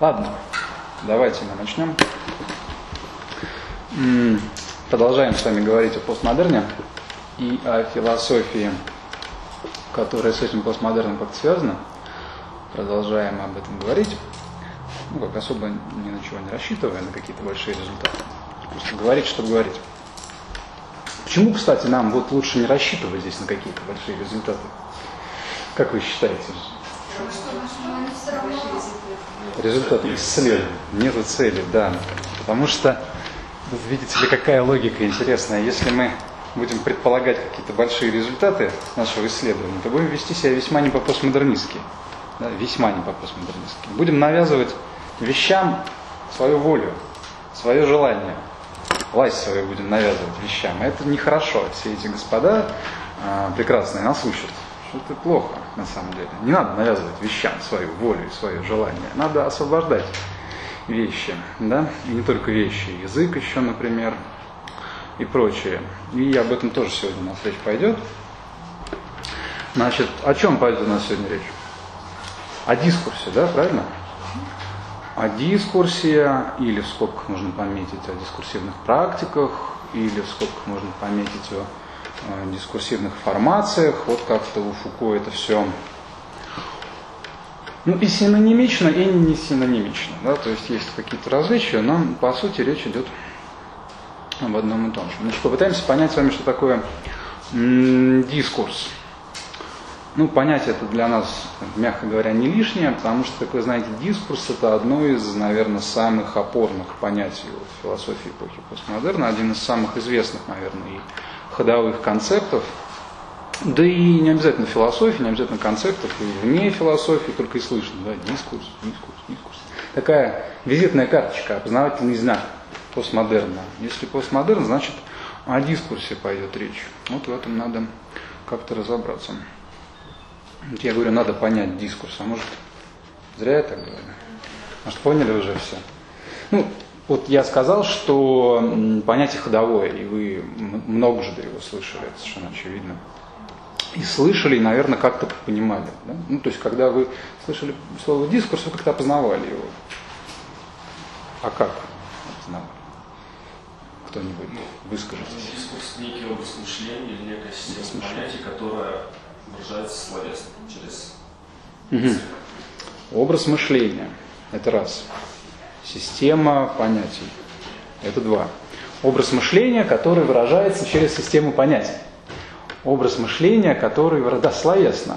Ладно, давайте мы начнем. Продолжаем с вами говорить о постмодерне и о философии, которая с этим постмодерном как-то связана. Продолжаем об этом говорить. Ну, как особо ни на чего не рассчитывая, на какие-то большие результаты. Просто говорить, чтобы говорить. Почему, кстати, нам вот лучше не рассчитывать здесь на какие-то большие результаты? Как вы считаете? Результат исследования. Нету цели, да. Потому что, видите ли, какая логика интересная. Если мы будем предполагать какие-то большие результаты нашего исследования, то будем вести себя весьма не по-постмодернистски. Да, весьма не по-постмодернистски. Будем навязывать вещам свою волю, свое желание. Власть свою будем навязывать вещам. это нехорошо. Все эти господа э, прекрасные нас учат что это плохо на самом деле. Не надо навязывать вещам свою волю и свое желание. Надо освобождать вещи, да, и не только вещи, язык еще, например, и прочее. И об этом тоже сегодня у нас речь пойдет. Значит, о чем пойдет у нас сегодня речь? О дискурсе, да, правильно? О дискурсе, или в скобках можно пометить о дискурсивных практиках, или в скобках можно пометить о дискурсивных формациях. Вот как-то у Фуко это все ну и синонимично, и не синонимично. Да? То есть есть какие-то различия, но по сути речь идет об одном и том же. Значит, попытаемся понять с вами, что такое дискурс. Ну, понятие это для нас, мягко говоря, не лишнее, потому что, как вы знаете, дискурс это одно из, наверное, самых опорных понятий в философии эпохи постмодерна, один из самых известных, наверное, и ходовых концептов, да и не обязательно философии, не обязательно концептов, и вне философии только и слышно, да, дискурс, дискурс, дискурс. Такая визитная карточка, опознавательный знак постмодерна. Если постмодерн, значит о дискурсе пойдет речь. Вот в этом надо как-то разобраться. Я говорю, надо понять дискурс, а может, зря я так говорю. Может, поняли уже все? Ну, вот я сказал, что понятие ходовое, и вы много же его слышали, это совершенно очевидно. И слышали, и, наверное, как-то понимали. Да? Ну, то есть, когда вы слышали слово дискурс, вы как-то опознавали его. А как опознавали? Кто-нибудь выскажется. Дискурс – некий образ мышления или некая система понятий, которая выражается словесно через угу. Образ мышления – это раз. Система понятий. Это два. Образ мышления, который выражается через систему понятий. Образ мышления, который да, словесно,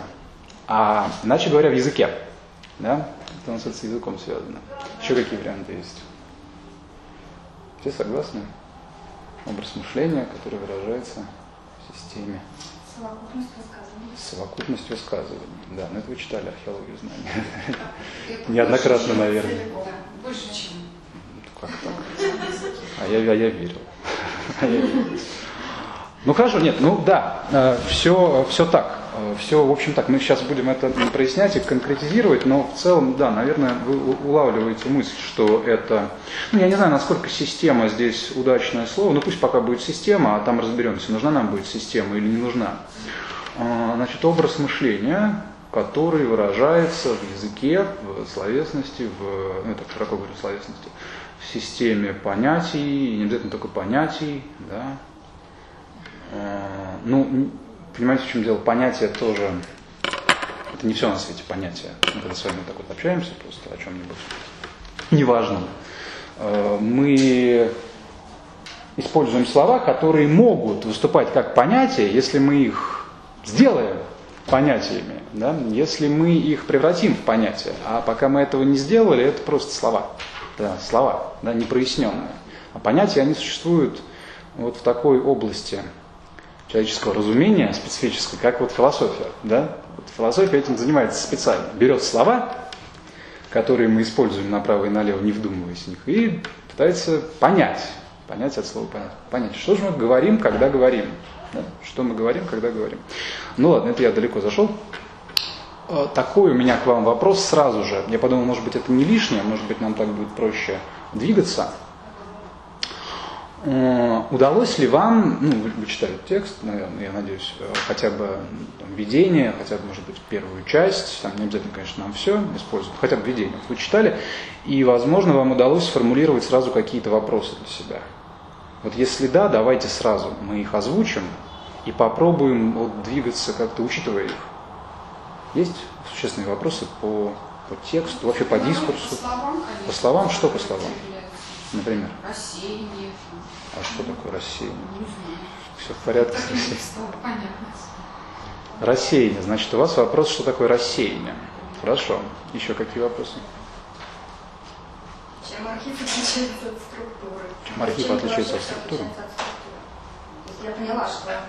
а иначе говоря, в языке. Да? Это у нас с языком связано. Еще какие варианты есть? Все согласны? Образ мышления, который выражается в системе. Совокупность высказываний. Совокупность высказываний. Да, но это вы читали археологию знаний. Неоднократно, наверное. Больше, чем. Как так? А я, а я верил. А я верил. Ну хорошо, нет, ну да, все, все так. Все, в общем так, мы сейчас будем это прояснять и конкретизировать, но в целом, да, наверное, вы улавливаете мысль, что это, ну я не знаю, насколько система здесь удачное слово, ну пусть пока будет система, а там разберемся, нужна нам будет система или не нужна. А, значит, образ мышления, который выражается в языке, в словесности, в, ну, так широко говорю, словесности, в системе понятий, не обязательно только понятий, да. А, ну, понимаете, в чем дело? Понятие тоже, это не все на свете понятия. Мы когда с вами так вот общаемся просто о чем-нибудь неважном, а, мы используем слова, которые могут выступать как понятия, если мы их сделаем понятиями, да, если мы их превратим в понятия. А пока мы этого не сделали, это просто слова. Да, слова, да, непроясненные. А понятия, они существуют вот в такой области человеческого разумения специфической, как вот философия. Да? Вот философия этим занимается специально. Берет слова, которые мы используем направо и налево, не вдумываясь в них, и пытается понять, понять от слова понять, понять, что же мы говорим, когда говорим. Да? Что мы говорим, когда говорим. Ну ладно, это я далеко зашел. Э, такой у меня к вам вопрос сразу же. Я подумал, может быть, это не лишнее, может быть, нам так будет проще двигаться. Э, удалось ли вам, ну, вы, читали текст, наверное, я надеюсь, э, хотя бы там, введение, хотя бы, может быть, первую часть, там не обязательно, конечно, нам все использовать, хотя бы введение вы читали, и, возможно, вам удалось сформулировать сразу какие-то вопросы для себя. Вот если да, давайте сразу мы их озвучим и попробуем вот, двигаться как-то, учитывая их. Есть существенные вопросы по, по тексту, вообще по дискурсу? По словам. По словам? Что по словам? Например? Рассеяние. А что такое рассеяние? Не знаю. Все в порядке с рассеянием? Рассеяние. Значит, у вас вопрос, что такое рассеяние. Хорошо. Еще какие вопросы? Чем архив отличается от структуры? Чем архив Чем отличается от структуры? я поняла, что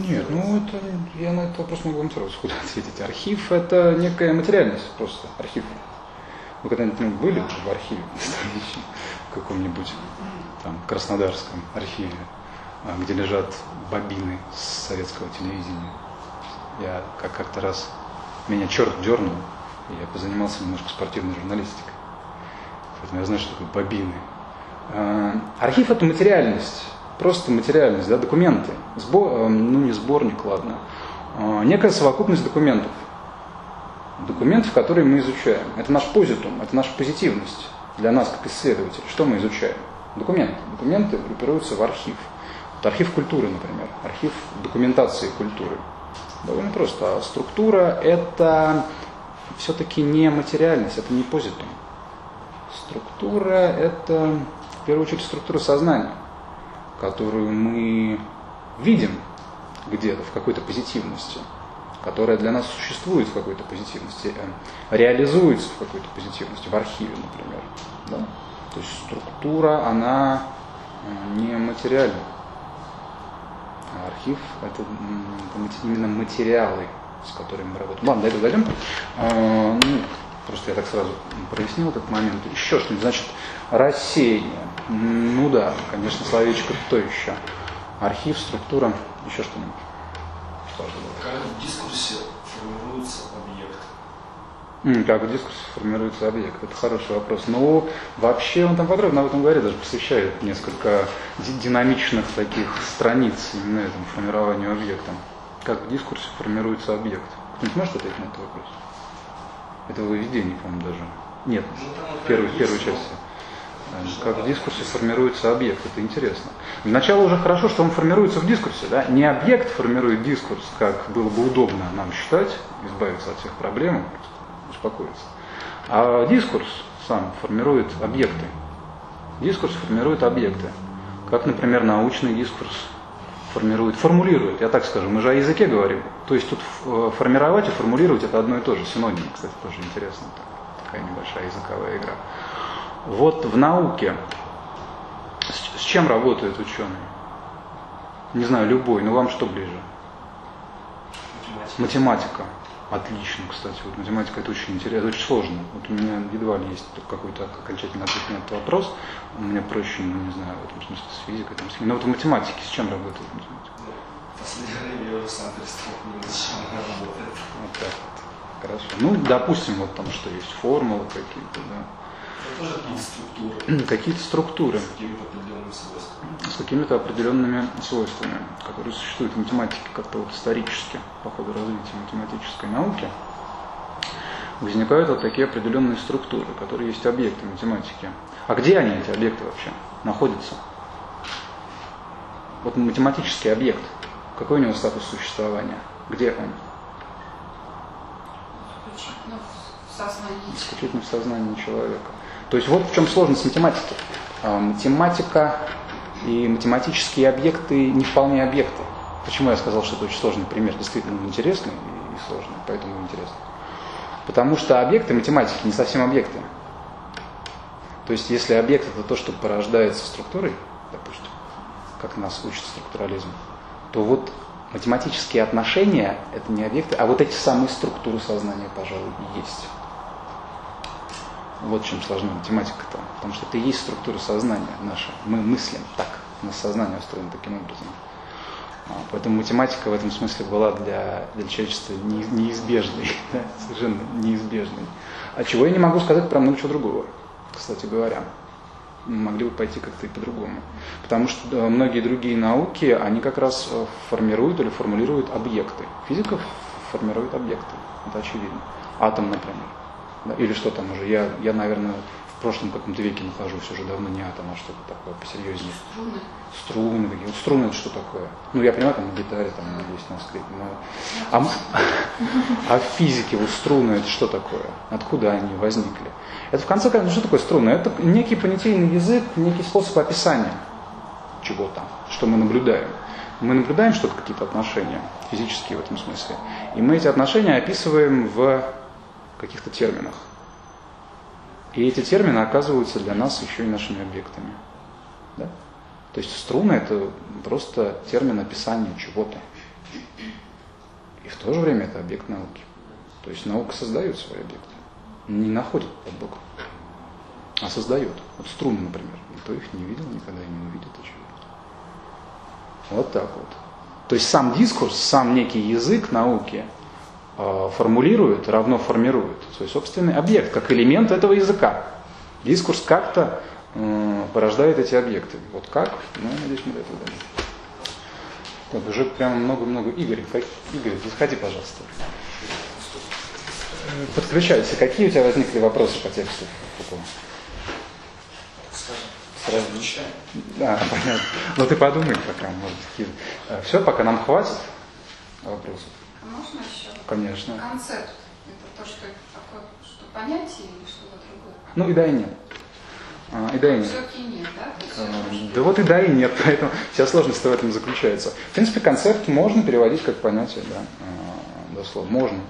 Нет, ну это я на этот вопрос могу вам сразу сходу ответить. Архив это некая материальность просто. Архив. Вы когда-нибудь ну, были в архиве в каком-нибудь там Краснодарском архиве, а, где лежат бобины с советского телевидения. Я как как-то раз меня черт дернул, и я позанимался немножко спортивной журналистикой. Поэтому я знаю, что такое бобины. А, Архив это материальность, просто материальность, да, документы. Сбор, ну не сборник, ладно. А, Некая совокупность документов. Документов, которые мы изучаем. Это наш позитум, это наша позитивность для нас, как исследователей. Что мы изучаем? Документы. Документы группируются в архив. Вот архив культуры, например. Архив документации культуры. Довольно просто. А структура это все-таки не материальность, это не позитум. Структура это в первую очередь структура сознания, которую мы видим где-то в какой-то позитивности, которая для нас существует в какой-то позитивности, э, реализуется в какой-то позитивности, в архиве, например. Да? То есть структура, она э, не материальна. А архив это, именно материалы, с которыми мы работаем. Ладно, до этого дойдем. Просто я так сразу прояснил этот момент. Еще что-нибудь, значит, рассеяние. Ну да, конечно, словечко то еще. Архив, структура, еще что-нибудь. Как в дискурсе формируется объект? Как в дискурсе формируется объект? Это хороший вопрос. Ну, вообще он там подробно об этом говорит, даже посвящает несколько ди- динамичных таких страниц именно этому формированию объекта. Как в дискурсе формируется объект? Кто-нибудь может ответить на этот вопрос? Это выведение, по-моему, даже. Нет, Ну, там, в первой, части. ну, Э, Как в дискурсе формируется объект, это интересно. Для начала уже хорошо, что он формируется в дискурсе. Да? Не объект формирует дискурс, как было бы удобно нам считать, избавиться от всех проблем, успокоиться. А дискурс сам формирует объекты. Дискурс формирует объекты. Как, например, научный дискурс формирует, формулирует, я так скажу, мы же о языке говорим. То есть тут э, формировать и формулировать это одно и то же, синоним, кстати, тоже интересно. Так, такая небольшая языковая игра. Вот в науке с, с чем работают ученые? Не знаю, любой, но вам что ближе? математика. Математика. Отлично, кстати. Вот математика это очень интересно, это очень сложно. Вот у меня едва ли есть какой-то окончательный ответ на этот вопрос. У меня проще, ну, не знаю, в этом смысле с физикой, там, с. Но вот в математике с чем работает математика? Ну, последнее время я уже сам перестал понимать, с чем она работает. Вот так вот. Хорошо. Ну, допустим, вот там что есть, формулы какие-то, да. Это тоже какие-то структуры Какие-то структуры с какими-то определенными свойствами. с какими-то определенными свойствами, которые существуют в математике как-то вот исторически, по ходу развития математической науки, возникают вот такие определенные структуры, которые есть объекты математики. А где они, эти объекты вообще, находятся? Вот математический объект, какой у него статус существования? Где он? в сознании. исключительно в сознании человека. То есть вот в чем сложность математики. А, Математика и математические объекты не вполне объекты. Почему я сказал, что это очень сложный пример, действительно интересный и сложный, поэтому интересный. Потому что объекты математики не совсем объекты. То есть если объект это то, что порождается структурой, допустим, как нас учит структурализм, то вот математические отношения это не объекты, а вот эти самые структуры сознания, пожалуй, и есть. Вот чем сложна математика-то. Потому что это и есть структура сознания наша. Мы мыслим так. У нас сознание устроено таким образом. А, Поэтому математика в этом смысле была для, для человечества не- неизбежной, да, совершенно неизбежной. А чего я не могу сказать про много чего другого, кстати говоря. могли бы пойти как-то и по-другому. Потому что многие другие науки, они как раз э, формируют или формулируют объекты. Физика формирует объекты, это очевидно. Атом, например. Да, или что там уже, я, я, наверное, в прошлом каком-то веке нахожусь, уже давно не атом, а что-то такое посерьезнее. Струны. Струны. Вот струны это что такое? Ну, я понимаю, там на гитаре там есть на скрипе, но... А, а в физике вот струны это что такое? Откуда они возникли? Это в конце концов, ну что такое струны? Это некий понятийный язык, некий способ описания чего-то, что мы наблюдаем. Мы наблюдаем что-то, какие-то отношения, физические в этом смысле. И мы эти отношения описываем в каких-то терминах. И эти термины оказываются для нас еще и нашими объектами. Да? То есть струны это просто термин описания чего-то. И в то же время это объект науки. То есть наука создает свои объекты. Не находит под боком, а создает. Вот струны, например. Никто их не видел никогда и не увидит, очевидно. Вот так вот. То есть сам дискурс, сам некий язык науки формулирует, равно формирует свой собственный объект, как элемент этого языка. Дискурс как-то э, порождает эти объекты. Вот как? Ну, надеюсь, мы до этого дойдем. Так, уже прямо много-много. Игорь, как... Игорь, заходи, пожалуйста. Э, Подключайся. Какие у тебя возникли вопросы по тексту? Сразу. Да, понятно. Ну ты подумай пока, может, какие Все, пока нам хватит вопросов. А можно еще? Конечно. Концепт. Это то, что такое, что понятие или что-то другое? Ну и да, и нет. А, и да, и нет. Нет, да? А? Да вот и да, и нет, поэтому вся сложность в этом заключается. В принципе, концепт можно переводить как понятие, да, а, дословно, можно.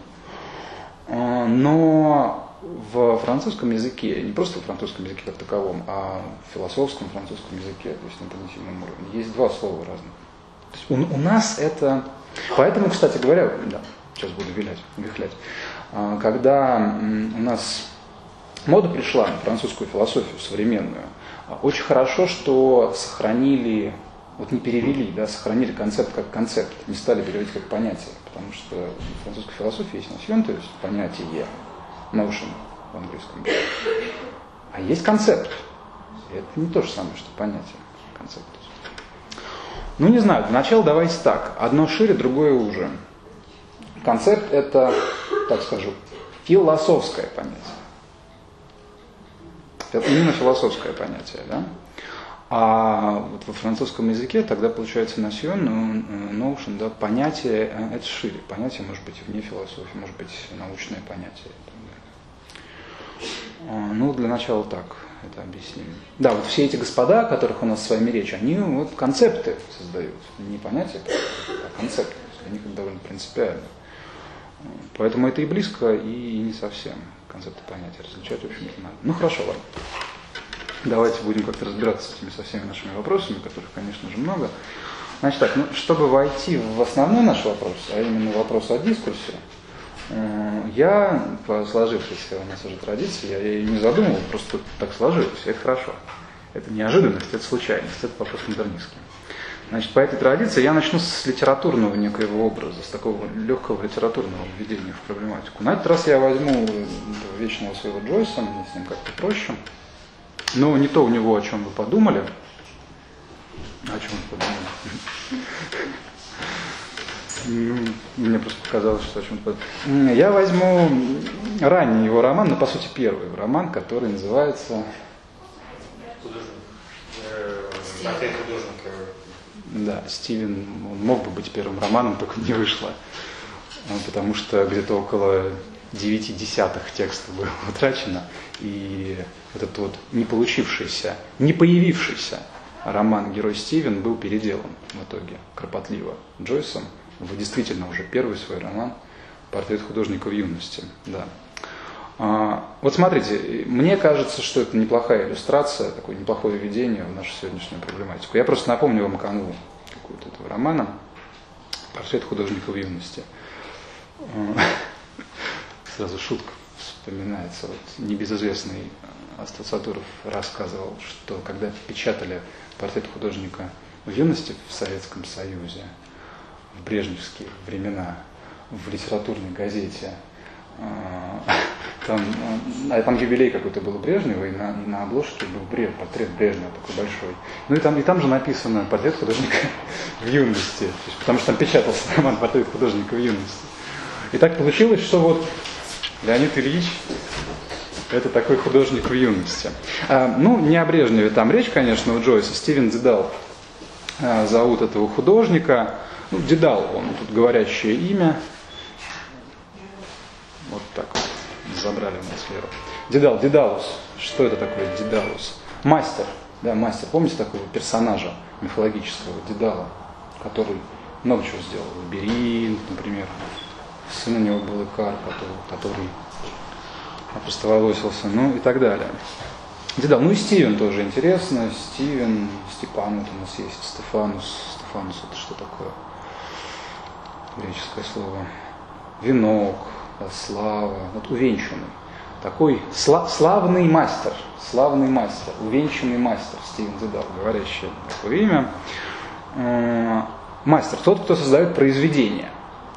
А, Но в французском языке, не просто в французском языке как таковом, а в философском французском языке, то есть на понятийном уровне, есть два слова разных. То есть у, у нас это... Поэтому, кстати говоря, да, сейчас буду вилять, вихлять, А, когда у нас мода пришла французскую философию современную, а, очень хорошо, что сохранили, вот не перевели, да, сохранили концепт как концепт, не стали переводить как понятие, потому что в французской философии есть носион, то есть понятие, notion в английском. А есть концепт. И это не то же самое, что понятие, концепт. Ну, не знаю, для начала давайте так. Одно шире, другое уже. Концепт это, так скажу, философское понятие. Это именно философское понятие, да? А вот во французском языке тогда получается носион, ну, notion, да, понятие, э, это шире. Понятие может быть вне философии, может быть научное понятие. А, Ну, для начала так это объясним. Да, вот все эти господа, о которых у нас с вами речь, они вот концепты создают. Не понятия, а концепты. Для них это довольно принципиально. Поэтому это и близко, и не совсем концепты понятия. Различать, в общем-то, надо. Ну, хорошо, ладно. Давайте будем как-то разбираться с этими со всеми нашими вопросами, которых, конечно же, много. Значит так, ну, чтобы войти в основной наш вопрос, а именно вопрос о дискурсе, я, по сложившейся у нас уже традиции, я ее не задумывал, просто так сложилось, и это хорошо. Это неожиданность, это случайность, это вопрос модернистский. Значит, по этой традиции я начну с литературного некоего образа, с такого легкого литературного введения в проблематику. На этот раз я возьму вечного своего Джойса, мне с ним как-то проще. Но не то у него, о чем вы подумали. О чем вы подумали? Ну, Мне просто показалось, что о чем-то. Я возьму ранний его роман, но по сути первый роман, который называется Художник. Э. Да, Стивен он мог бы быть первым романом, только не вышло. А, Потому что где-то около 9 десятых текста было утрачено. И этот вот не получившийся, не появившийся роман «Герой Стивен» был переделан в итоге кропотливо Джойсом в действительно уже первый свой роман «Портрет художника в юности». Да. А, Вот смотрите, мне кажется, что это неплохая иллюстрация, такое неплохое введение в нашу сегодняшнюю проблематику. Я просто напомню вам канву какую-то этого романа «Портрет художника в юности». А, Сразу шутка вспоминается. Вот небезызвестный Астацатуров рассказывал, что когда печатали портрет художника в юности в Советском Союзе, в брежневские времена, в литературной газете, А, там, а, там юбилей какой-то был Брежнева, и на, и на обложке был Брежнев, портрет Брежнева такой большой. Ну и там, и там же написано портрет художника в юности, потому что там печатался роман портрет художника в юности. И так получилось, что вот Леонид Ильич это такой художник в юности. А, ну, не о Брежневе там речь, конечно, у Джойса. Стивен Дедал а, зовут этого художника. Ну, Дедал, он тут говорящее имя. Вот так вот. Забрали у нас Леру. Дедал, Дедалус. Что это такое Дедалус? Мастер. Да, мастер. Помните такого персонажа мифологического Дедала, который много чего сделал. Лабиринт, например. Сын у него был Икар, который, который опростоволосился, ну и так далее. Дедал. Ну и Стивен тоже интересно. Стивен, Степан, вот у нас есть Стефанус. Стефанус это что такое? Греческое слово. Венок, слава, вот увенчанный. Такой сла- славный мастер, славный мастер, увенчанный мастер Стивен Дедал, говорящий такое имя. Э, мастер, тот, кто создает произведение.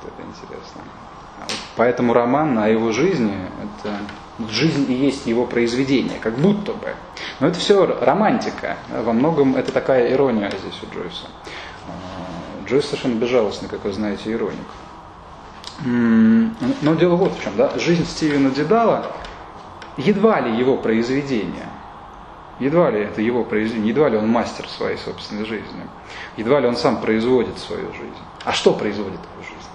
Это интересно. А поэтому роман о его жизни, это жизнь и есть его произведение, как будто бы. Но это все романтика. Во многом это такая ирония здесь у Джойса. Джойс совершенно безжалостный, как вы знаете, ироник. Но дело вот в чем, да, жизнь Стивена Дедала едва ли его произведение, едва ли это его произведение, едва ли он мастер своей собственной жизни, едва ли он сам производит свою жизнь. А что производит его жизнь?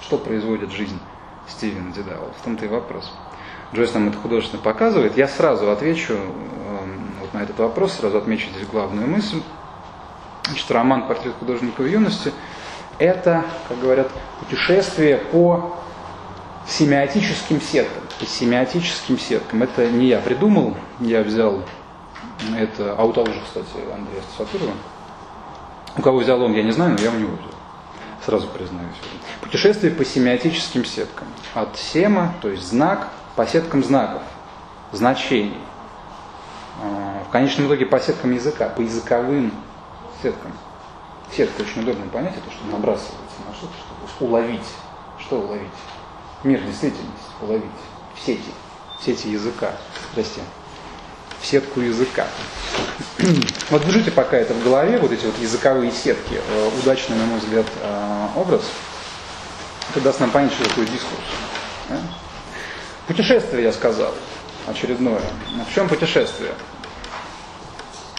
Что производит жизнь Стивена Дедала? В том-то и вопрос. Джойс нам это художественно показывает. Я сразу отвечу э, вот на этот вопрос, сразу отмечу здесь главную мысль. Значит, роман «Портрет художника в юности» это, как говорят, путешествие по семиотическим сеткам. По семиотическим сеткам. Это не я придумал, я взял это, а у того же, кстати, Андрея Стасатурова. У кого взял он, я не знаю, но я у него взял. Сразу признаюсь. Путешествие по семиотическим сеткам. От сема, то есть знак, по сеткам знаков, значений. А, в конечном итоге по сеткам языка, по языковым сеткам. Сетка очень удобное понятие, то, что набрасывается на что-то, чтобы уловить. Что уловить? Мир действительность уловить. В сети. В сети языка. Здрасте. В сетку языка. вот держите пока это в голове, вот эти вот языковые сетки. Э, удачный, на мой взгляд, э, образ. Это даст нам понять, что такое дискурс. Путешествие, я сказал, очередное. В чем путешествие?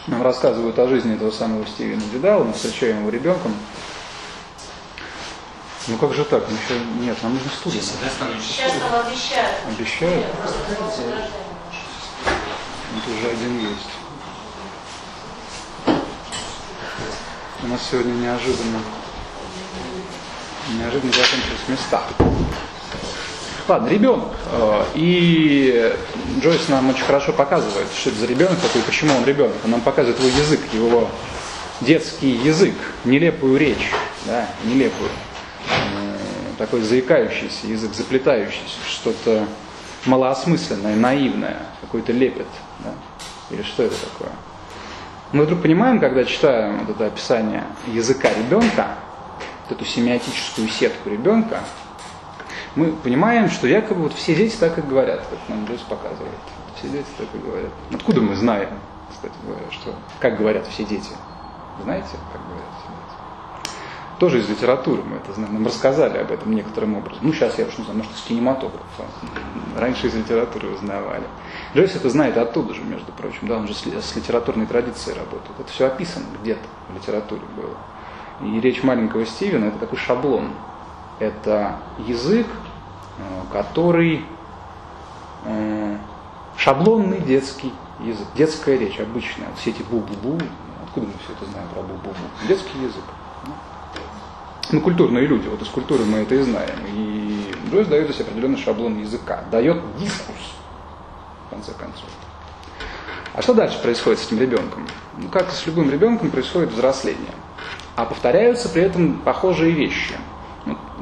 Нам рассказывают о жизни этого самого Стивена Дедала, мы встречаем его ребенком. Ну как же так? Ну, еще... Нет, нам нужно студию. Сейчас нам обещают. Обещают? Вот уже один есть. У нас сегодня неожиданно, неожиданно закончились места. Ладно, ребенок. Э, И Джойс нам очень хорошо показывает, что это за ребенок такой, почему он ребенок. Он нам показывает его язык, его детский язык, нелепую речь, да, нелепую. Э, Такой заикающийся язык, заплетающийся, что-то малоосмысленное, наивное, какой-то лепет. Да? Или что это такое? Мы вдруг понимаем, когда читаем вот это описание языка ребенка, вот эту семиотическую сетку ребенка, мы понимаем, что якобы вот все дети так и говорят, как нам Джойс показывает. Все дети так и говорят. Откуда мы знаем, кстати говоря, что как говорят все дети? Знаете, как говорят все дети? Тоже из литературы мы это знаем. Нам рассказали об этом некоторым образом. Ну, сейчас я уж не знаю, может, из кинематографа. Раньше из литературы узнавали. Джойс это знает оттуда же, между прочим. Да, он же с литературной традицией работает. Это все описано где-то в литературе было. И речь маленького Стивена это такой шаблон. Это язык, который э, шаблонный детский язык, детская речь обычная. Все эти бу-бу-бу, откуда мы все это знаем про бу-бу-бу? Детский язык. Мы культурные люди, вот из культуры мы это и знаем. И Джойс дает здесь определенный шаблон языка, дает дискурс, в конце концов. А что дальше происходит с этим ребенком? Ну, как и с любым ребенком, происходит взросление. А повторяются при этом похожие вещи.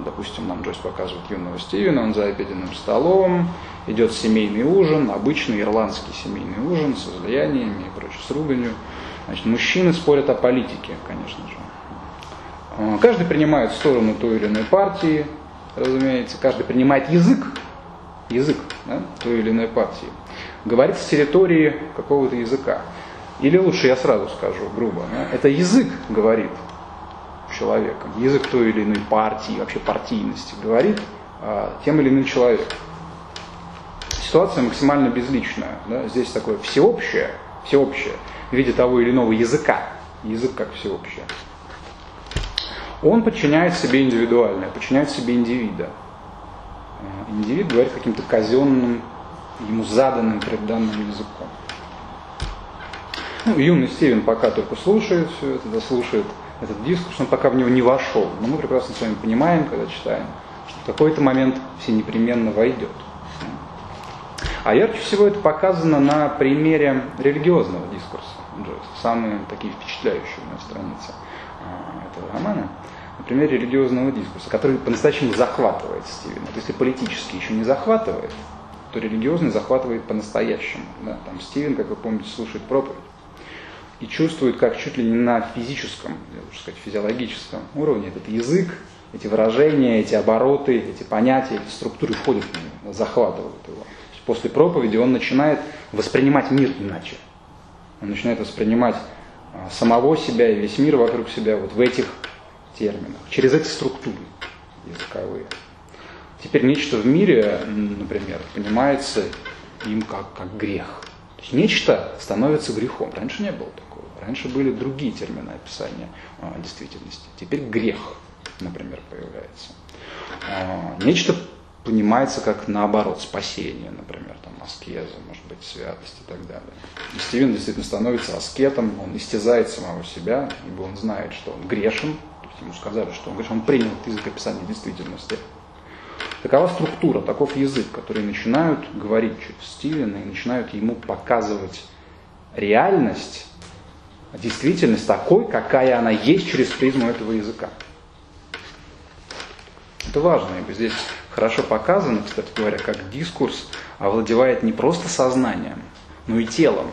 Допустим, нам Джойс показывает юного Стивена, он за обеденным столом, идет семейный ужин, обычный ирландский семейный ужин с излияниями и прочее, с руганью. Значит, мужчины спорят о политике, конечно же. Э, Каждый принимает сторону той или иной партии, разумеется, каждый принимает язык язык да, той или иной партии, говорит с территории какого-то языка. Или лучше я сразу скажу, грубо, да, это язык говорит человеком, язык той или иной партии, вообще партийности говорит а, тем или иным человеком. Ситуация максимально безличная. Да? Здесь такое всеобщее, всеобщее в виде того или иного языка, язык как всеобщее. Он подчиняет себе индивидуальное, подчиняет себе индивида. Э, Индивид говорит каким-то казенным, ему заданным, преданным языком. Ну, юный Стивен пока только слушает все это, да, этот дискурс, он пока в него не вошел. Но мы прекрасно с вами понимаем, когда читаем, что в какой-то момент все непременно войдет. А ярче всего это показано на примере религиозного дискурса. Самые такие впечатляющие на странице а, этого романа. На примере религиозного дискурса, который по-настоящему захватывает Стивена. То есть, если политически еще не захватывает, то религиозный захватывает по-настоящему. Да? Там Стивен, как вы помните, слушает проповедь и чувствует, как чуть ли не на физическом, лучше сказать, физиологическом уровне этот язык, эти выражения, эти обороты, эти понятия, эти структуры входят в него, захватывают его. После проповеди он начинает воспринимать мир иначе. Он начинает воспринимать а, самого себя и весь мир вокруг себя вот в этих терминах, через эти структуры языковые. Теперь нечто в мире, например, понимается им как, как грех. То есть нечто становится грехом. Раньше не было такого. Раньше были другие термины описания а, действительности. Теперь грех, например, появляется. А, нечто понимается как наоборот, спасение, например, там, аскеза, может быть, святость и так далее. И Стивен действительно становится аскетом, он истязает самого себя, ибо он знает, что он грешен, то есть ему сказали, что он грешен, он принял язык описания действительности. Такова структура, таков язык, который начинают говорить через Стивена и начинают ему показывать реальность, действительность такой, какая она есть через призму этого языка. Это важно, ибо здесь хорошо показано, кстати говоря, как дискурс овладевает не просто сознанием, но и телом.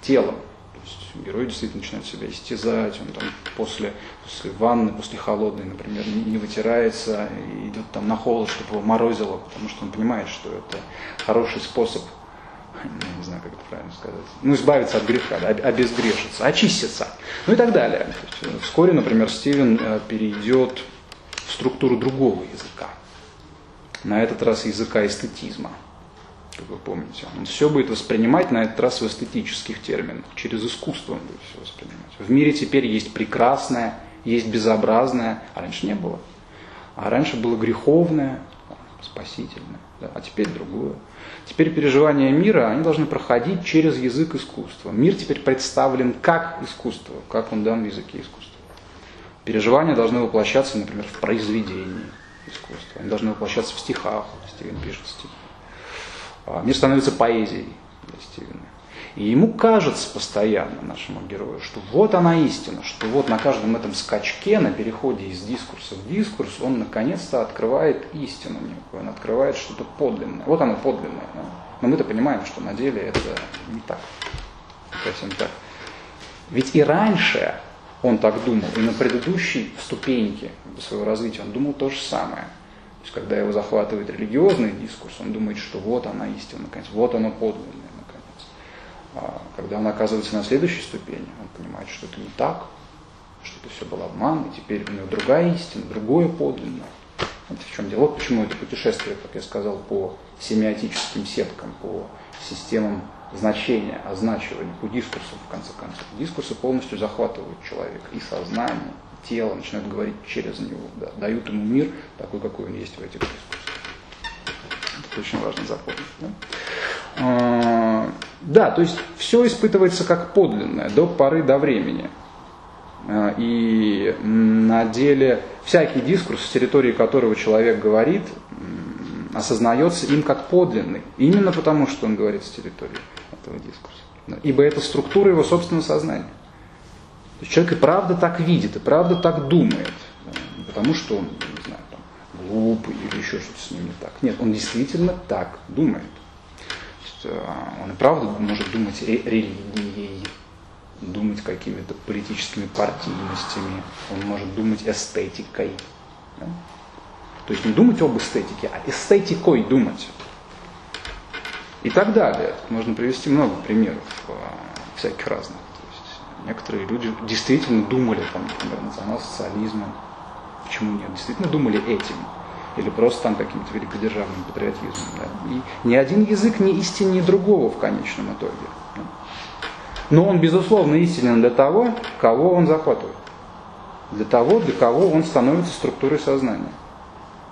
Телом. То есть герой действительно начинает себя истязать, он там после, после ванны, после холодной, например, не, вытирается, идет там на холод, чтобы его морозило, потому что он понимает, что это хороший способ не знаю, как это правильно сказать, ну, избавиться от греха, да, обезгрешиться, очиститься, ну и так далее. Есть, вскоре, например, Стивен э, перейдет в структуру другого языка, на этот раз языка эстетизма, как вы помните. Он все будет воспринимать на этот раз в эстетических терминах, через искусство он будет все воспринимать. В мире теперь есть прекрасное, есть безобразное, а раньше не было. А раньше было греховное, спасительное, да, а теперь другое. Теперь переживания мира, они должны проходить через язык искусства. Мир теперь представлен как искусство, как он дан в языке искусства. Переживания должны воплощаться, например, в произведении искусства. Они должны воплощаться в стихах. Стивен пишет стихи. А мир становится поэзией для Стивена. И ему кажется постоянно, нашему герою, что вот она истина, что вот на каждом этом скачке, на переходе из дискурса в дискурс, он наконец-то открывает истину некую, он открывает что-то подлинное. Вот оно подлинное. Да? Но мы-то понимаем, что на деле это не так. Совсем так. Ведь и раньше он так думал, и на предыдущей ступеньке своего развития он думал то же самое. То есть, когда его захватывает религиозный дискурс, он думает, что вот она истина, наконец, вот оно подлинное. А когда он оказывается на следующей ступени, он понимает, что это не так, что это все был обман, и теперь у него другая истина, другое подлинное. Вот в чем дело. Вот почему это путешествие, как я сказал, по семиотическим сеткам, по системам значения, означивания, по дискурсу, в конце концов. Дискурсы полностью захватывают человека, и сознание, и тело, начинают говорить через него, да, дают ему мир такой, какой он есть в этих дискурсах. Это очень важно запомнить. Да? А, да, то есть все испытывается как подлинное до поры до времени. А, и на деле всякий дискурс, с территории которого человек говорит, осознается им как подлинный. Именно потому, что он говорит с территории этого дискурса. Ибо это структура его собственного сознания. То есть человек и правда так видит, и правда так думает. потому что он, глупый или еще что-то с ним не так. Нет, он действительно так думает. Э, он и правда может думать религией, думать какими-то политическими партийностями, он может думать эстетикой. Да? То есть не думать об эстетике, а эстетикой думать. И так далее. Можно привести много примеров а, всяких разных. То есть некоторые люди действительно думали, там, например, национал-социализмом. Почему нет? Действительно думали этим. Или просто там каким-то великодержавным патриотизмом. Да? И ни один язык не истиннее другого в конечном итоге. Да? Но он, безусловно, истинен для того, кого он захватывает. Для того, для кого он становится структурой сознания.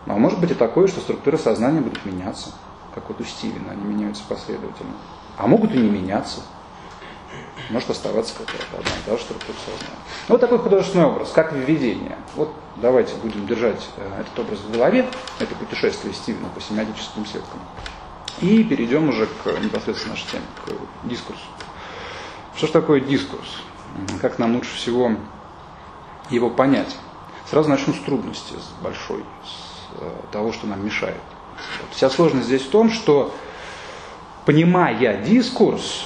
А может быть и такое, что структура сознания будет меняться, как вот у Стивена, они меняются последовательно. А могут и не меняться. Может оставаться какая-то одна и та же структура. Вот такой художественный образ, как введение. Вот давайте будем держать э, этот образ в голове, это путешествие Стивена по семиотическим сеткам. И перейдем уже к непосредственно нашей теме, к дискурсу. Что же такое дискурс? Как нам лучше всего его понять? Сразу начну с трудности, с большой, с э, того, что нам мешает. Вот. Вся сложность здесь в том, что понимая дискурс,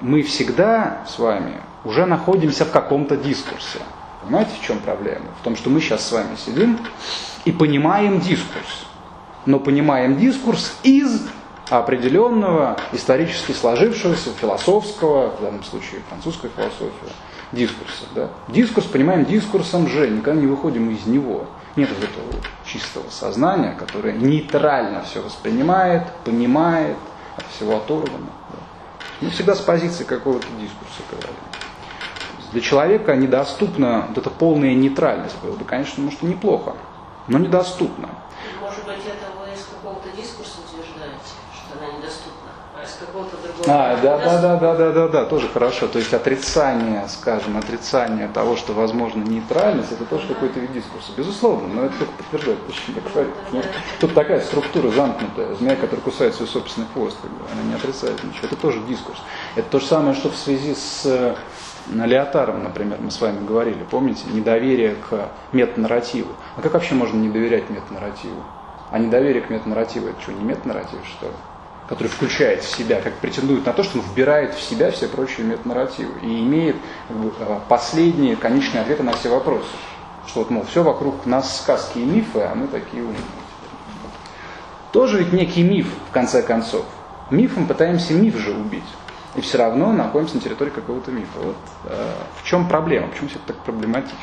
мы всегда с вами уже находимся в каком-то дискурсе. Понимаете, в чем проблема? В том, что мы сейчас с вами сидим и понимаем дискурс. Но понимаем дискурс из определенного исторически сложившегося философского, в данном случае французская философия, дискурса. Да? Дискурс понимаем дискурсом же, никогда не выходим из него. Нет вот этого чистого сознания, которое нейтрально все воспринимает, понимает, от всего оторвано. Мы всегда с позиции какого-то дискурса говорим. Для человека недоступна вот эта полная нейтральность. Было бы, конечно, может, неплохо, но недоступна. Может быть, это вы из какого-то дискурса утверждаете, что она недоступна, а из какого-то другого. А, да, да, да, да, да, да, да, тоже хорошо. То есть отрицание, скажем, отрицание того, что возможно нейтральность, это тоже какой-то вид дискурса. Безусловно, но это только подтверждает, почему так сказать. Ну, тут такая структура замкнутая, змея, которая кусает свой собственный хвост, она не отрицает ничего. Это тоже дискурс. Это то же самое, что в связи с э, Леотаром, например, мы с вами говорили, помните, недоверие к метанарративу. А как вообще можно не доверять метанарративу? А недоверие к метанарративу это что, не метанарратив, что ли? Который включает в себя, как претендует на то, что он вбирает в себя все прочие метанарративы и имеет а, последние, конечные ответы на все вопросы. Что вот, мол, все вокруг нас сказки и мифы, а мы такие умные. Тоже ведь некий миф, в конце концов. Мифом пытаемся миф же убить. И все равно находимся на территории какого-то мифа. Вот э, в чем проблема? Почему все это так проблематично?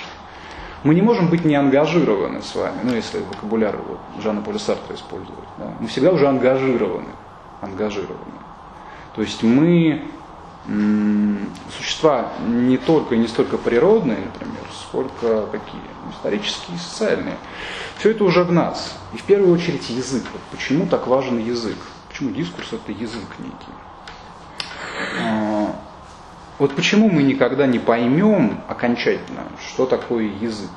Мы не можем быть неангажированы с вами, ну если вокабуляр вот, Жанна Поля Сартра использовать. Да? Мы всегда уже ангажированы. Ангажированы. То есть мы существа не только и не столько природные, например, сколько какие? Исторические и социальные. Все это уже в нас. И в первую очередь язык. Вот почему так важен язык? Почему дискурс это язык некий? А, вот почему мы никогда не поймем окончательно, что такое язык?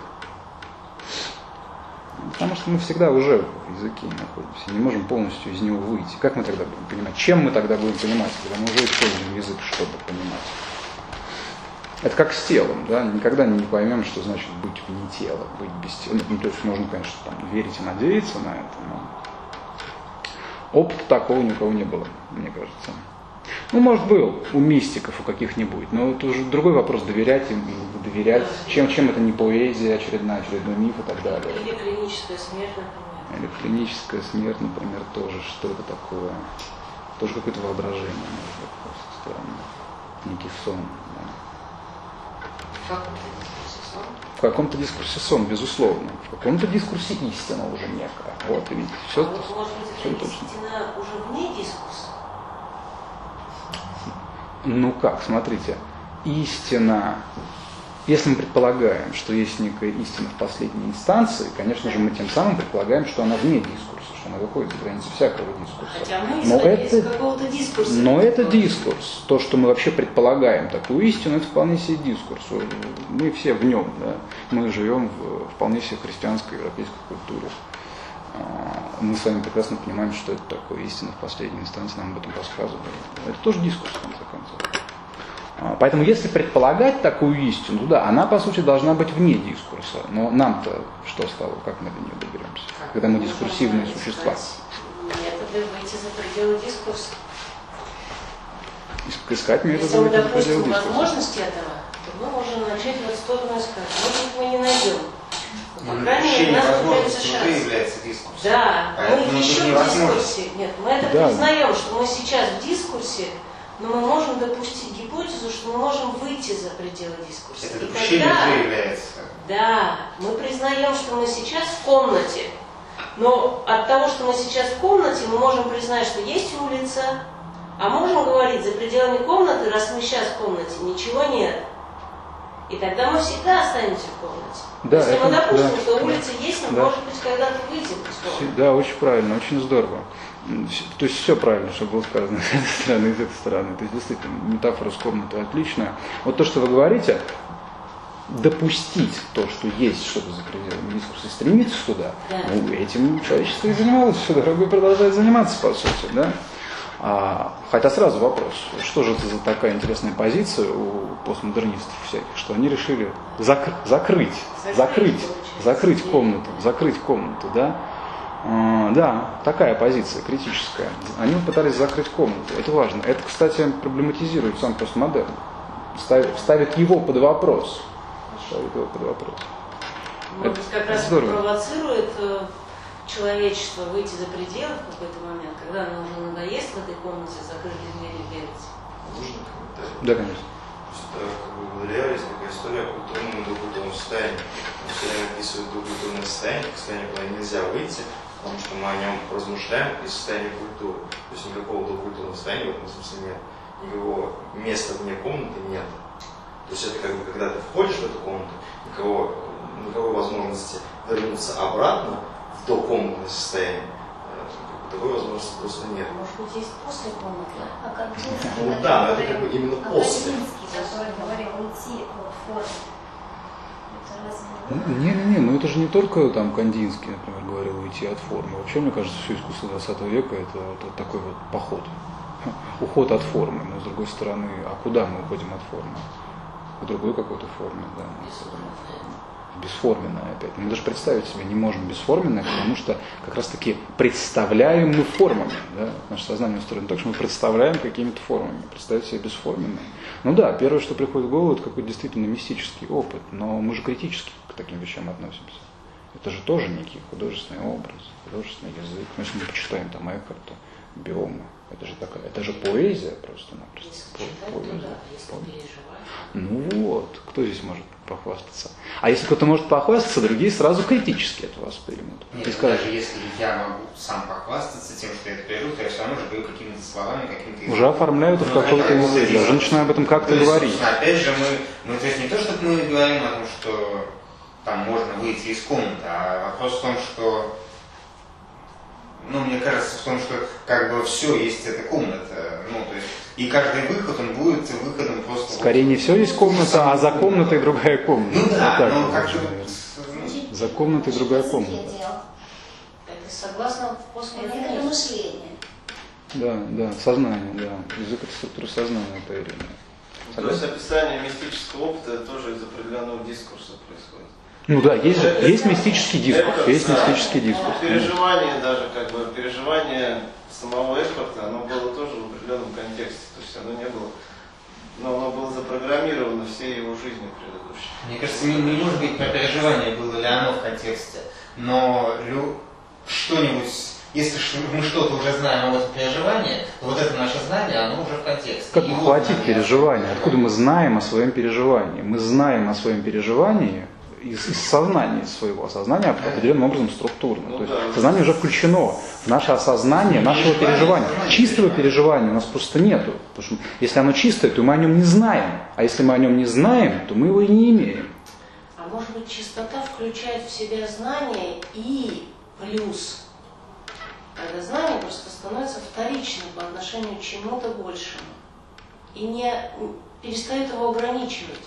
Потому что мы всегда уже в языке находимся, не можем полностью из него выйти. Как мы тогда будем понимать? Чем мы тогда будем понимать, когда мы уже используем язык, чтобы понимать? Это как с телом, да, никогда не поймем, что значит быть вне тела, быть без тела. Ну, то есть можно, конечно, там, верить и надеяться на это, но опыта такого ни у кого не было, мне кажется. Ну, может, был у мистиков, у каких-нибудь, но это уже другой вопрос, доверять им, доверять, чем, чем это не поэзия, очередная, очередной миф и так далее. Или клиническая смерть, например. Или клиническая смерть, например, тоже, что это такое? Тоже какое-то воображение, может быть, просто странно. Некий сон. Да. В каком-то дискурсе сон. В каком-то дискурсе сон, безусловно. В каком-то дискурсе истина уже некая. Вот, видите, все, а вот, может быть, все точно. истина уже вне дискурса? Ну как, смотрите, истина, если мы предполагаем, что есть некая истина в последней инстанции, конечно же, мы тем самым предполагаем, что она вне дискурса, что она выходит за границы всякого дискурса. Хотя мы Но это, какого-то дискурса. но это дискурс. То, что мы вообще предполагаем такую истину, это вполне себе дискурс. Мы все в нем, да? мы живем в вполне себе христианской европейской культуре. А, Мы с вами прекрасно понимаем, что это такое истина в последней инстанции, нам об этом рассказывали. Это тоже дискурс, в конце концов. А, Поэтому если предполагать такую истину, да, она по сути должна быть вне дискурса. Но нам-то что стало, как мы до нее доберемся, когда мы дискурсивные существа? Методы выйти за пределы дискурса. Иск- Искать методы Если мы выйти за пределы дискурса. возможности этого, то мы можем начать в эту сторону искать. Может быть, мы не найдем По крайней мере, Ощущение нас возможности уже шанс. является дискурсом. Да, Поэтому мы еще в дискурсе. Нет, мы это Да. признаем, что мы сейчас в дискурсе, но мы можем допустить гипотезу, что мы можем выйти за пределы дискурса. Это допущение тогда, уже является. да, мы признаем, что мы сейчас в комнате. Но от того, что мы сейчас в комнате, мы можем признать, что есть улица, а можем говорить, за пределами комнаты, раз мы сейчас в комнате, ничего нет. И тогда мы всегда останемся в комнате. Да, Если это- мы допустим, да, что да, улица есть, мы, да. может быть, когда-то выйдем из комнаты. Да, очень правильно, очень здорово. То есть все правильно, что было сказано с этой стороны и с этой стороны. То есть действительно, метафора с комнатой отличная. Вот то, что вы говорите, допустить то, что есть что-то за пределами дискурса, и стремиться туда, Да. ну, этим человечество и занималось все дорого и продолжает заниматься, по сути, да? А, хотя сразу вопрос, что же это за такая интересная позиция у постмодернистов всяких, что они решили зак- закрыть, Закрыть, закрыть, комнату, закрыть комнату, да? А, Да, такая позиция критическая. Они пытались закрыть комнату. Это важно. Это, кстати, проблематизирует сам постмодерн. Ставит, ставит его под вопрос. Ставит его под вопрос. Может быть, как раз здорово. провоцирует э, человечество выйти за пределы в какой-то момент, когда оно уже надоест в этой комнате закрыли двери бегать. Можно комментарий? Да, конечно. То есть это как бы Валериаре есть такая история о культурном и докультурном состоянии. Он все время описывает докультурное состояние, состояние, куда нельзя выйти, потому что мы о нем размышляем из состояния культуры. То есть никакого докультурного состояния в этом смысле нет. Никакого места вне комнаты нет. То есть это как бы когда ты входишь в эту комнату, никакого, никакой возможности вернуться обратно в докомнатное состояние. э, как Такой возможности просто нет. Может быть, есть после комнаты. А Кандинский, Ну да, но это как бы именно а после. Кандинский, который говорил уйти от формы. Это разве не Не-не-не, ну это же не только там Кандинский, например, говорил уйти от формы. Вообще, мне кажется, все искусство 20 века это вот, вот такой вот поход. Уход от формы, но с другой стороны, а куда мы уходим от формы? К другой какой-то форме, да. Бесформенная опять. Мы даже представить себе не можем бесформенное, потому что как раз таки представляем мы формами. Да? Наше сознание устроено так, что мы представляем какими-то формами. Представить себе бесформенное. Ну да, первое, что приходит в голову, это какой-то действительно мистический опыт. Но мы же критически к таким вещам относимся. Это же тоже некий художественный образ, художественный язык. Ну, если мы почитаем там Экхарта, биома, это же такая, это же поэзия просто-напросто. По- поэзия. да. Ну вот, кто здесь может похвастаться? А если кто-то может похвастаться, другие сразу критически это воспримут. Нет, И ну, скажут, даже если я могу сам похвастаться тем, что я это пережил, то я все равно же говорю какими-то словами, какими-то уже оформляют в Ну, каком-то это языке, естественно. уже начинаю об этом как-то То есть, говорить. Опять же, мы, ну, то есть не то, что мы говорим о том, что там можно выйти из комнаты, а вопрос в том, что, ну, мне кажется, в том, что как бы все есть эта комната, ну, то есть, и каждый выход, он будет выходом просто... Скорее не все есть комната, а за комнатой другая комната. Ну да, Вот так но вот как. Значит, За комнатой другая комната. Это согласно Это постмодернизму. мышление. Да, да, сознание, да. Язык это структура сознания, это Ирина. То есть описание мистического опыта это тоже из определенного дискурса происходит. Ну да, есть, же- есть мистический дискурс, Это, есть да, мистический дискурс. Переживание даже, как бы, переживание самого Эшфорта, оно было тоже в определенном контексте. То есть оно не было, но оно было запрограммировано всей его жизнью предыдущей. Мне кажется, не, не может быть про переживание, было ли оно в контексте, но лю- что-нибудь, если ш- мы что-то уже знаем об этом переживании, то вот это наше знание, оно уже в контексте. Как нам переживание? Откуда мы знаем о своем переживании? Мы знаем о своем переживании из, из сознания своего. Сознание определенным образом структурно. Ну То есть да. сознание уже включено наше осознание нашего переживания. Чистого переживания у нас просто нету. Потому что если оно чистое, то мы о нем не знаем. А если мы о нем не знаем, то мы его и не имеем. А может быть, чистота включает в себя знание и плюс. Когда знание просто становится вторичным по отношению к чему-то большему. И не перестает его ограничивать.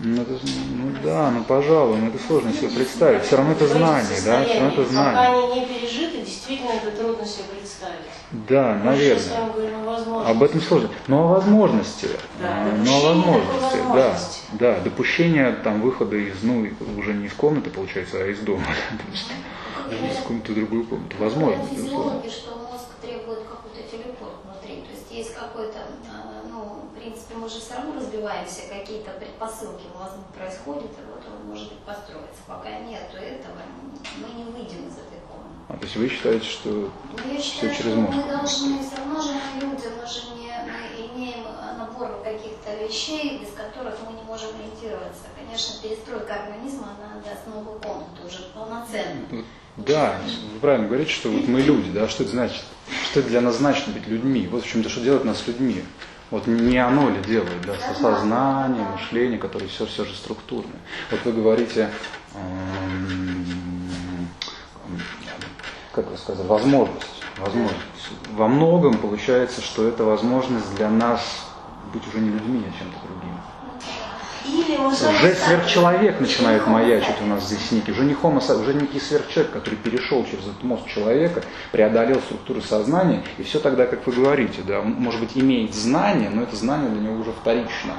Ну, это, ну да, ну пожалуй, но это сложно себе представить. Все равно это знание, да? Все равно это Пока знание. они не пережиты, действительно это трудно себе представить. Да, с наверное. говорим. Об этом сложно. Но о возможности. Да, но о возможности. Да, да, допущение там выхода из, ну, уже не из комнаты, получается, а из дома. Из комнаты в другую комнату. Возможно, Говорят безусловно. физиологи, что мозг требует какой-то телепорт внутри. То есть есть какой-то, ну, принципе, мы же все равно разбиваемся, какие-то предпосылки у вас происходят, и вот он может быть построиться. Пока нету этого, мы не выйдем из этой комнаты. А, то есть вы считаете, что Но я все считаю, через что мозг? мы должны, все равно же мы люди, мы же не мы имеем набор каких-то вещей, без которых мы не можем ориентироваться. Конечно, перестройка организма, она даст новую комнату, уже полноценную. Да, вы правильно говорите, что вот мы люди, да, что это значит? Что это для нас значит быть людьми? Вот в чем-то, что делает нас людьми. Вот не оно ли делает, да, сознание, мышление, которое все, все же структурное. Вот вы говорите, эм, как вы сказали, возможность, возможность. Во многом получается, что это возможность для нас быть уже не людьми, а чем-то другим. Или мы Уже стали- сверхчеловек начинает маячить у нас здесь некий, уже не хомо, со- уже некий сверхчеловек, который перешел через этот мозг человека, преодолел структуры сознания, и все тогда, как вы говорите, да, он, может быть, имеет знание, но это знание для него уже вторично.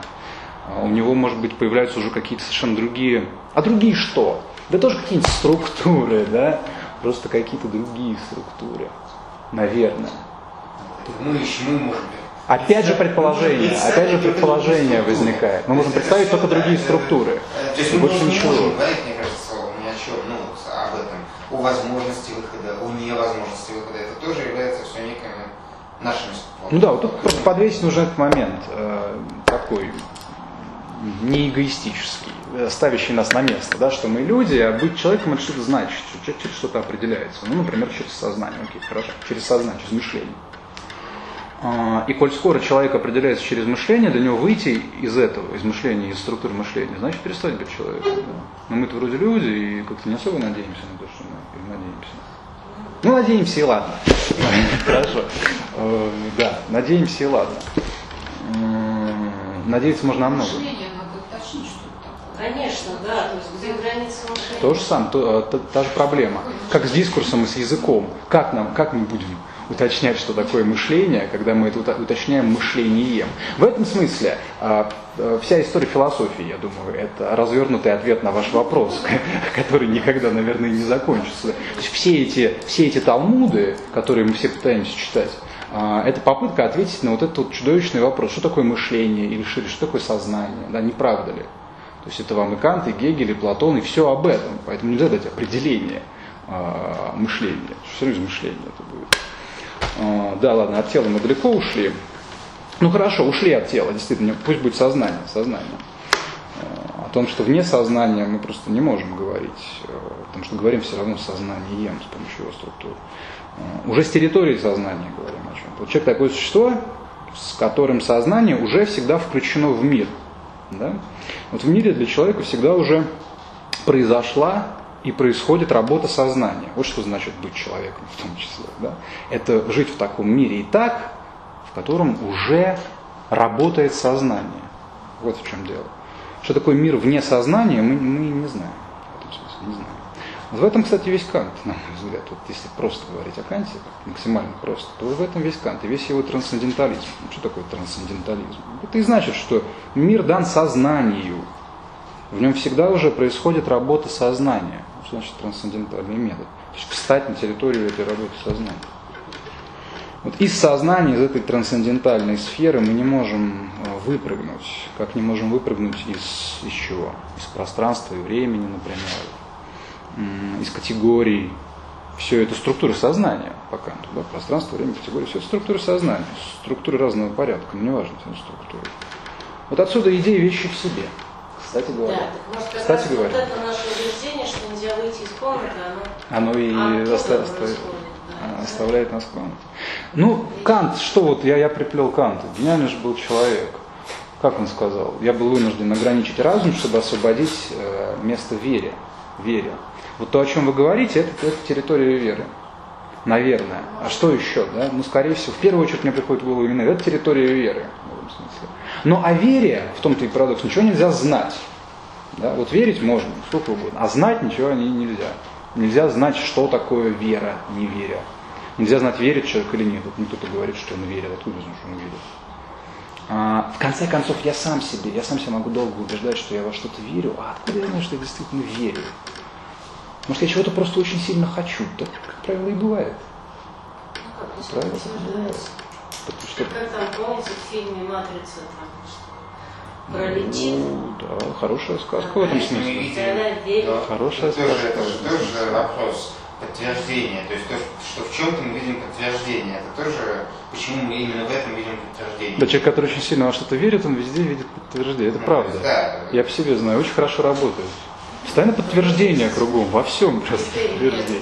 А У него, может быть, появляются уже какие-то совершенно другие... А другие что? Да тоже какие-нибудь структуры, да? Просто какие-то другие структуры. Наверное. Мы еще мы можем. Опять же предположение, опять же предположение возникает. Мы можем представить только другие структуры. То есть Больше ничего. говорить, мне кажется, ни о чем, ну, об этом, о возможности выхода, о невозможности выхода. Это тоже является все нашими способами. Ну да, вот тут просто подвесить нужно этот момент э, такой не эгоистический, э, ставящий нас на место, да, что мы люди, а быть человеком это что-то значит, что человек через что-то определяется. Ну, например, через сознание, окей, хорошо, через сознание, через мышление. А, И коль скоро человек определяется через мышление, для него выйти из этого, из мышления, из структуры мышления, значит перестать быть человеком. да. Но мы-то вроде люди и как-то не особо надеемся на то, что мы надеемся. Ну, надеемся и ладно. Хорошо. Э, Да, надеемся и ладно. Надеяться можно на много. Конечно, да, то есть где границы мышления. То же самое, то- э, та, та же проблема. Как с дискурсом и с языком. Как, нам, как мы будем уточнять, что такое мышление, когда мы это уто- уточняем мышлением? В этом смысле а, э, вся история философии, я думаю, это развернутый ответ на ваш вопрос, который никогда, наверное, не закончится. То есть все эти, все эти талмуды, которые мы все пытаемся читать, а, это попытка ответить на вот этот вот чудовищный вопрос, что такое мышление или что такое сознание, да, не правда ли? То есть это вам и Кант, и Гегель, и Платон, и все об этом. Поэтому нельзя дать определение а, мышления. Равно из мышления это будет. А, да, ладно, от тела мы далеко ушли. Ну хорошо, ушли от тела, действительно, пусть будет сознание, сознание. А, О том, что вне сознания мы просто не можем говорить, э, потому что говорим все равно сознанием с помощью его структуры. А, Уже с территории сознания говорим о чем. Человек такое существо, с которым сознание уже всегда включено в мир. Да? Вот в мире для человека всегда уже произошла и происходит работа сознания. Вот что значит быть человеком в том числе. Да? Это жить в таком мире и так, в котором уже работает сознание. Вот в чем дело. Что такое мир вне сознания, мы, мы не знаем. В этом смысле не знаем. В этом, кстати, весь Кант, на мой взгляд. Вот если просто говорить о Канте, максимально просто, то в этом весь Кант и весь его трансцендентализм. Ну, что такое трансцендентализм? Это и значит, что мир дан сознанию. В нем всегда уже происходит работа сознания. Что значит трансцендентальный метод? То есть встать на территорию этой работы сознания. Вот из сознания, из этой трансцендентальной сферы мы не можем э, выпрыгнуть. Как не можем выпрыгнуть из, из чего? Из пространства и времени, например, из категорий. Все это структуры сознания по Канту. Да? Пространство, время, категории. Все это структуры сознания. Структуры разного порядка, но неважно, все структуры. Вот отсюда идея вещи в себе. Кстати Да, говоря. так может Кстати говоря. вот это наше убеждение, что нельзя выйти из комнаты, оно Оно и оста- оста- да. оставляет нас в комнате. Ну, Кант, что вот я, я приплел Канта. Гениальный же был человек. Как он сказал? Я был вынужден ограничить разум, чтобы освободить э, место вере. вере. Вот то, о чем вы говорите, это, это территория веры. Наверное. А что еще? Да? Ну, скорее всего, в первую очередь мне приходит в голову именно это территория веры. Но о вере, в том-то и парадокс, ничего нельзя знать. Да? Вот верить можно, сколько угодно, а знать ничего не- нельзя. Нельзя знать, что такое вера, не веря. Нельзя знать, верит человек или нет. Вот кто-то говорит, что он верит, откуда знать, что он верит. А, в конце концов, я сам себе, я сам себя могу долго убеждать, что я во что-то верю, а откуда я знаю, что я действительно верю? Может, я чего-то просто очень сильно хочу. Так, как правило, и бывает. Ну, Правильно. Что, Как там, помните, в фильме «Матрица» там, пролетит? Ну, да, хорошая сказка в этом смысле. да, Хорошая тоже, сказка. это же тоже вопрос подтверждения. То есть то, что в чем-то мы видим подтверждение, это тоже, почему мы именно в этом видим подтверждение. Да, человек, который очень сильно во что-то верит, он везде видит подтверждение. Это Ну, правда. Да. Я по себе знаю, очень хорошо работает. Постоянно подтверждение кругом, во всем просто подтверждение.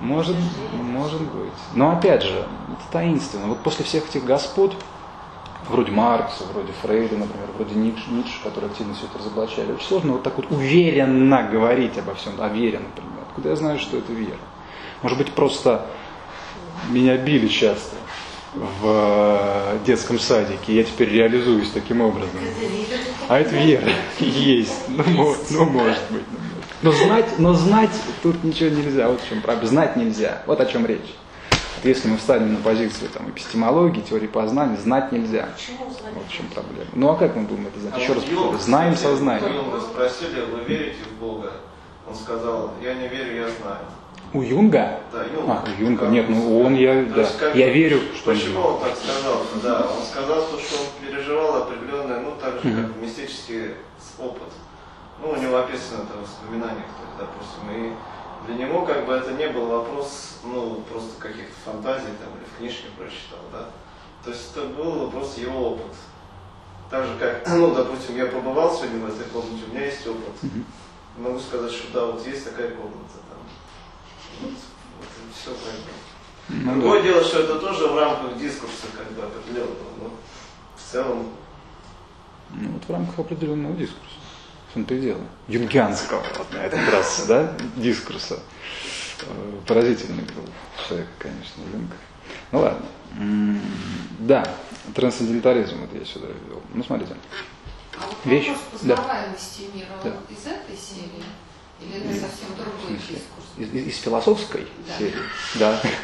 Может, может быть. Но опять же, это таинственно. Вот после всех этих господ, вроде Маркса, вроде Фрейда, например, вроде Ницше, Ницше, которые активно все это разоблачали, очень сложно вот так вот уверенно говорить обо всем, о вере, например. Откуда я знаю, что это вера? Может быть, просто меня били часто в э, детском садике, я теперь реализуюсь таким образом. А это вера есть. Ну, ну, может быть. ну. Но знать, но знать тут ничего нельзя. Вот в чем проблема. Знать нельзя. Вот о чем речь. Вот Если мы встанем на позицию там, эпистемологии, теории познания, знать нельзя. Почему знать? Вот в чем проблема. Ну а как мы думаем это знать? А Еще раз Юнг, повторю. Знаем кстати, сознанием. Юнга спросили, вы верите в Бога? Он сказал, я не верю, я знаю. У Юнга? Да, Юнг. А, у Юнга. Ну, Нет, ну он, я, То да. есть, как Я верю, что он Почему он так сказал? Да, он сказал, то, что он переживал определенный, ну, так же, как мистический опыт. Ну, у него описано это в воспоминаниях, то есть, допустим, и для него как бы это не был вопрос, ну, просто каких-то фантазий там или в книжке прочитал, да. То есть это был просто его опыт. Так же как, ну, допустим, я побывал сегодня в этой комнате, у меня есть опыт. Могу сказать, что да, вот есть такая комната там. Вот, вот все как бы. Ну, Другое да. дело, что это тоже в рамках дискурса как бы определенного. Но в целом, Ну, вот в рамках определенного дискурса. В том-то и дело. Юнгианского, вот на этот раз, да, дискурса. Э, Поразительный был человек, конечно, Юнг. Ну ладно. Да, трансцендентализм, вот я сюда ввел. Ну, смотрите. А вот Вещь, вопрос да. познаваемости мира, Да. из этой серии? Или это совсем другой дискурс? Из, из- из философской Да. серии? Да. Нет,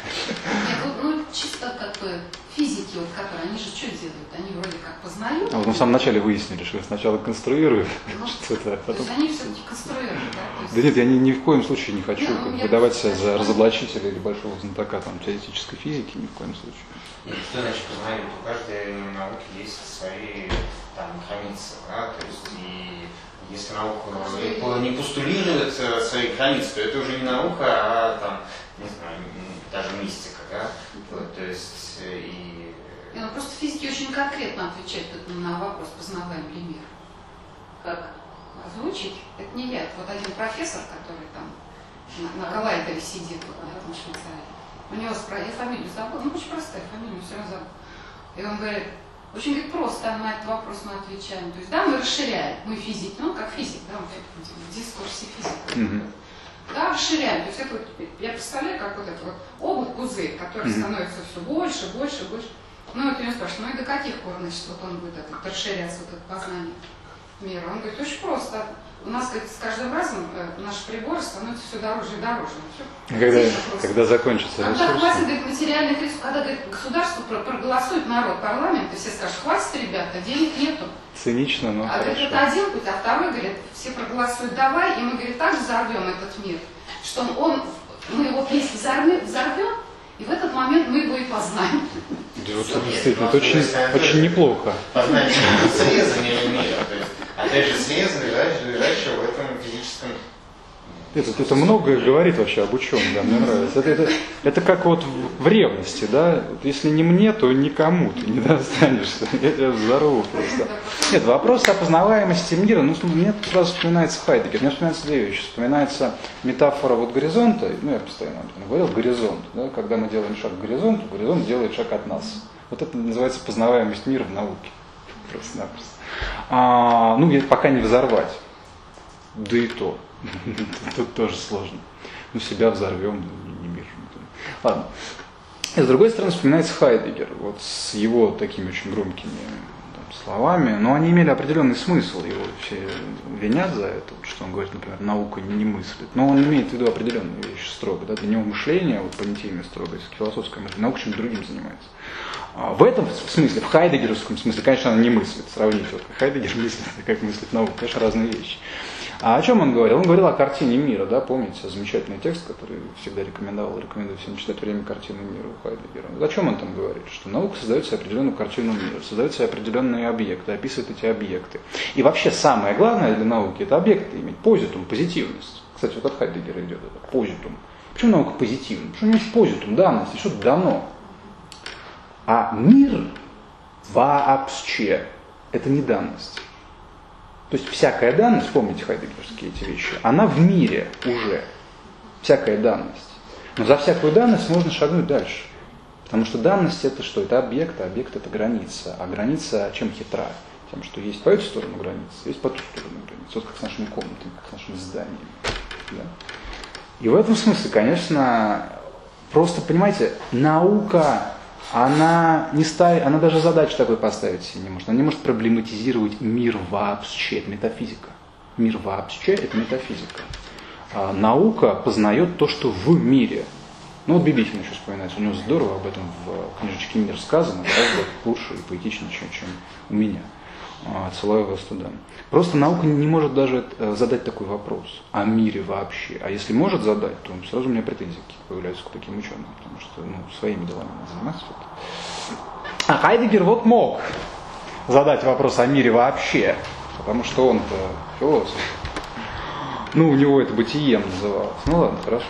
ну, ну, чисто как бы физики, вот которые, они же что делают? Они вроде как познают. А вот мы в самом начале выяснили, что сначала конструируют Ну, что-то, а То потом... есть они все-таки конструируют, да? Есть- Да нет, я ни, ни в коем случае не хочу Не, ну, как выдавать себя за даже- разоблачителя или большого знатока там, теоретической физики, ни в коем случае. И что значит познает? У каждой науки есть свои там границы, да, то есть и если наука по- не постулирует свои границы, то это уже не наука, а там, не знаю, даже мистика, да, Вот, то есть э, и Не, ну, просто физики очень конкретно отвечают на вопрос, познаваем ли мир. Как? Озвучить? Это не я, это вот один профессор, который там на, на коллайдере сидит вот на этом Швейцарии. У него спросили, я фамилию забыл, ну очень простая фамилия, все равно забыл. И он говорит, очень говорит, просто на этот вопрос мы отвечаем. То есть, да, мы расширяем, мы физики, ну, как физик, да, вот в дискурсе физика. Мгм. Да, расширяем. То есть это вот, я представляю, как вот это вот облако, пузырь, который Мгм. становится все больше, больше, больше. Ну, вот меня спрашивают, ну и до каких пор, значит, вот он будет это, вот расширяться, вот это познание мира? Он говорит, очень просто. У нас, говорит, с каждым разом э, наши приборы становятся все дороже и дороже. Всё. Когда, когда закончится Когда ресурс, хватит, говорит, материальных ресурсов, когда, говорит, государство про- проголосует народ, парламент, и все скажут, хватит, ребята, денег нету. цинично, но А говорит, это хорошо. один путь, а второй, говорит, все проголосуют давай, и мы, говорит, так взорвем этот мир, что он, мы его если взорвем, взорвем, и в этот момент мы его и познаем. Это действительно, это очень, очень неплохо. познание срезания мира, то есть опять же срезание, да, лежащего в этом физическом Это, это многое говорит вообще об ученом, да, мне нравится. Это, это, это как вот в, ревности, да, если не мне, то никому ты не достанешься. Я тебя взорву просто. Нет, вопрос о познаваемости мира, ну, мне сразу вспоминается Хайдегер, мне вспоминаются две вещи. Вспоминается метафора вот горизонта, ну, я постоянно об этом говорил, горизонт, да, когда мы делаем шаг к горизонту, горизонт делает шаг от нас. Вот это называется познаваемость мира в науке. Просто-напросто. А, ну, пока не взорвать. Да и то. Тут тоже сложно. Ну, себя взорвем, не мир. Ладно. И с другой стороны, вспоминается Хайдегер, вот с его такими очень громкими там, словами, но они имели определенный смысл, его все винят за это, что он говорит, например, наука не мыслит, но он имеет в виду определенные вещи строго, да, для него мышление, вот понятийное строго, если философское мышление, наука чем-то другим занимается. А в этом смысле, в хайдегеровском смысле, конечно, она не мыслит, сравнить вот, Хайдегер мыслит, как мыслит наука, конечно, разные вещи. А о чем он говорил? Он говорил о картине мира, да, помните, замечательный текст, который всегда рекомендовал, рекомендую всем читать «Время картины мира» у Хайдегера. О чем он там говорит? Что наука создает себе определенную картину мира, создает себе определенные объекты, описывает эти объекты. И вообще самое главное для науки – это объекты иметь, позитум, позитивность. Кстати, вот от Хайдегера идет это, позитум. Почему наука позитивна? Потому что у нее есть позитум, данность, что-то дано. А мир вообще – это не данность. То есть всякая данность, помните хайдеггерские эти вещи, она в мире уже. Всякая данность. Но за всякую данность можно шагнуть дальше. Потому что данность это что? Это объект, а объект это граница. А граница чем хитра? Тем, что есть по эту сторону границы, есть по ту сторону границы. Вот как с нашими комнатами, как с нашими зданиями. Да? И в этом смысле, конечно, просто, понимаете, наука она не ставит, она даже задачу такой поставить себе не может. Она не может проблематизировать мир вообще, это метафизика. Мир вообще это метафизика. А наука познает то, что в мире. Ну вот Бибихин еще вспоминается, у него здорово об этом в книжечке «Мир» сказано, гораздо лучше и поэтичнее, чем, чем у меня. Отсылаю вас туда. Просто наука не может даже э, задать такой вопрос о мире вообще. А если может задать, то сразу у меня претензии появляются к таким ученым, потому что ну, своими делами надо заниматься. А Хайдегер вот мог задать вопрос о мире вообще, потому что он-то философ. Ну, у него это бытием называлось. Ну ладно, хорошо.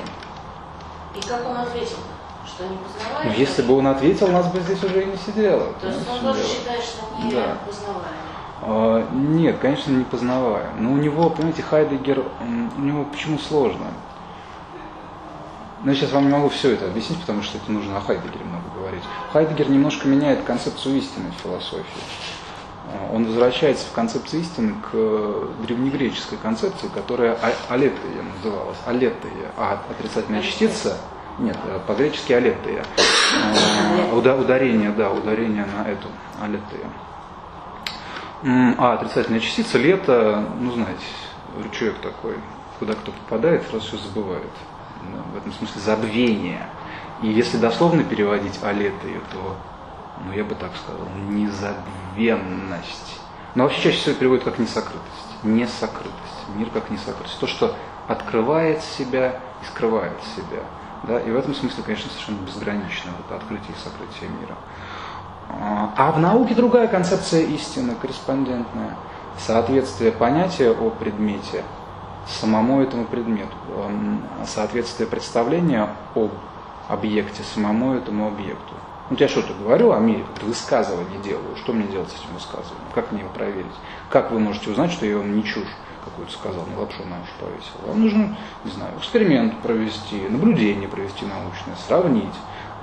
И как он ответил? Что не познаваемо? Ну, если бы он ответил, нас бы здесь уже и не сидело. То есть он тоже считает, что не да. познаваемо? А, нет, конечно, не познаваем. Но у него, понимаете, Хайдегер, у него почему сложно? Но я сейчас вам не могу все это объяснить, потому что это нужно о Хайдегере много говорить. Хайдегер немножко меняет концепцию истины в философии. А, он возвращается в концепцию истины к древнегреческой концепции, которая алетея называлась. Алетея, а отрицательная частица, нет, по-гречески алетея. А, ударение, да, ударение на эту алетея. А отрицательная частица, лето, ну знаете, ручеек такой, куда кто попадает, сразу все забывает. В этом смысле забвение. И если дословно переводить алеты, то, ну я бы так сказал, незабвенность. Но вообще чаще всего переводят как несокрытость. Несокрытость. Мир как несокрытость. То, что открывает себя и скрывает себя. Да? И в этом смысле, конечно, совершенно безгранично вот открытие и сокрытие мира. А в науке другая концепция истины, корреспондентная. Соответствие понятия о предмете самому этому предмету. Соответствие представления об объекте самому этому объекту. Ну, я что-то говорю о мире, как высказывание делаю. Что мне делать с этим высказыванием? Как мне его проверить? Как вы можете узнать, что я вам не чушь какую-то сказал, не лапшу на уши повесил? Вам нужно, не знаю, эксперимент провести, наблюдение провести научное, сравнить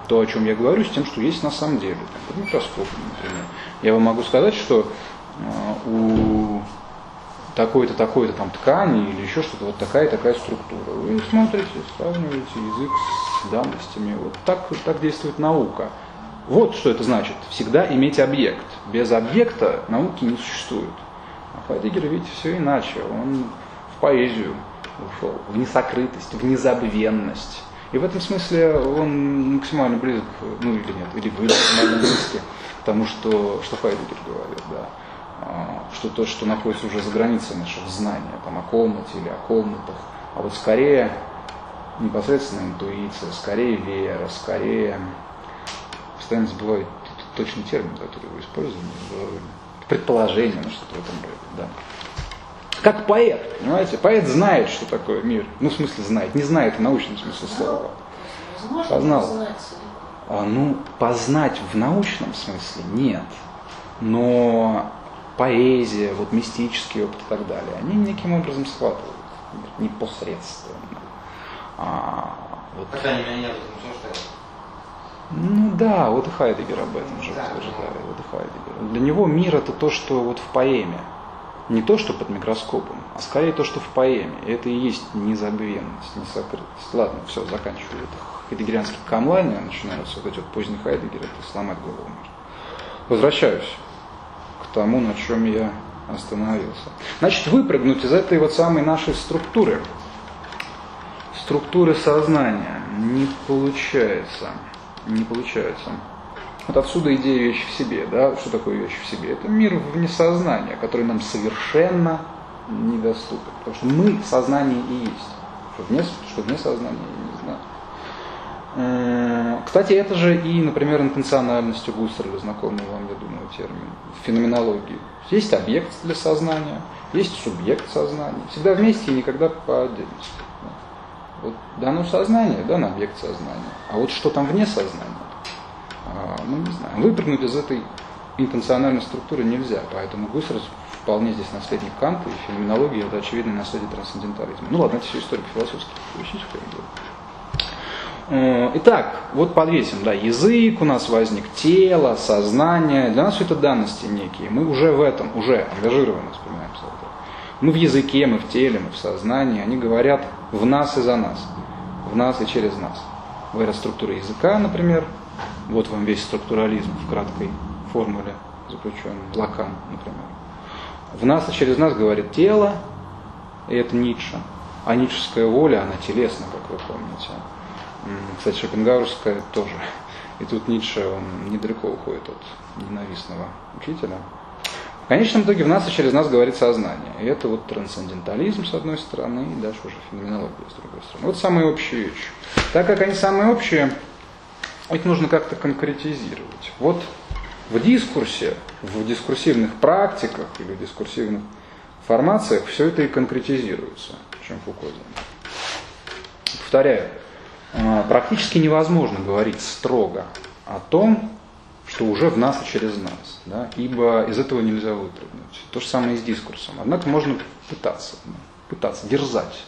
то, о чем я говорю, с тем, что есть на самом деле. Там, например. Я вам могу сказать, что э, у такой-то, такой-то там ткани или еще что-то, вот такая такая структура. Вы смотрите, сравниваете язык с данностями. Вот так, так действует наука. Вот что это значит. Всегда иметь объект. Без объекта науки не существует. А Хайдегер, видите, все иначе. Он в поэзию ушел, в несокрытость, в незабвенность. И в этом смысле он максимально близок, ну или нет, или максимально близки к тому, что, что Хайдегер говорит, да. А, что то, что находится уже за границей нашего знания, там о комнате или о комнатах, а вот скорее непосредственно интуиция, скорее вера, скорее, постоянно забываю точный термин, который вы используете, предположение, ну что-то в этом роде, да. Как поэт, понимаете? Поэт знает, что такое мир. Ну, в смысле знает. Не знает в научном смысле слова. Познал. А, ну, познать в научном смысле нет. Но поэзия, вот мистический опыт и так далее, они неким образом схватывают непосредственно. А, вот. По крайней мере, нет ну да, вот и Хайдегер об этом же утверждает. Вот и Хайдегер. Для него мир это то, что вот в поэме не то, что под микроскопом, а скорее то, что в поэме. И это и есть незабвенность, несокрытость. Ладно, все, заканчиваю. Это хайдегерианский камлайн, начинаются вот эти вот поздние Хайдегеры, это сломать голову можно. Возвращаюсь к тому, на чем я остановился. Значит, выпрыгнуть из этой вот самой нашей структуры, структуры сознания, не получается. Не получается. Вот отсюда идея вещи в себе. Да? Что такое вещь в себе? Это мир вне сознания, который нам совершенно недоступен. Потому что мы сознание и есть. Что вне, что вне сознания, я не знаю. Кстати, это же и, например, интенциональность у Гусserля, знакомый вам, я думаю, термин, в феноменологии. Есть объект для сознания, есть субъект сознания. Всегда вместе и никогда по отдельности. Вот дано сознание, дан объект сознания. А вот что там вне сознания, мы не знаем. Выпрыгнуть из этой интенциональной структуры нельзя, поэтому Гуссерль вполне здесь наследник Канта, и феноменология это очевидно наследие трансцендентализма. Ну ладно, это все историки философские, Э, итак, вот подвесим, да, язык у нас возник, тело, сознание. Для нас все это данности некие. Мы уже в этом, уже ангажированы, вспоминаем это. Мы в языке, мы в теле, мы в сознании. Они говорят в нас и за нас. В нас и через нас. Говорят структура языка, например. Вот вам весь структурализм в краткой формуле заключен. Лакан, например. В нас и через нас говорит тело, и это Ницше. А ницшеская воля, она телесна, как вы помните. Кстати, Шопенгауэрская тоже. И тут Ницше, он недалеко уходит от ненавистного учителя. В конечном итоге в нас и через нас говорит сознание. И это вот трансцендентализм с одной стороны, и дальше уже феноменология с другой стороны. Вот самые общие вещи. Так как они самые общие, их нужно как-то конкретизировать. Вот в дискурсе, в дискурсивных практиках или дискурсивных формациях все это и конкретизируется, чем Фуко Повторяю, а, практически невозможно говорить строго о том, что уже в нас и через нас, да, ибо из этого нельзя выпрыгнуть. То же самое и с дискурсом. Однако можно пытаться, пытаться дерзать.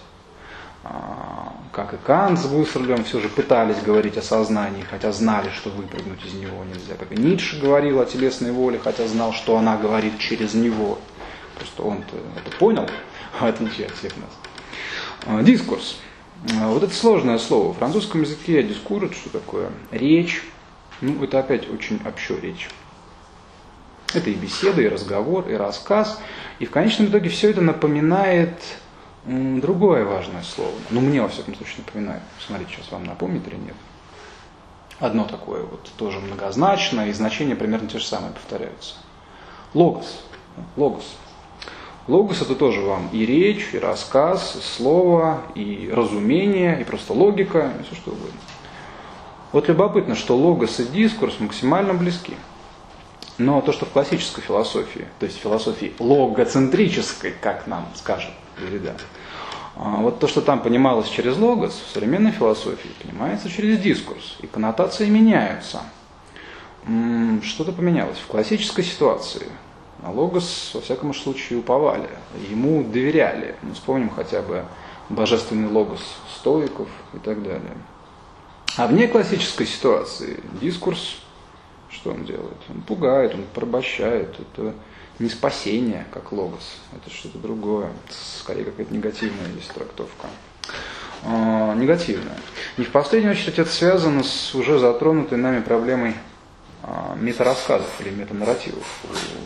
А, как и Кант с Гуссерлем все же пытались говорить о сознании, хотя знали, что выпрыгнуть из него нельзя. Как и Ницше говорил о телесной воле, хотя знал, что она говорит через него. Просто он-то это понял, в отличие от всех нас. А, дискурс. А, вот это сложное слово. В французском языке дискур что такое? Речь. Ну, это опять очень общо речь. Это и беседа, и разговор, и рассказ. И в конечном итоге все это напоминает другое важное слово. Ну, мне, во всяком случае, напоминает. Смотрите, сейчас вам напомнит или нет. Одно такое вот тоже многозначное, и значения примерно те же самые повторяются. Логос. Логос. Логос это тоже вам и речь, и рассказ, и слово, и разумение, и просто логика, и все что угодно. Вот любопытно, что логос и дискурс максимально близки. Но то, что в классической философии, то есть философии логоцентрической, как нам скажет Derrida, а, вот то, что там понималось через логос, в современной философии понимается через дискурс, и коннотации меняются. Что-то поменялось. В классической ситуации на Логос, во всяком случае, уповали, ему доверяли. Мы вспомним хотя бы божественный Логос стоиков и так далее. А вне классической ситуации дискурс, что он делает? Он пугает, он порабощает. Это не спасение, как Логос, это что-то другое. Скорее, какая-то негативная здесь трактовка. А, негативная. И в последнюю очередь это связано с уже затронутой нами проблемой а, метарассказов или метанарративов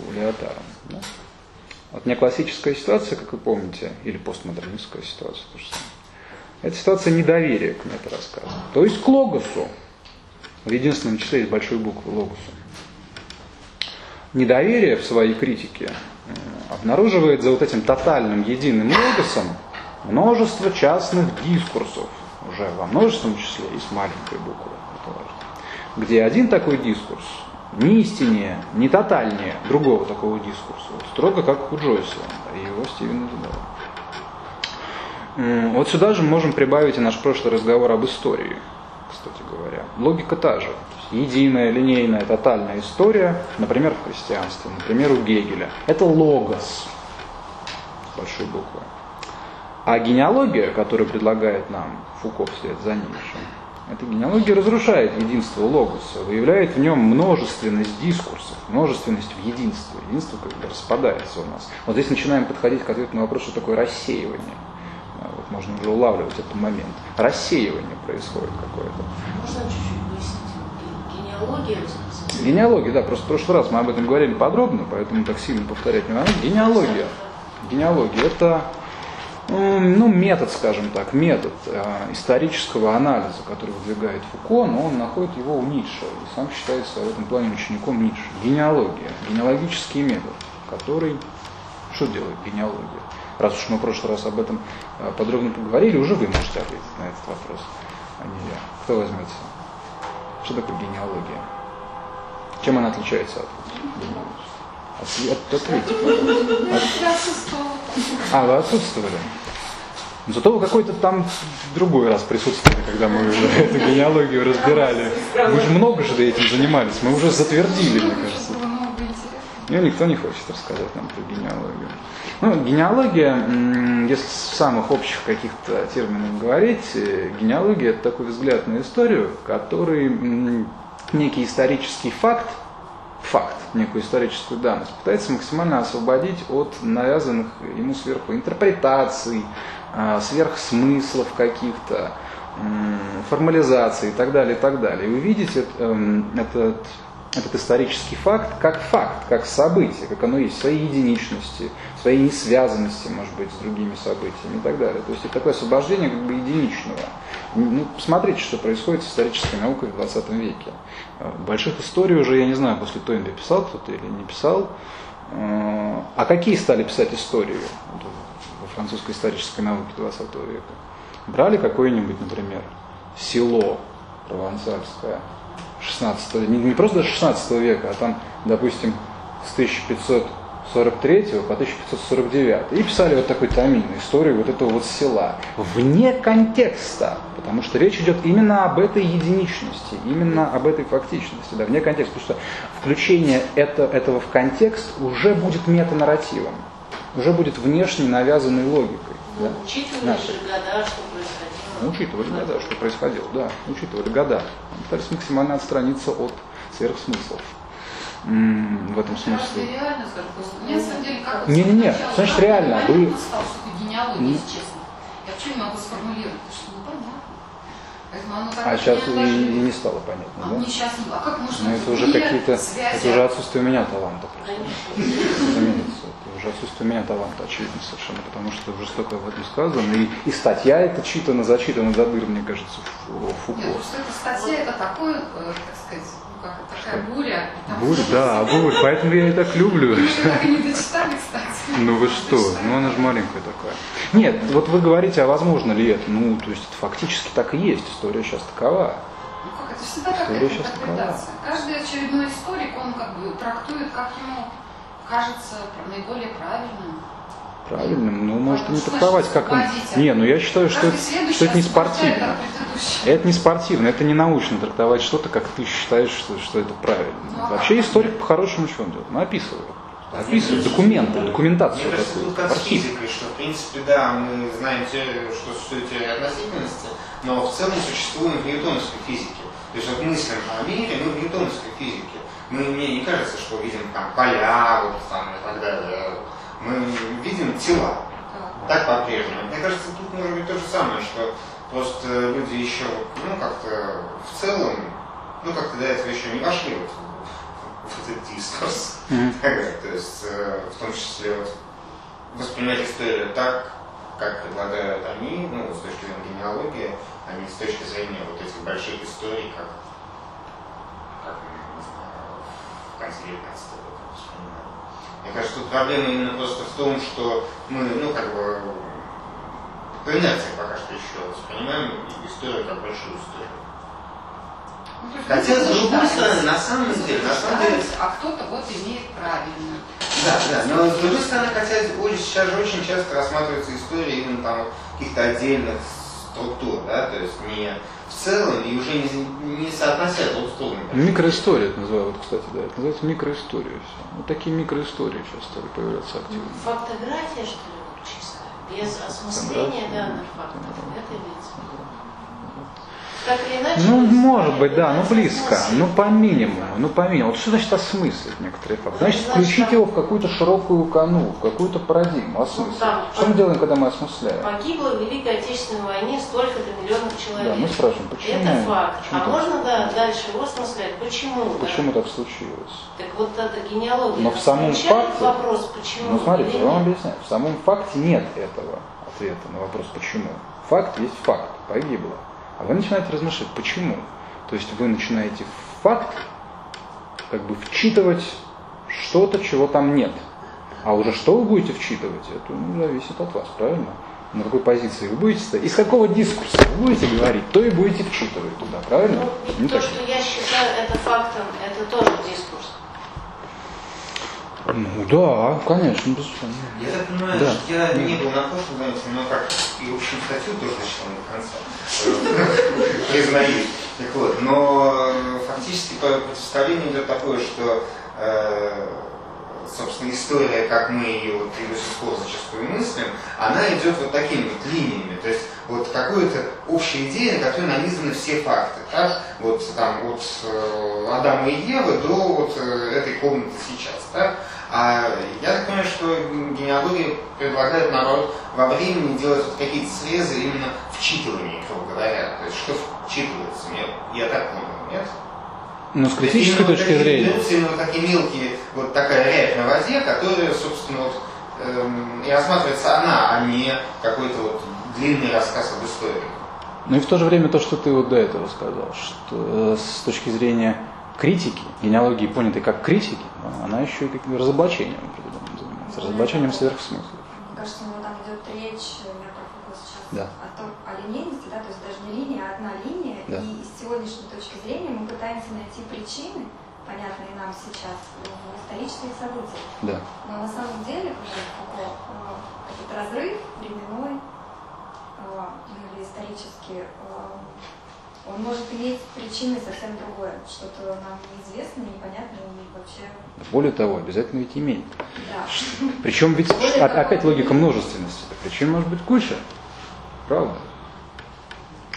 у Леотара. Да? Вот неклассическая ситуация, как вы помните, или постмодернистская ситуация, то же самое. Это ситуация недоверия к метарассказу. То есть к логосу. В единственном числе есть большой буквы логосу. Недоверие в своей критике обнаруживает за вот этим тотальным единым логосом множество частных дискурсов. Уже во множественном числе маленькая буква. Это важно где один такой дискурс не истиннее, не тотальнее другого такого дискурса. Вот, строго как у Джойса и его Стивена Дедала. Вот сюда же можем прибавить и наш прошлый разговор об истории, кстати говоря. Логика та же. Единая, линейная, тотальная история, например, в христианстве, например, у Гегеля. Это логос с большой буквы. А генеалогия, которую предлагает нам Фуко вслед за Ницше, эта генеалогия разрушает единство логоса, выявляет в нем множественность дискурсов, множественность в единстве. Единство как бы распадается у нас. Вот здесь начинаем подходить к ответу на вопрос, что такое рассеивание. Вот можно уже улавливать этот момент. Рассеивание происходит какое-то. Можно чуть-чуть? Генеалогия? Генеалогия, да, просто в прошлый раз мы об этом говорили подробно, поэтому так сильно повторять не надо. Генеалогия. Генеалогия – это ну, метод, скажем так, метод э, исторического анализа, который выдвигает Фуко, но он находит его у Ницше и сам считается в этом плане учеником Ницше. Генеалогия, генеалогический метод, который... Что делает генеалогия? раз уж мы в прошлый раз об этом э, подробно поговорили, уже вы можете ответить на этот вопрос, а не я. Кто возьмется? Что такое генеалогия? Чем она отличается от? От, от, ответьте, пожалуйста. От- А, вы отсутствовали? Зато вы какой-то там другой раз присутствовали, когда мы уже эту генеалогию разбирали. Мы же много же этим занимались, мы уже затвердили, мне кажется. Интересного. Ну, никто не хочет рассказать нам про генеалогию. Ну, генеалогия, если в самых общих каких-то терминах говорить, э, генеалогия это такой взгляд на историю, который некий исторический факт, факт, некую историческую данность, пытается максимально освободить от навязанных ему сверху интерпретаций, а, сверхсмыслов каких-то, м, формализаций и так далее, и так далее. И увидеть это, эм, этот этот исторический факт как факт, как событие, как оно есть, своей единичности, своей несвязанности, может быть, с другими событиями и так далее. То есть это такое освобождение как бы единичного. Ну, посмотрите, что происходит с исторической наукой в 20 веке. Больших историй уже, я не знаю, после Тойнби писал кто-то или не писал. А какие стали писать историю во французской исторической науке 20 века? Брали какое-нибудь, например, село провансальское, 16 не, не просто даже 16 века, а там, допустим, с 1543 по 1549. И писали вот такой томин, историю вот этого вот села. Вне контекста, потому что речь идет именно об этой единичности, именно об этой фактичности, да, вне контекста, потому что включение это, этого в контекст уже будет метанарративом, уже будет внешне навязанной логикой. Да? Ну, учитывая Нашей. года, что происходило. Ну, учитывали года, что происходило, да, учитывали года. Пытались максимально отстраниться от сверхсмыслов. М, В этом смысле. Не-не-не, значит, реально, вы-. Я вообще не могу сформулировать, что непонятно. Поэтому оно так А сейчас и, не стало понятно, А да? мне сейчас. А как можно... Но это уже какие-то, это уже отсутствие у меня таланта. Разумеется, это уже отсутствие у меня таланта, очевидно совершенно, потому что уже столько об этом сказано. И, и статья это читана, зачитана до дыр, мне кажется, Фу- Фуко. Нет, эта статья, это такой, э, так сказать, ну как, такая буря. много да, бурь, поэтому я и так люблю. Мы так и не дочитали, кстати. Ну вы что? Ну она же маленькая такая. Нет, вот вы говорите, а возможно ли это? Ну, то есть это фактически так и есть. История сейчас такова. Ну как, это всегда История сейчас интерпретация. Каждый очередной историк, он как бы трактует, как ему кажется наиболее правильным. Правильно, ну может и не трактовать, как он. Не, ну я считаю, что, это- что это не спортивно. Это не спортивно, это не научно трактовать что-то, как ты считаешь, что, что это правильно. Ну, а Вообще как? историк по-хорошему что он делает? Ну, описывает. Описывает документы, документацию Мне кажется, такую, тут как с физикой, что в принципе, да, мы знаем теорию, что существует теория относительности, но в целом существуем в ньютоновской физике. То есть вот мыслим о мире, мы в ньютоновской физике. Мы, мне не кажется, что видим там поля, вот там и так далее. Мы видим тела. Так. Так по-прежнему. Мне кажется, тут может быть то же самое, что просто люди еще, ну, как-то в целом, ну, как-то до этого еще не вошли вот в, в этот дискурс. То есть, э, в том числе, вот, воспринимать историю так, как предлагают они, ну, с точки зрения генеалогии, а не с точки зрения вот этих больших историй, как, как не знаю, в конце 19 века. Мне кажется, тут проблема именно просто в том, что мы, ну, как бы, по инерции пока что еще воспринимаем историю как большую историю. Хотя, с другой стороны, на самом деле, на самом деле, А кто-то вот имеет правильно. Да, да, но с другой стороны, хотя сейчас же очень часто рассматривается история именно там каких-то отдельных структур, да, то есть не в целом и уже не, не соотнося друг с другом. Микроистория это называют, кстати, да. Это называется микроистория. Все. Вот такие микроистории сейчас стали появляться активно. Фактография, что ли, вот чисто? Без осмысления Фотография, данных да. фактов. Это имеется в виду. Так или иначе. Ну, может быть, да, ну близко, ну по минимуму, ну по минимуму. Вот что значит осмыслить некоторые факты? Значит, включить его в какую-то широкую кану, в какую-то парадигму, осмыслить. там- Что мы делаем, когда мы осмысляем? Погибло в Великой Отечественной войне столько-то миллионов человек. Да, мы спрашиваем, почему? Это факт. Почему а так? можно, да, дальше его осмыслять? Почему? Почему так случилось? Так вот эта генеалогия Но в самом факте- вопрос, почему? Ну, смотрите, я вам объясняю. В самом факте нет этого ответа на вопрос «почему?». Факт есть факт, погибло. А вы начинаете размышлять «почему?». То есть вы начинаете факт как бы вчитывать что-то, чего там нет. А уже что вы будете вчитывать, это ну, зависит от вас, правильно? На какой позиции вы будете стоять, из какого дискурса вы будете говорить, то и будете вчитывать туда, правильно? Ну, Не то, так? что я считаю это фактом, это тоже дискурс. Ну да, конечно, безусловно. Я так понимаю, Да. что я не был на прошлом занятии, но как и общую статью тоже дочитал до конца. Признаюсь. Так вот, но э, фактически по- противостояние идет такое, что э, собственно, история, как мы ее вот и до сих зачастую мыслим, она идет вот такими вот линиями. То есть вот какая-то общая идея, на которой нанизаны все факты. Так? Вот там от э, Адама и Евы до вот э, этой комнаты сейчас. Так? А я так понимаю, что генеалогия предлагает, наоборот, во времени делать вот какие-то срезы именно вчитывания, грубо говоря. То есть что вчитывается? Я, я так понял, нет? Ну, с критической именно точки зрения. берутся именно вот такие мелкие, вот такая рябь на воде, которая, собственно, вот, эм, и рассматривается она, а не какой-то вот длинный рассказ об истории. Ну и в то же время то, что ты вот до этого сказал, что э, с точки зрения критики, генеалогии понятой как критики, она еще и каким разоблачением определенным занимается, разоблачением сверхсмыслов. Мне кажется, у него там идет речь, я профукал сейчас, Да. о том, о линейности, да, то есть даже не линия, а одна линия, Да. и сегодняшней точки зрения мы пытаемся найти причины, понятные нам сейчас, в исторических событиях. Да. Но на самом деле уже какой, э, этот разрыв временной э, или исторический, э, он может иметь причины совсем другое, что-то нам неизвестное, непонятное и вообще, Более того, обязательно ведь имеет. да. Причем ведь Более о- того- опять логика множественности. Причин может быть куча. Правда.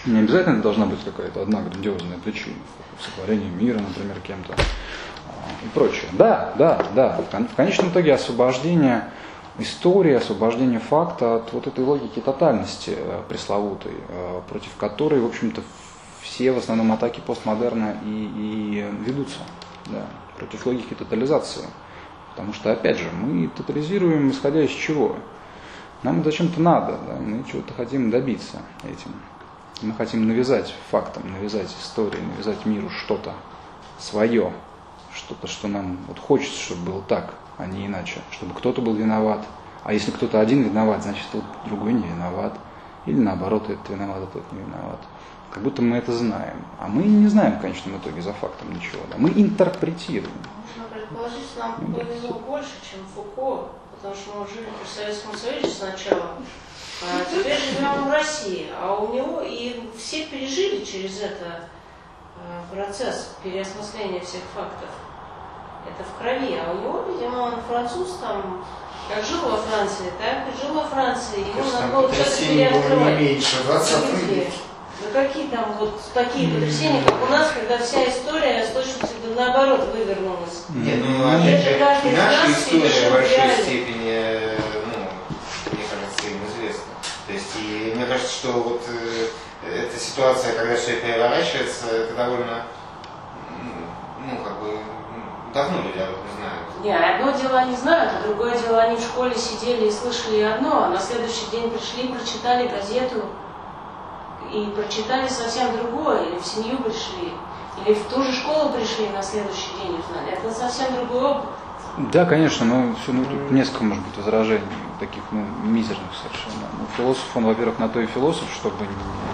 Не обязательно должна быть какая-то одна грандиозная причина. Сотворение мира, например, кем-то а, и прочее. Да, да, да. В конечном итоге освобождение истории, освобождение факта от вот этой логики тотальности э, пресловутой, э, против которой, в общем-то, все в основном атаки постмодерна и, и ведутся. Да, против логики тотализации. Потому что, опять же, мы тотализируем, исходя из чего? Нам зачем-то надо, да? мы чего-то хотим добиться этим. Мы хотим навязать фактам, навязать истории, навязать миру что-то свое, что-то, что нам вот хочется, чтобы было так, а не иначе, чтобы кто-то был виноват. А если кто-то один виноват, значит тот другой не виноват. Или наоборот, этот виноват, а тот не виноват. Как будто мы это знаем. А мы не знаем в конечном итоге за фактом ничего. Да? Мы интерпретируем. Можно предположить, что нам повезло больше, чем Фуко, потому что мы жили при Советском Союзе сначала, а теперь живем в России, а у него и все пережили через это а, процесс переосмысления всех фактов. Это в крови, а у него, видимо, он француз там, как жил во Франции, так и жил во Франции, ему Кажется, надо было что-то не переоткрывать. меньше в 20 Видите? веке. Да какие там вот такие потрясения, как у нас, когда вся история с точностью да наоборот вывернулась. Нет, ну, Ну, опять это же, наша история в большой степени, э, ну, мне кажется, им известна. То есть, и мне кажется, что вот э, эта ситуация, когда все переворачивается, это довольно, ну, как бы, давно люди об этом знают. Не, одно дело они знают, а другое дело они в школе сидели и слышали одно, а на следующий день пришли, прочитали газету и прочитали совсем другое, или в семью пришли, или в ту же школу пришли на следующий день узнали. Это совсем другой опыт. Да, конечно, но все, ну, тут несколько, может быть, возражений, таких, ну, мизерных совершенно. Ну, философ, он, во-первых, на то и философ, чтобы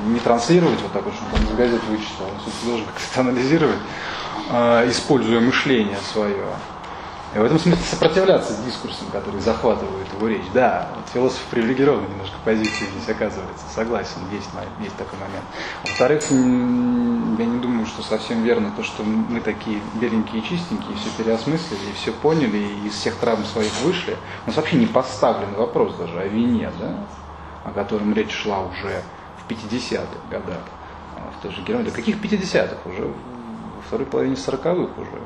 не, транслировать вот так вот, чтобы он из газет вычитал, он все-таки должен как-то анализировать, э, используя мышление свое. И в этом смысле сопротивляться дискурсам, которые захватывают его речь. Да, вот философ привилегированной немножко позиции здесь оказывается, согласен, есть, есть такой момент. Во-вторых, м, я не думаю, что совсем верно то, что мы такие беленькие и чистенькие, все переосмыслили, и все поняли, и из всех травм своих вышли. У нас вообще не поставлен вопрос даже о вине, да, о котором речь шла уже в 50-х годах. А В той же Германии. Да каких 50-х? Уже во второй половине 40-х уже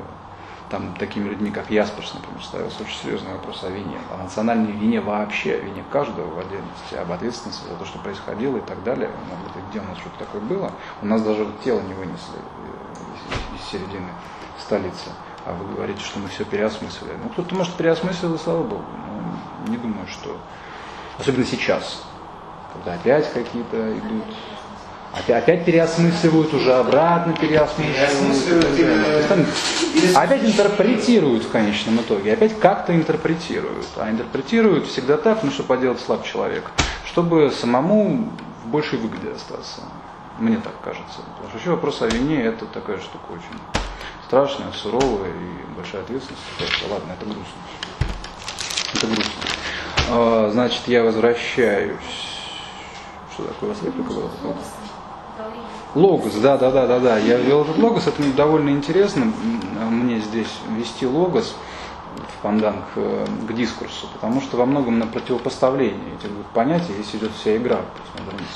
там такими людьми, как Ясперс, например, ставился очень серьезный вопрос о вине, о национальной вине вообще, о вине каждого в отдельности, об ответственности за то, что происходило и так далее. Ну, вот где у нас что-то такое было? У нас даже тело не вынесли э, из, из середины столицы. А вы говорите, что мы все переосмыслили. Ну, кто-то, может, переосмыслил, и слава богу. Но не думаю, что... Особенно сейчас, когда опять какие-то идут Опять, опять переосмысливают, уже обратно переосмысливают. Переосмысливают так там опять интерпретируют в конечном итоге, опять как-то интерпретируют. А интерпретируют всегда так, ну что поделать слаб человек, чтобы самому в большей выгоде остаться. Мне так кажется. Потому что еще вопрос о вине это такая штука очень страшная, суровая и большая ответственность. Это, ладно, это грустно. Это грустно. А, значит, я возвращаюсь. Что такое у вас реплика была? Логос, да, да, да, да, да. Я ввел этот логос, это довольно интересно. Мне здесь вести логос в панданг э, к дискурсу, потому что во многом на противопоставлении этих двух понятий здесь идет вся игра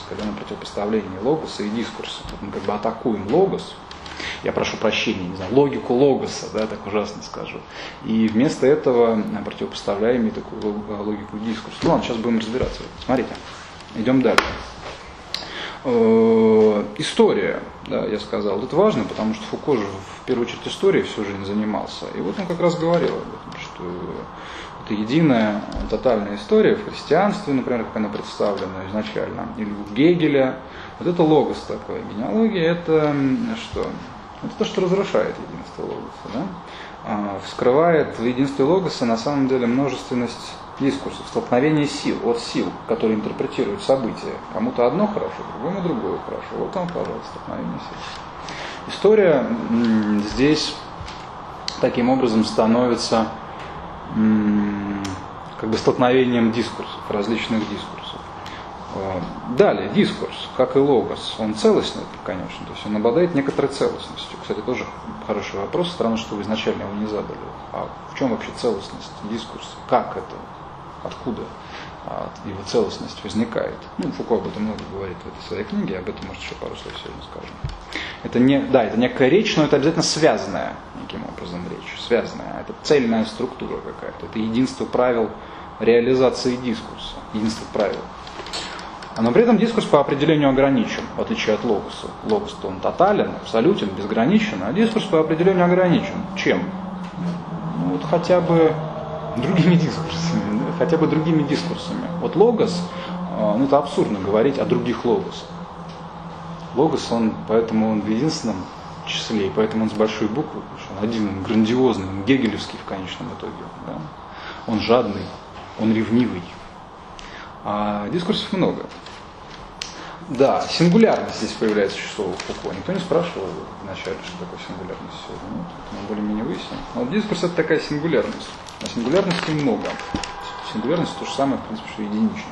когда на противопоставлении логоса и дискурса. Вот мы как бы атакуем логос, я прошу прощения, не знаю, логику логоса, да, так ужасно скажу. И вместо этого противопоставляем ей такую логику дискурса. Ну ладно, сейчас будем разбираться. Смотрите, идем дальше. Э, история, да, я сказал, это важно, потому что Фуко же в первую очередь историей всю жизнь занимался. И вот он как раз говорил об этом, что это единая тотальная история в христианстве, например, как она представлена изначально, или у Гегеля. Вот это логос такой. Генеалогия это что? Это то, что разрушает единство логоса. Да? А, вскрывает в единстве логоса на самом деле множественность дискурсов, столкновение сил, от сил, которые интерпретируют события. Кому-то одно хорошо, другому другое хорошо. Вот вам, пожалуйста, столкновение сил. История здесь таким образом становится как бы столкновением дискурсов, различных дискурсов. Далее, дискурс, как и логос, он целостный, конечно, то есть он обладает некоторой целостностью. Кстати, тоже хороший вопрос, странно, что вы изначально его не задали. А в чем вообще целостность дискурса? Как это? Откуда его целостность возникает. Ну, Фуко об этом много говорит в этой своей книге, об этом, может, еще пару слов сегодня скажем. Это не, да, это некая речь, но это обязательно связанная неким образом речь, связанная. Это цельная структура какая-то, это единство правил реализации дискурса, единство правил. Но при этом дискурс по определению ограничен, в отличие от логоса. Логос то он тотален, абсолютен, безграничен, а дискурс по определению ограничен. Чем? Ну, вот хотя бы другими дискурсами, да, хотя бы другими дискурсами. Вот логос, а, ну это абсурдно говорить о других логосах. Логос, он, поэтому он в единственном числе, и поэтому он с большой буквы, потому что он один, он грандиозный, он гегелевский в конечном итоге. Да? Он жадный, он ревнивый. А дискурсов много. Да, сингулярность здесь появляется число Фуко. Никто не спрашивал вначале, что такое сингулярность сегодня. Нет, мы более-менее выясним. Но дискурс это такая сингулярность. А сингулярности много. Сингулярность то же самое, в принципе, что единичность.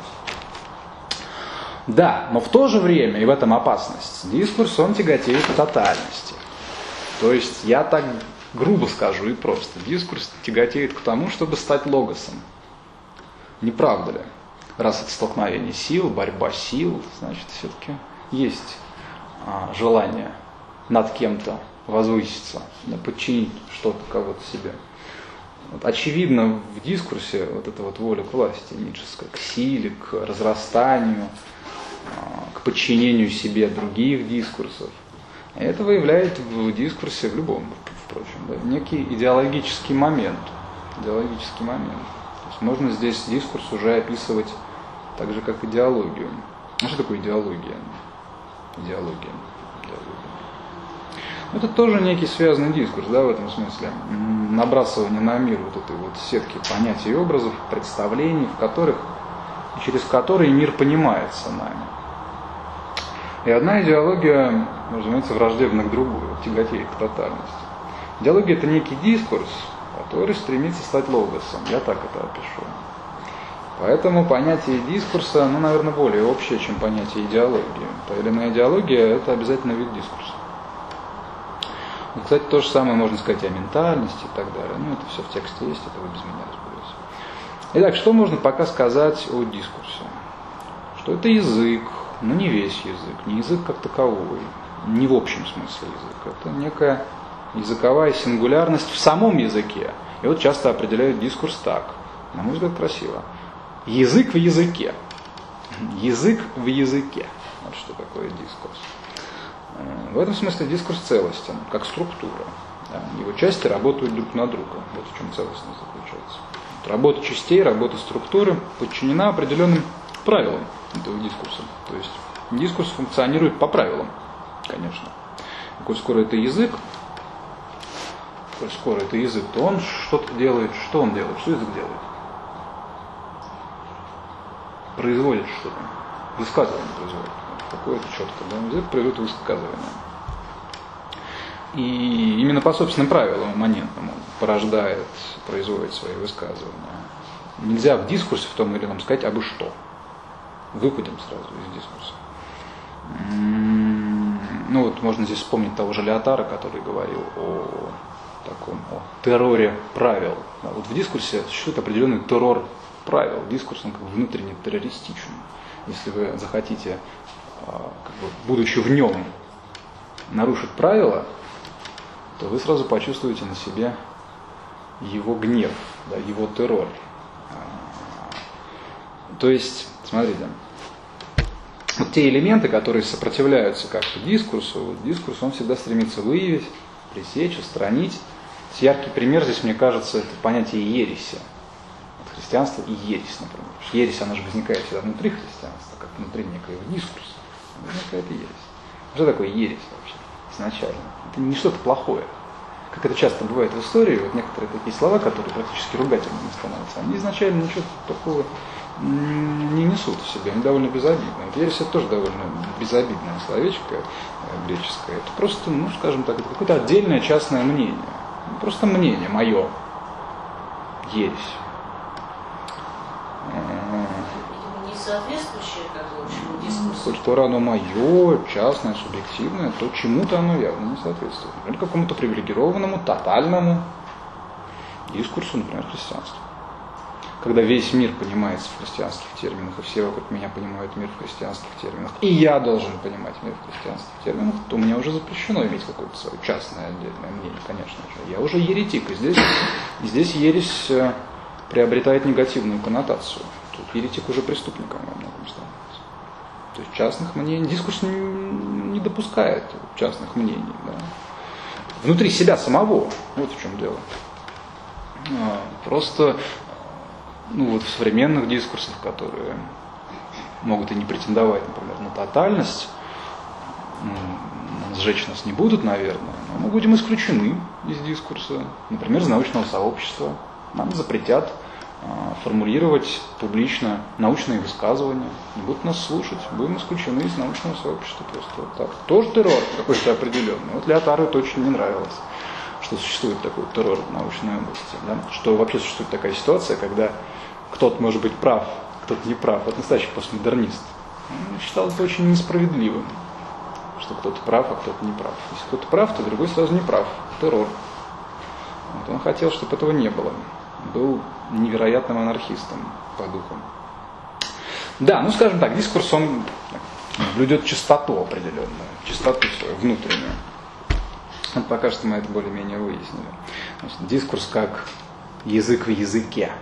Да, но в то же время, и в этом опасность, дискурс, он тяготеет к тотальности. То есть, я так грубо скажу и просто, дискурс тяготеет к тому, чтобы стать логосом. Не правда ли? Раз это столкновение сил, борьба сил, значит, все-таки есть а, желание над кем-то возвыситься, подчинить что-то кого-то себе. Вот очевидно в дискурсе вот эта вот воля к власти ницшеская, к силе, к разрастанию, а, к подчинению себе других дискурсов. Это выявляет в дискурсе, в любом, впрочем, да, некий идеологический момент. Идеологический момент. То есть можно здесь дискурс уже описывать так же, как идеологию. А что такое идеология? Идеология. Это тоже некий связанный дискурс, да, в этом смысле. Набрасывание на мир вот этой вот сетки понятий и образов, представлений, в которых, через которые мир понимается нами. И одна идеология, разумеется, враждебна к другой, тяготеет к тотальности. Идеология это некий дискурс, который стремится стать логосом. Я так это опишу. Поэтому понятие дискурса, ну, наверное, более общее, чем понятие идеологии. Та или иная идеология – это обязательно вид дискурса. Ну, кстати, то же самое можно сказать и о ментальности и так далее. Ну, это все в тексте есть, это вы без меня разберетесь. Итак, что можно пока сказать о дискурсе? Что это язык, но не весь язык, не язык как таковой, не в общем смысле язык. Это некая языковая сингулярность в самом языке. И вот часто определяют дискурс так. На мой взгляд, красиво. Язык в языке. Язык в языке. Вот что такое дискурс. В этом смысле дискурс целостен, как структура. Его части работают друг на друга. Вот в чем целостность заключается. Работа частей, работа структуры подчинена определенным правилам этого дискурса. То есть дискурс функционирует по правилам, конечно. Коль скоро это язык, коль скоро это язык, то он что-то делает. Что он делает? Что язык делает? Производит что-то. Высказывание производит. Какое-то четко. Да? Производит высказывание. И именно по собственным правилам имманентному порождает, производит свои высказывания. Нельзя в дискурсе в том или ином сказать абы что. Выпадем сразу из дискурса. Ну вот можно здесь вспомнить того же Леотара, который говорил о таком о терроре правил. Да, вот в дискурсе существует определенный террор правил. Дискурс он как бы внутренне террористичен. Если вы захотите, а, как бы, будучи в нем, нарушить правила, то вы сразу почувствуете на себе его гнев, да, его террор. А, то есть, смотрите, вот те элементы, которые сопротивляются как-то дискурсу, вот дискурс он всегда стремится выявить, пресечь, устранить. Яркий пример здесь, мне кажется, это понятие ереси. Вот христианство и ересь, например. Ересь, она же возникает всегда внутри христианства, как внутри некоего дискурса. Возникает и ересь. Что такое ересь вообще изначально? Это не что-то плохое. Как это часто бывает в истории, вот некоторые такие слова, которые практически ругательными становятся, они изначально ничего такого не несут в себе, они довольно безобидные. Ересь это тоже довольно безобидное словечко э, греческое. Это просто, ну, скажем так, это какое-то отдельное частное мнение. Просто мнение мое. Ересь. Соответствующее, как бы, общему дискурсу. То оно мое, частное, субъективное, то чему-то оно явно не соответствует. Например, какому-то привилегированному, тотальному дискурсу, например, христианства когда весь мир понимается в христианских терминах, и все вокруг меня понимают мир в христианских терминах, и я должен понимать мир в христианских терминах, то мне уже запрещено иметь какое-то свое частное отдельное мнение, конечно же. Я уже еретик, и здесь, и здесь ересь э, приобретает негативную коннотацию. Тут еретик уже преступником во многом становится. То есть частных мнений, дискурс не, не допускает частных мнений. Да. Внутри себя самого, вот в чем дело. А, просто ну, вот в современных дискурсах, которые могут и не претендовать, например, на тотальность, сжечь нас не будут, наверное, но мы будем исключены из дискурса, например, из научного сообщества. Нам запретят формулировать публично научные высказывания, не будут нас слушать, будем исключены из научного сообщества просто вот так. Тоже террор какой-то определенный. Вот Леотару это очень не нравилось, что существует такой террор в научной области, да? что вообще существует такая ситуация, когда кто-то может быть прав, кто-то не прав. Вот настоящий постмодернист. Он считал это очень несправедливым, что кто-то прав, а кто-то не прав. Если кто-то прав, то другой сразу не прав. Террор. Вот он хотел, чтобы этого не было. Был невероятным анархистом по духу. Да, ну скажем так, дискурс, он блюдет чистоту определенную, чистоту свою внутреннюю. Вот пока что мы это более-менее выяснили. Значит, дискурс как язык в языке.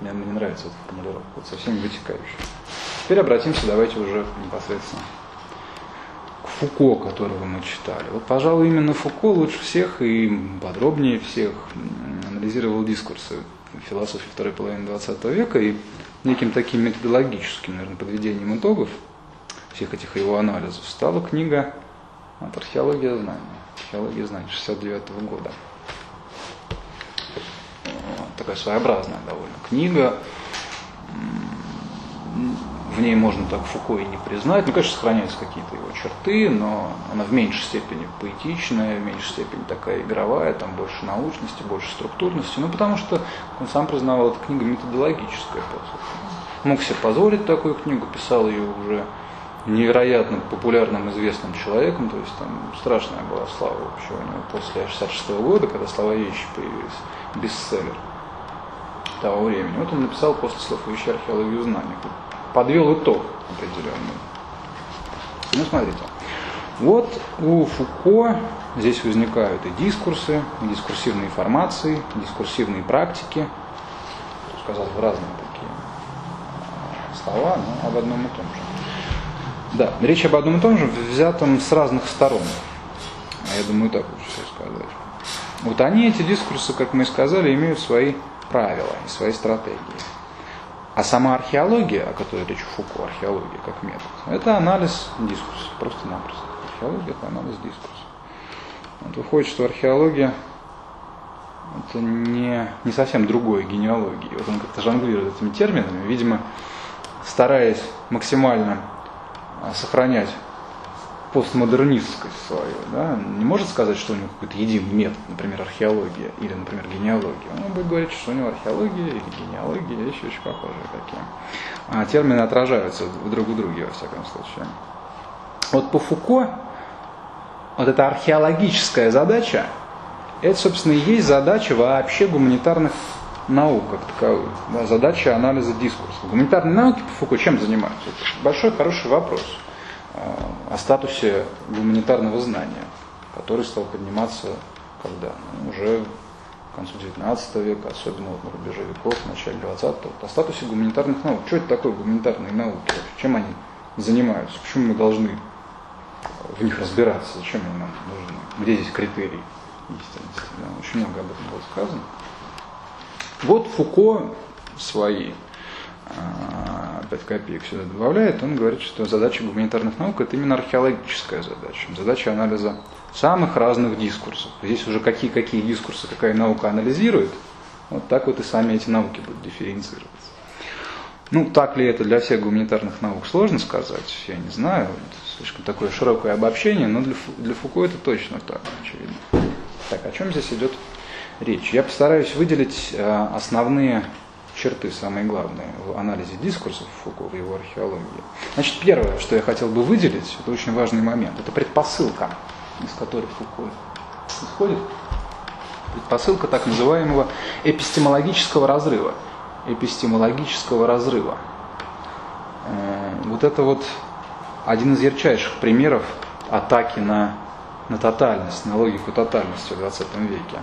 Мне, мне нравится эта формулировка, вот со всеми вытекающими. Теперь обратимся, давайте уже непосредственно Фуко, которого мы читали. Вот, пожалуй, именно Фуко лучше всех и подробнее всех анализировал дискурсы философии второй половины XX века и неким таким методологическим, наверное, подведением итогов всех этих его анализов стала книга от археология знаний. Археология знаний 69 -го года такая своеобразная довольно книга. В ней можно так Фуко и не признать. Ну, конечно, сохраняются какие-то его черты, но она в меньшей степени поэтичная, в меньшей степени такая игровая, там больше научности, больше структурности. Ну, потому что он сам признавал, эта книга методологическая. Мог себе позволить такую книгу, писал ее уже невероятно популярным, известным человеком, то есть там страшная была слава вообще у него после 66 -го года, когда слова вещи появились, бестселлер того времени. Вот он написал после слов «Вещи археологию знаний». Подвел итог определенный. Ну, смотрите. Вот у Фуко здесь возникают и дискурсы, и дискурсивные формации, дискурсивные практики. Сказал разные такие а, слова, но об одном и том же. Да, речь об одном и том же, взятом с разных сторон. А я думаю, так лучше сказать. Вот они, эти дискурсы, как мы и сказали, имеют свои правила и свои стратегии. А сама археология, о которой речь Фуко, археология как метод, это анализ дискурса, просто-напросто. Археология – это анализ дискурса. Вот выходит, что археология это не, не совсем другой генеалогии. Вот он как-то жонглирует этими терминами, видимо, стараясь максимально а, сохранять постмодернистскость свою, да, не может сказать, что у него какой-то единый метод, например, археология или, например, генеалогия. Он будет говорить, что у него археология или генеалогия вещи очень похожие такие. А термины отражаются друг у друга, во всяком случае. Вот по Фуко вот эта археологическая задача, это, собственно, и есть задача вообще гуманитарных наук как таковых. Да, задача анализа дискурса. Гуманитарные науки по Фуко чем занимаются? Это большой, хороший вопрос о статусе гуманитарного знания, который стал подниматься когда? Ну, уже к концу 19 века, особенно вот на рубеже веков, в начале 20-го, о статусе гуманитарных наук. Что это такое гуманитарные науки? Чем они занимаются? Почему мы должны в них разбираться? Зачем они нам нужны? Где здесь критерии истинности? Да? Очень много об этом было сказано. Вот Фуко свои 5 копеек сюда добавляет, он говорит, что задача гуманитарных наук это именно археологическая задача, задача анализа самых разных дискурсов. Здесь уже какие-какие дискурсы какая наука анализирует, вот так вот и сами эти науки будут дифференцироваться. Ну, так ли это для всех гуманитарных наук, сложно сказать, я не знаю, слишком такое широкое обобщение, но для, для Фуко это точно так, очевидно. Так, о чем здесь идет речь? Я постараюсь выделить э, основные черты самые главные в анализе дискурсов Фуко, в его археологии. Значит, первое, что я хотел бы выделить, это очень важный момент, это предпосылка, из которой Фуко исходит. Предпосылка так называемого эпистемологического разрыва. Эпистемологического разрыва. Э, вот это вот один из ярчайших примеров атаки на, на тотальность, на логику тотальности в 20 веке.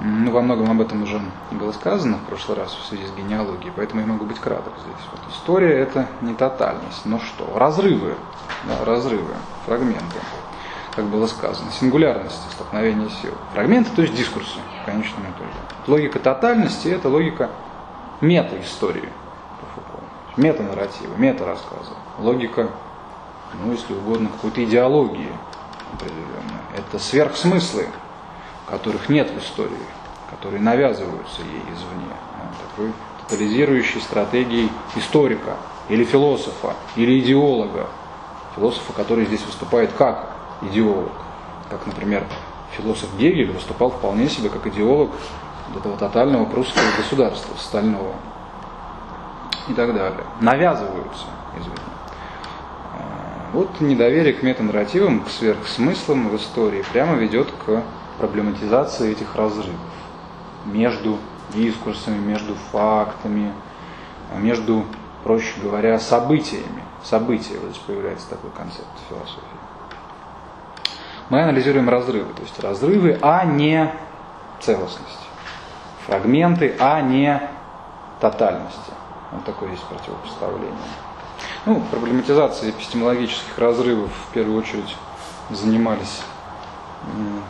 Ну, во многом об этом уже было сказано в прошлый раз в связи с генеалогией, поэтому я могу быть краток здесь. Вот история это не тотальность, но что? Разрывы, да, разрывы, фрагменты, как было сказано, сингулярности, столкновения сил. Фрагменты, то есть дискурсы, в конечном итоге. Логика тотальности – это логика мета-истории мета-нарратива, мета-рассказа. Логика, ну, если угодно, какой-то идеологии определенной. Это сверхсмыслы, которых нет в истории, которые навязываются ей извне. Такой тотализирующей стратегией историка или философа, или идеолога. Философа, который здесь выступает как идеолог. Как, например, философ Гегель выступал вполне себе как идеолог этого тотального прусского государства, стального. И так далее. Навязываются извне. А, вот недоверие к метанарративам, к сверхсмыслам в истории прямо ведет к проблематизации этих разрывов между дискурсами, между фактами, между, проще говоря, событиями. События, вот здесь появляется такой концепт философии. Мы анализируем разрывы, то есть разрывы, а не целостность. Фрагменты, а не тотальности. Вот такое есть противопоставление. Ну, проблематизацией эпистемологических разрывов в первую очередь занимались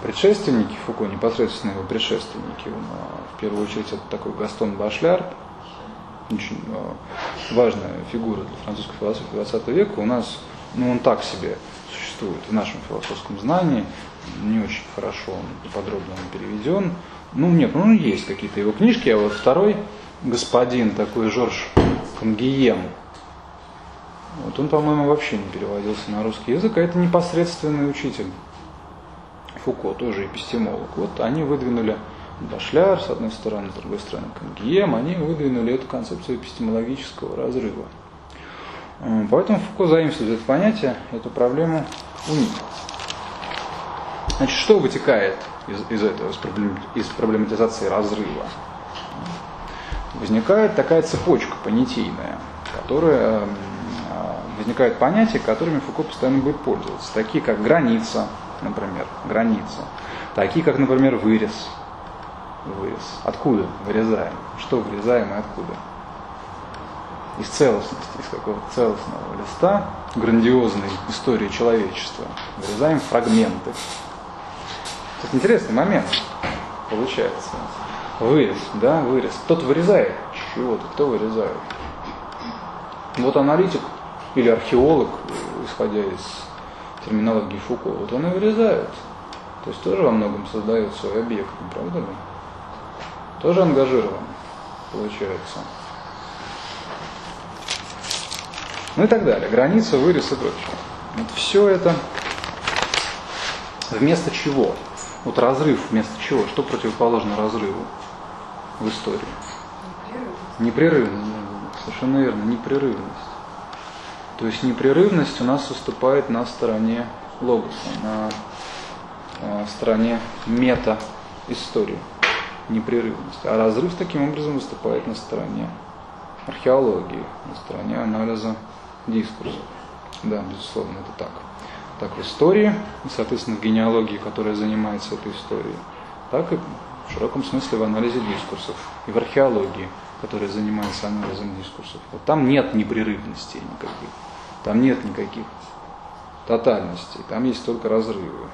предшественники Фуко, непосредственно его предшественники, в первую очередь это такой Гастон Башляр, очень а, важная фигура для французской философии 20 века, у нас, ну он так себе существует в нашем философском знании, не очень хорошо он подробно он переведен, ну нет, ну есть какие-то его книжки, а вот второй господин, такой Жорж Конгием, вот он, по-моему, вообще не переводился на русский язык, а это непосредственный учитель Фуко, тоже эпистемолог, вот они выдвинули Башляр, с одной стороны, с другой стороны, Кангием, они выдвинули эту концепцию эпистемологического разрыва. Поэтому Фуко заимствует это понятие, эту проблему у них. Значит, что вытекает из, из этого, из проблематизации разрыва? Возникает такая цепочка понятийная, которая возникают понятия, которыми Фуко постоянно будет пользоваться, такие как граница, например, граница. Такие, как, например, вырез. Вырез. Откуда вырезаем? Что вырезаем и откуда? Из целостности, из какого-то целостного листа грандиозной истории человечества вырезаем фрагменты. Это интересный момент получается. Вырез, да, вырез. Кто-то вырезает чего-то, кто вырезает. Вот аналитик или археолог, исходя из терминологии Фуко, вот он и вырезает. То есть тоже во многом создает свой объект, не правда ли? тоже ангажирован, получается. Ну и так далее. Граница, вырез и прочее. Вот все это вместо чего? Вот разрыв вместо чего? Что противоположно разрыву в истории? Непрерывность. Совершенно верно, непрерывность. То есть непрерывность у нас выступает на стороне логоса, на э, стороне мета-истории. Непрерывность. А разрыв таким образом выступает на стороне археологии, на стороне анализа дискурсов. Да, безусловно, это так. Так в истории, и, соответственно, в генеалогии, которая занимается этой историей, так и в широком смысле в анализе дискурсов, и в археологии, которая занимается анализом дискурсов. Вот там нет непрерывностей никаких, там нет никаких тотальностей, там есть только разрывы,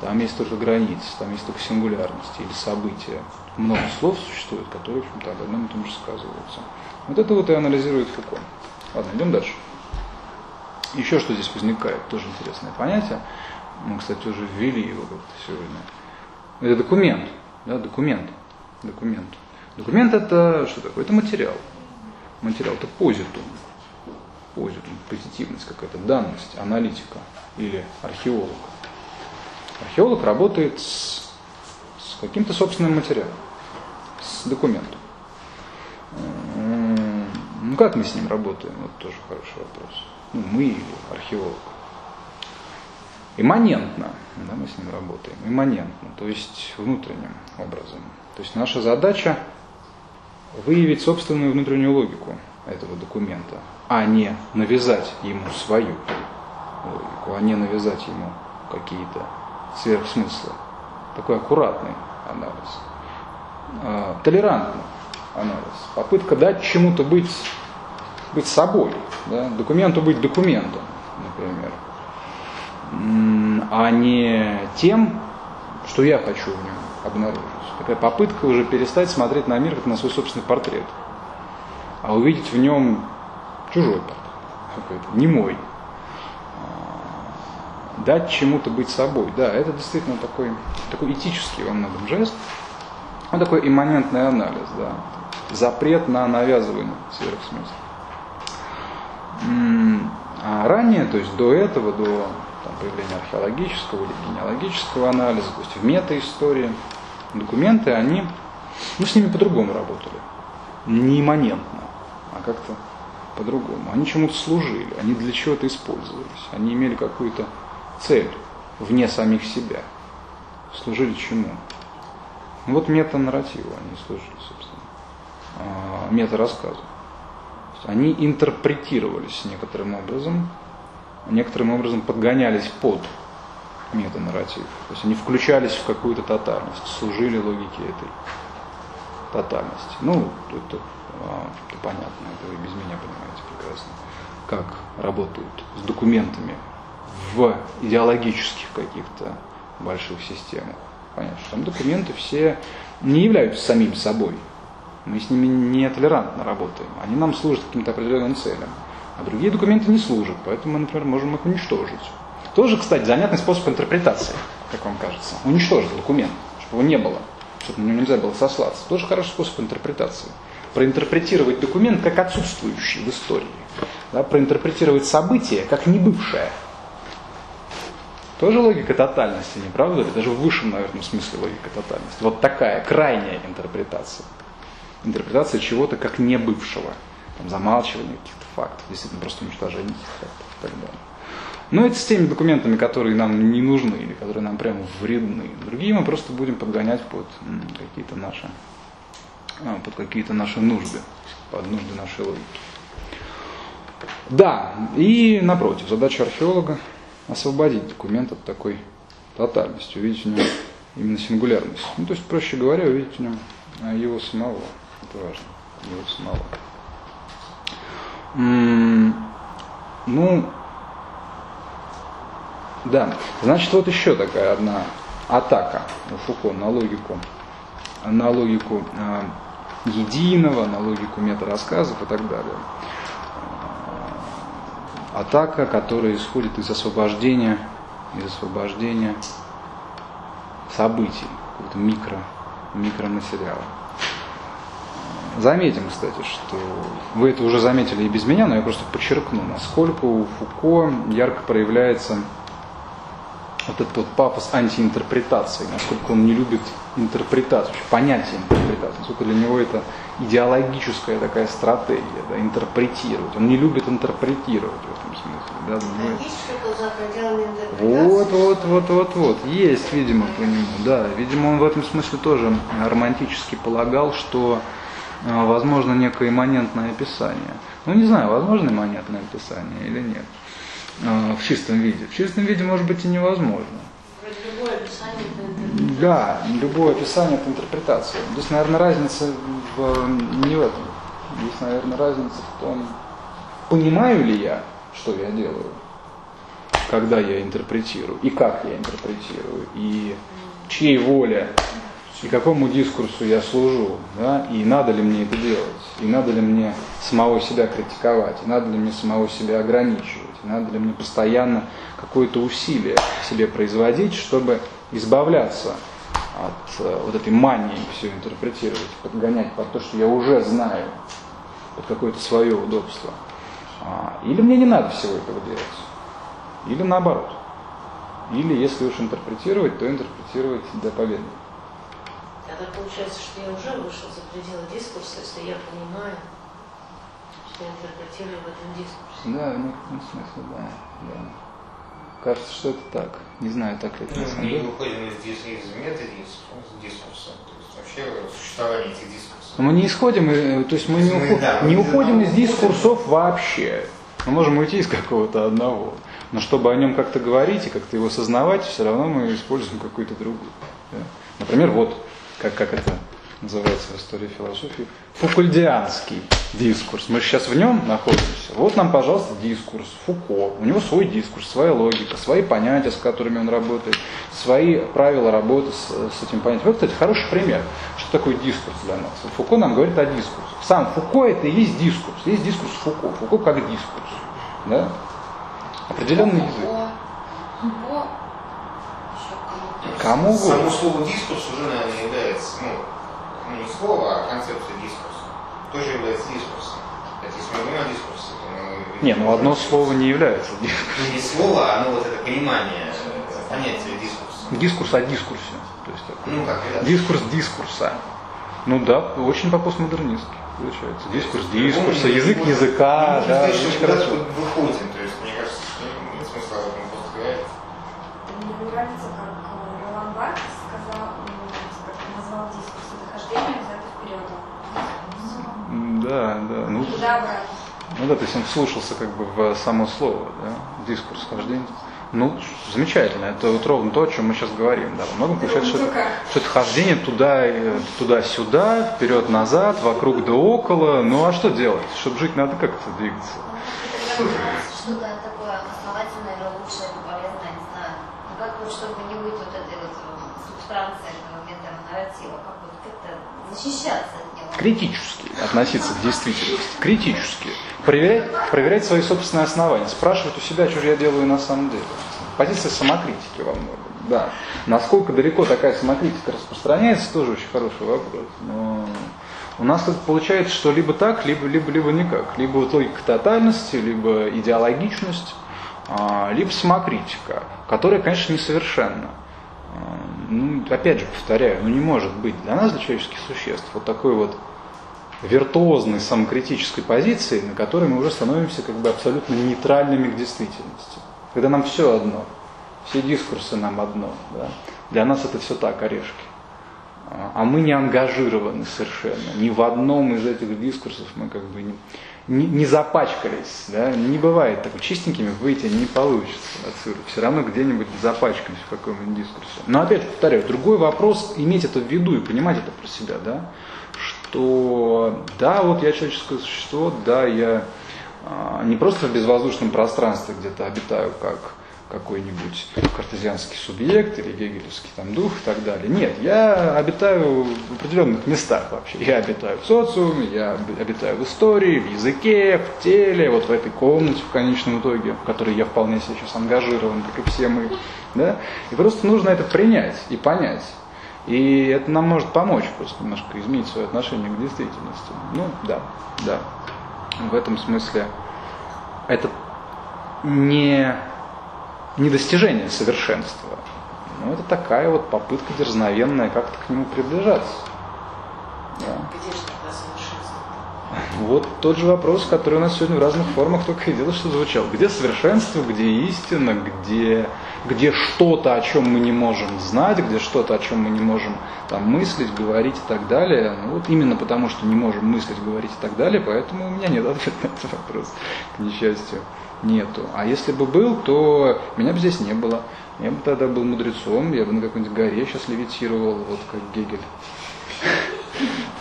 там есть только границы, там есть только сингулярности или события. Много слов существует, которые, в общем-то, об одном и том же сказываются. Вот это вот и анализирует Фуко. Ладно, идем дальше. Еще что здесь возникает, тоже интересное понятие. Мы, кстати, уже ввели его как-то сегодня. Это документ. Да, документ. Документ. Документ это что такое? Это материал. Материал это позитум. Позитум, позитивность какая-то, данность, аналитика или археолог. Археолог работает с, с каким-то собственным материалом, с документом. Ну как мы с ним работаем? Вот тоже хороший вопрос. Ну, мы или археолог. Имманентно да, мы с ним работаем. Имманентно, то есть внутренним образом. То есть наша задача выявить собственную внутреннюю логику этого документа, а не навязать ему свою логику, а не навязать ему какие-то сверхсмыслы. Такой аккуратный анализ. А, толерантный анализ. Попытка дать чему-то быть, быть собой, да? документу быть документом, например, а не тем, что я хочу в нем обнаружить. Такая попытка уже перестать смотреть на мир как на свой собственный портрет, а увидеть в нем чужой портрет, какой-то, не мой. А, дать чему-то быть собой. Да, это действительно такой, такой этический во многом жест. Он такой имманентный анализ, да. Запрет на навязывание сверхсмысла. А ранее, то есть до этого, до там, появления археологического или генеалогического анализа, то есть в метаистории, документы, они, ну, с ними по-другому работали. Не имманентно, а как-то по-другому. Они чему-то служили, они для чего-то использовались, они имели какую-то цель вне самих себя. Служили чему? Ну вот мета-нарративу они служили, собственно. А, мета-рассказу. Они интерпретировались некоторым образом, некоторым образом подгонялись под метанарратив. То есть они включались в какую-то тотальность, служили логике этой тотальности. Ну, это, а, это понятно, это вы без меня понимаете прекрасно, как работают с документами в идеологических каких-то больших системах. Понятно, что там документы все не являются самим собой. Мы с ними не толерантно работаем. Они нам служат каким-то определенным целям. А другие документы не служат, поэтому мы, например, можем их уничтожить. Тоже, кстати, занятный способ интерпретации, как вам кажется. Уничтожить документ, чтобы его не было, чтобы на него нельзя было сослаться. Тоже хороший способ интерпретации. Проинтерпретировать документ как отсутствующий в истории. Да, проинтерпретировать событие как небывшее. Тоже логика тотальности, не правда ли? Даже в высшем, наверное, смысле логика тотальности. Вот такая крайняя интерпретация. Интерпретация чего-то как небывшего. Там, замалчивание каких-то фактов, действительно просто уничтожение каких-то фактов и так далее. Но это с теми документами, которые нам не нужны или которые нам прямо вредны. Другие мы просто будем подгонять под какие-то наши, а, под какие-то наши нужды, под нужды нашей логики. Да, и напротив, задача археолога освободить документ от такой тотальности, увидеть в нем именно сингулярность. Ну, то есть, проще говоря, увидеть в нем а, его самого. Это важно, его самого. Ну, да, значит, вот еще такая одна атака у Фуко на логику, на логику э, единого, на логику метарассказов и так далее. Э, атака, которая исходит из освобождения, из освобождения событий, какого-то микро, микроматериалы. Заметим, кстати, что вы это уже заметили и без меня, но я просто подчеркну, насколько у Фуко ярко проявляется вот этот вот пафос антиинтерпретации, насколько он не любит интерпретацию, понятие интерпретации, насколько для него это идеологическая такая стратегия, да, интерпретировать. Он не любит интерпретировать в этом смысле. Да, пределами интерпретации? вот, вот, вот, вот, вот. Есть, видимо, по нему, да. Видимо, он в этом смысле тоже романтически полагал, что э, возможно некое имманентное описание. Ну, не знаю, возможно имманентное описание или нет. Э, В чистом виде. В чистом виде, может быть, и невозможно. Да, любое описание это интерпретация. Здесь, наверное, разница в, не в этом. Здесь, наверное, разница в том, понимаю ли я, что я делаю, когда я интерпретирую, и как я интерпретирую, и чьей воле, и какому дискурсу я служу, да, и надо ли мне это делать, и надо ли мне самого себя критиковать, и надо ли мне самого себя ограничивать, надо ли мне постоянно какое-то усилие себе производить, чтобы избавляться от э, вот этой мании все интерпретировать, подгонять под то, что я уже знаю, под какое-то свое удобство. А, Или мне не надо всего этого делать, или наоборот. Или если уж интерпретировать, то интерпретировать до победы. Тогда получается, что я уже вышел за пределы дискурса, если я понимаю, что я интерпретирую в этом дискурсе. Да, в некотором смысле, да. да. Кажется, что это так. Не знаю, так ли это на Ну, мы деле. выходим из, дис- из метадискурса, дискурса, то есть вообще существование этих дискурсов. Мы не исходим, э, то есть мы не, Мы, ухо- да, не мы уходим из уходим. дискурсов вообще. Мы можем уйти из какого-то одного. Но чтобы о нем как-то говорить и как-то его осознавать, все равно мы используем какой-то другой. да. Например, вот, как, как это называется в истории философии, фукульдианский дискурс. Мы же сейчас в нем находимся. Вот нам, пожалуйста, дискурс Фуко. У него свой дискурс, своя логика, свои понятия, с которыми он работает, свои правила работы с, с этим понятием. Вот, кстати, хороший пример, что такое дискурс для нас. Вот Фуко нам говорит о дискурсе. Сам Фуко это и есть дискурс. Есть дискурс Фуко. Фуко как дискурс. Да? Определенный язык. Кому. Само слово дискурс уже, наверное, является, ну, ну, не слово, а концепция дискурса. Тоже является дискурсом. Это если мы говорим о дискурсе, то мы... Не, ну одно слово не является дискурсом. Ну, не слово, а ну, вот это понимание, э, понятие дискурса. Дискурс о дискурсе. То есть такой. Ну, как это? Дискурс дискурса. Ну да, очень по постмодернистски получается. Дискурс дискурса, язык языка, да, очень хорошо. выходим, то есть, мне кажется, что нет смысла об этом просто говорить. Мне нравится, как э, Ролан Баркс сказал, м, как назвал дискурс, это хождение взято вперед. М, Да, да. Ну, Туда-обратно. ну да, то есть он вслушался как бы в само слово, да, дискурс хождения. Ну, замечательно. Это вот ровно то, о чем мы сейчас говорим. Да. Во многом получается, что это, что это хождение туда, э, туда-сюда, вперед-назад, вокруг да около. Ну а что делать? Чтобы жить, надо как-то двигаться. Ну, что-то такое основательное или лучшее, полезное, не знаю. Ну, как вот, чтобы не быть вот этой вот э, субстанцией этого метанарратива, как вот как-то защищаться. Критически относиться к действительности, критически, проверять, проверять свои собственные основания, спрашивать у себя, что же я делаю на самом деле. Позиция самокритики во многом, да. Насколько далеко такая самокритика распространяется, тоже очень хороший вопрос. Но у нас как получается, что либо так, либо, либо, либо никак. Либо вот логика тотальности, либо идеологичность, а, либо самокритика, которая, конечно, несовершенна. А, Ну, опять же, повторяю, ну не может быть для нас, для человеческих существ, вот такой вот виртуозной самокритической позиции, на которой мы уже становимся как бы абсолютно нейтральными к действительности. Когда нам все одно, все дискурсы нам одно. Да? Для нас это все так, орешки. А а мы не ангажированы совершенно. Ни в одном из этих дискурсов мы как бы не, не, не запачкались. Да? Не бывает так. Чистенькими выйти не получится отсюда. Все равно где-нибудь запачкаемся в каком-нибудь дискурсе. Но опять повторяю, другой вопрос, иметь это в виду и понимать это про себя, да? Что да, вот я человеческое существо, да, я а, не просто в безвоздушном пространстве где-то обитаю как какой-нибудь картезианский субъект или гегелевский там дух и так далее. Нет, я обитаю в определенных местах вообще. Я обитаю в социуме, я об- обитаю в истории, в языке, в теле, вот в этой комнате в конечном итоге, в которой я вполне сейчас ангажирован, как и все мы. Да? И просто нужно это принять и понять. И это нам может помочь просто немножко изменить свое отношение к действительности. Ну, да, да. В этом смысле это не, не достижение совершенства, но это такая вот попытка дерзновенная как-то к нему приближаться. Да. Где же тогда совершенство? Вот тот же вопрос, который у нас сегодня в разных формах только и дело, что звучал. Где совершенство, где истина, где, где что-то, о чем мы не можем знать, где что-то, о чем мы не можем там, мыслить, говорить и так далее. Ну, вот именно потому, что не можем мыслить, говорить и так далее, поэтому у меня нет ответа на этот вопрос, к несчастью, нету. А если бы был, то меня бы здесь не было. Я бы тогда был мудрецом, я бы на какой-нибудь горе сейчас левитировал, вот как Гегель.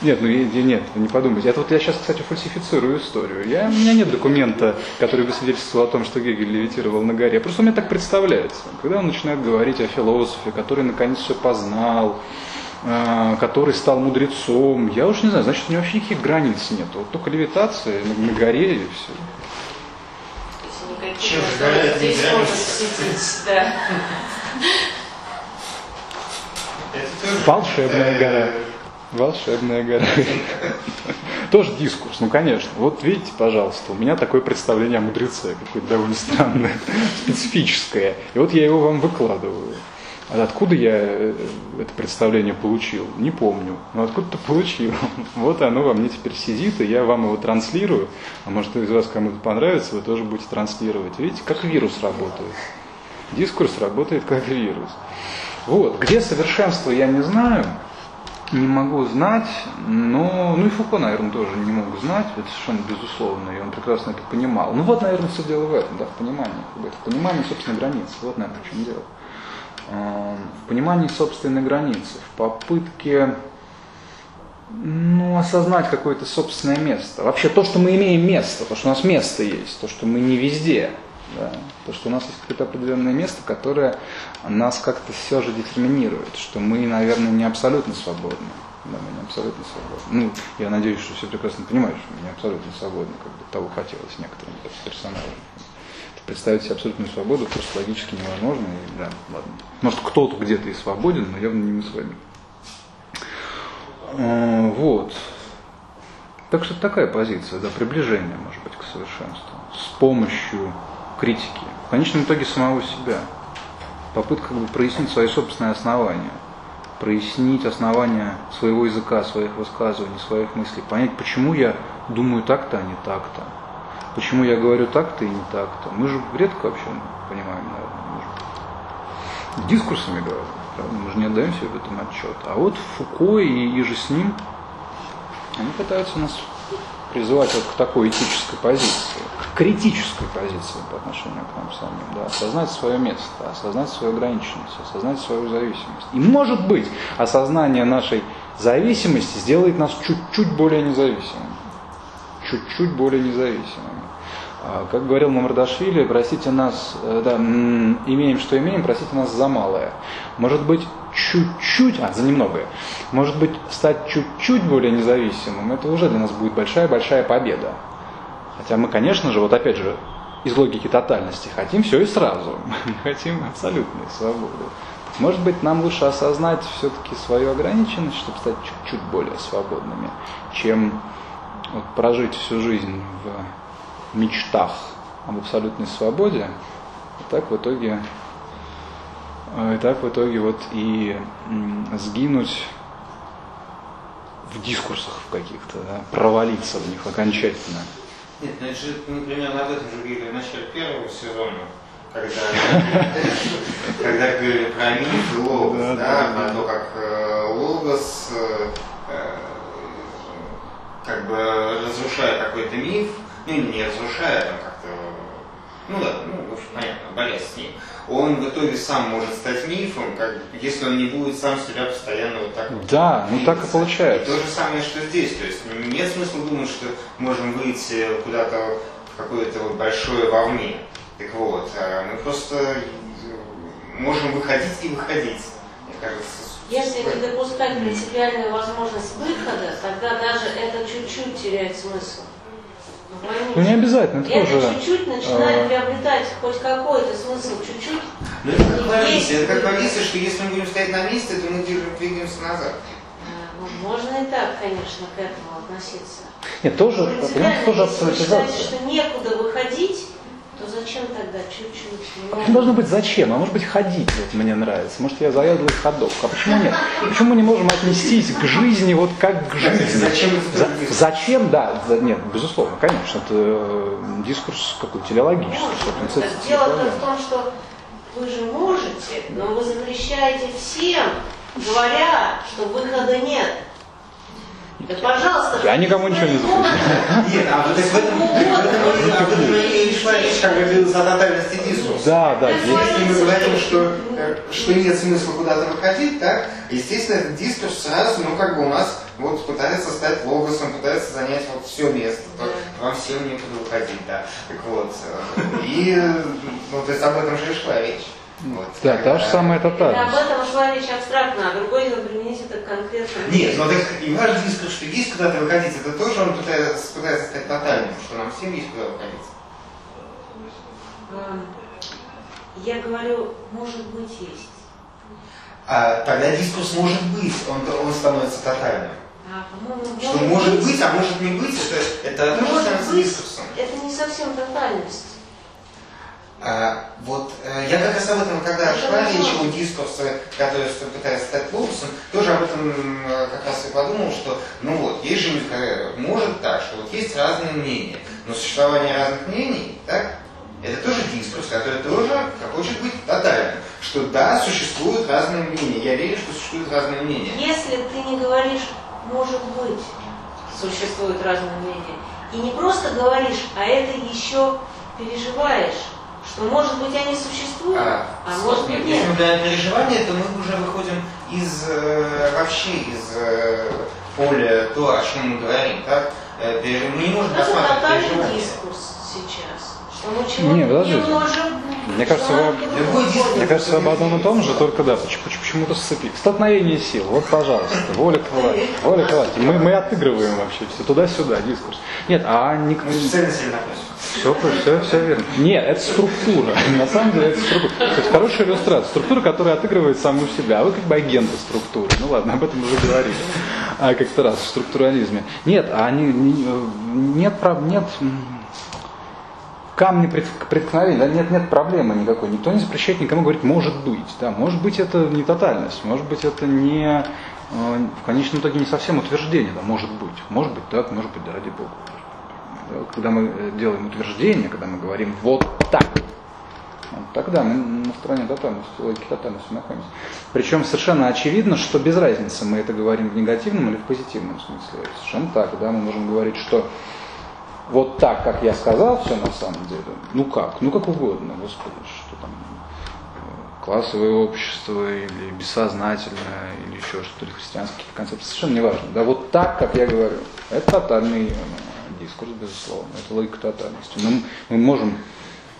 Нет, ну нет, не подумайте. Это вот я сейчас, кстати, фальсифицирую историю. Я, у меня нет документа, который бы свидетельствовал о том, что Гегель левитировал на горе. Просто у меня так представляется. Когда он начинает говорить о философе, который наконец все познал, э, который стал мудрецом, я уж не знаю, значит, у него вообще никаких границ нет. Вот только левитация на, на горе и все. Если никаких Чем говорят, здесь можно сидеть, да. Волшебная гора. Волшебная гора. Тоже дискурс, ну конечно. Вот видите, пожалуйста, у меня такое представление о мудреце, какое-то довольно странное, специфическое. И вот я его вам выкладываю. А откуда я э, это представление получил? Не помню. Но откуда-то получил. Вот оно во мне теперь сидит, и я вам его транслирую. А может, из вас кому-то понравится, вы тоже будете транслировать. Видите, как вирус работает. Дискурс работает как вирус. Вот. Где совершенство, я не знаю, не могу знать, но, ну и Фуко, наверное, тоже не мог знать, это совершенно безусловно, и он прекрасно это понимал. Ну вот, наверное, все дело в этом, да, в понимании, как бы, в понимании собственной границы, вот, наверное, в чем дело. Эм, В понимании собственной границы, в попытке ну, осознать какое-то собственное место. Вообще то, что мы имеем место, то, что у нас место есть, то, что мы не везде. Да? То, что у нас есть какое-то определенное место, которое нас как-то все же детерминирует, что мы, наверное, не абсолютно свободны. Да, мы не абсолютно свободны. Ну, я надеюсь, что все прекрасно понимают, что мы не абсолютно свободны, как бы того хотелось некоторым персонажам. Представить себе абсолютную свободу просто логически невозможно. И, да, ладно. Может, кто-то где-то и свободен, но явно не мы с вами. А, Вот. Так что такая позиция, да, приближение, может быть, к совершенству. С помощью критики. В конечном итоге самого себя. Попытка как бы прояснить свои собственные основания. Прояснить основания своего языка, своих высказываний, своих мыслей. Понять, почему я думаю так-то, а не так-то. Почему я говорю так-то и не так-то. Мы же редко вообще понимаем, наверное. Мы же дискурсами говорим. правда, Мы же не отдаем себе в этом отчет. А вот Фуко и, и же с ним, они пытаются нас призывать вот к такой этической позиции, к критической позиции по отношению к нам самим, да, осознать свое место, осознать свою ограниченность, осознать свою зависимость. И может быть, осознание нашей зависимости сделает нас чуть-чуть более независимыми. Чуть-чуть более независимыми. А, Как говорил Мамардашвили, простите нас, э, да, имеем, что имеем, простите нас за малое. Может быть, чуть-чуть, а, за немногое. Может быть, стать чуть-чуть более независимым, это уже для нас будет большая-большая победа. Хотя мы, конечно же, вот опять же, из логики тотальности хотим все и сразу. Мы хотим абсолютной свободы. Может быть, нам лучше осознать все-таки свою ограниченность, чтобы стать чуть-чуть более свободными, чем вот прожить всю жизнь в мечтах об абсолютной свободе, и так в итоге, и так в итоге вот и сгинуть в дискурсах в каких-то, да, провалиться в них окончательно. Нет, ну это же, примерно об этом же говорили в начале первого сезона, когда, когда говорили про миф и логос, Да, да, да, про то, как э, логос э, э, как бы разрушая какой-то миф, ну не разрушая, ну да, ну, в борясь с ним, он в итоге сам может стать мифом, как, если он не будет сам себя постоянно вот так вот Да, ну так и получается. И то же самое, что здесь. То есть нет смысла думать, что можем выйти куда-то в какое-то вот большое вовне. Так вот, а мы просто э, можем выходить и выходить. Мне кажется, Если не допускать принципиальную возможность выхода, тогда даже это чуть-чуть теряет смысл. Ну, не обязательно, это Это тоже... чуть-чуть начинает э, приобретать хоть какой-то смысл, чуть-чуть Ну это как. Алисе, это как Алисе, что если мы будем стоять на месте, то мы двигаемся назад. А, ну, Можно и так, конечно, к этому относиться. Нет, тоже, понимаете, тоже если вы считаете, абсолютизация. что некуда выходить, то зачем тогда чуть-чуть? Должно быть зачем? А может быть ходить вот мне нравится. Может я заядлый ходок. А почему нет? Почему мы не можем отнестись к жизни вот как к жизни? Зачем За- зачем, да, за- нет, безусловно, конечно, это э, дискурс какой телеологический. Может, Дело-то в том, что вы же можете, но вы запрещаете всем, говоря, что выхода нет. Да пожалуйста. Я никому ничего не запрещаю. Нет, а вот в этом, в этом, и как говорилось о тотальности дискурса. Да, да. Если мы говорим, что, э, что нет смысла куда-то выходить, так, естественно, этот дискурс сразу, ну, как бы у нас вот пытается стать логосом, пытается занять вот все место, то вам всем некуда выходить, да. Так вот, э, и, ну, то есть об этом же и шла речь. Вот, Да, та же самая Это об тотальность. этом шла речь абстрактно, а другой надо применить это конкретно. Нет, но так и ваш дискурс, что есть куда-то выходить, это тоже он пытается, пытается стать тотальным, что нам всем есть куда выходить. Я говорю, может быть, есть. А тогда дискурс может быть, он, он становится тотальным. А, по-моему, Что может быть, а может не быть, это, это тоже Может становится быть, дискурсом. это не совсем тотальность. А, вот э, я как раз об этом, когда дискурсе, который что пытается стать логосом, тоже об этом э, как раз и подумал, что ну вот, есть же которые говорят, может так, что вот есть разные мнения, но существование разных мнений, так, это тоже дискурс, который тоже хочет быть тотальным, что да, существуют разные мнения, я верю, что существуют разные мнения. Если ты не говоришь, может быть, существуют разные мнения, и не просто говоришь, а это еще переживаешь, что может быть они существуют, а, может быть нет. Если мы говорим переживания, то мы уже выходим из э, вообще из э, поля то, о чем мы говорим. Так? Э, пере- мы не можем Это рассматривать тотальный дискурс сейчас. Что мы чего-то Не, подождите. можем. Мне кажется, вы-. Мне кажется, об одном и том же, только да, поч- поч- почему-то сцепить. Столкновение сил, вот, пожалуйста, воля к власти, воля к власти. Мы, мы отыгрываем вообще все, туда-сюда, дискурс. Нет, а не Мы специально. Все, все, все верно. Нет, это структура. На самом деле это структура. То есть хорошая иллюстрация. Структура, которая отыгрывает саму себя. А вы как бы агенты структуры. Ну ладно, об этом уже говорили. А как-то раз в структурализме. Нет, а они, не- нет, прав- нет камни преткновения, да, нет, нет проблемы никакой. Никто не запрещает никому говорить «может быть». Да, может быть, это не тотальность, может быть, это не, э, в конечном итоге не совсем утверждение, да, может быть. Может быть так, может быть, да, ради Бога. Да, Когда мы э, делаем утверждение, когда мы говорим «вот так», вот тогда мы на стороне тотальности, логики тотальности находимся. Причем совершенно очевидно, что без разницы, мы это говорим в негативном или в позитивном смысле. Совершенно так, да, мы можем говорить, что вот так, как я сказал, все на самом деле. Ну как? Ну как угодно, господи, что там э, классовое общество или бессознательное или еще что-то, или христианские концепции, совершенно не важно. Да, вот так, как я говорю. Это тотальный дискурс, безусловно, это логика тотальности. Но мы можем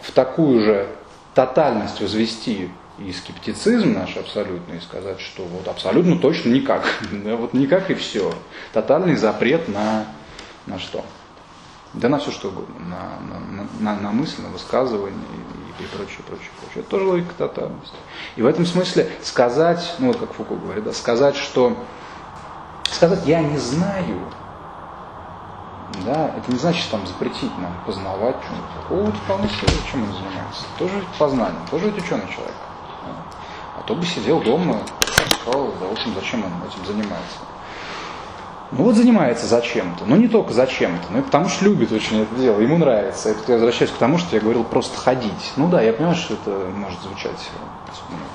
в такую же тотальность возвести и скептицизм наш абсолютный, и сказать, что вот абсолютно точно никак. Да, вот никак и все. Тотальный запрет на, на что? Да на все что угодно, на, на, на, на мысль, на высказывание и, и прочее, прочее, прочее. Это тоже логика тотальности. И в этом смысле сказать, ну вот как Фуко говорит, да, сказать, что сказать я не знаю, да, это не значит там запретить нам познавать что-нибудь. О, вполне себе, чем он занимается. Тоже ведь познанием, тоже ученый человек. А то бы сидел дома, сказал, да, в общем, зачем он этим занимается. Ну вот занимается зачем-то, но не только зачем-то, но и потому что любит очень это дело, ему нравится. Это я возвращаюсь к тому, что я говорил просто ходить. Ну да, я понимаю, что это может звучать, особенно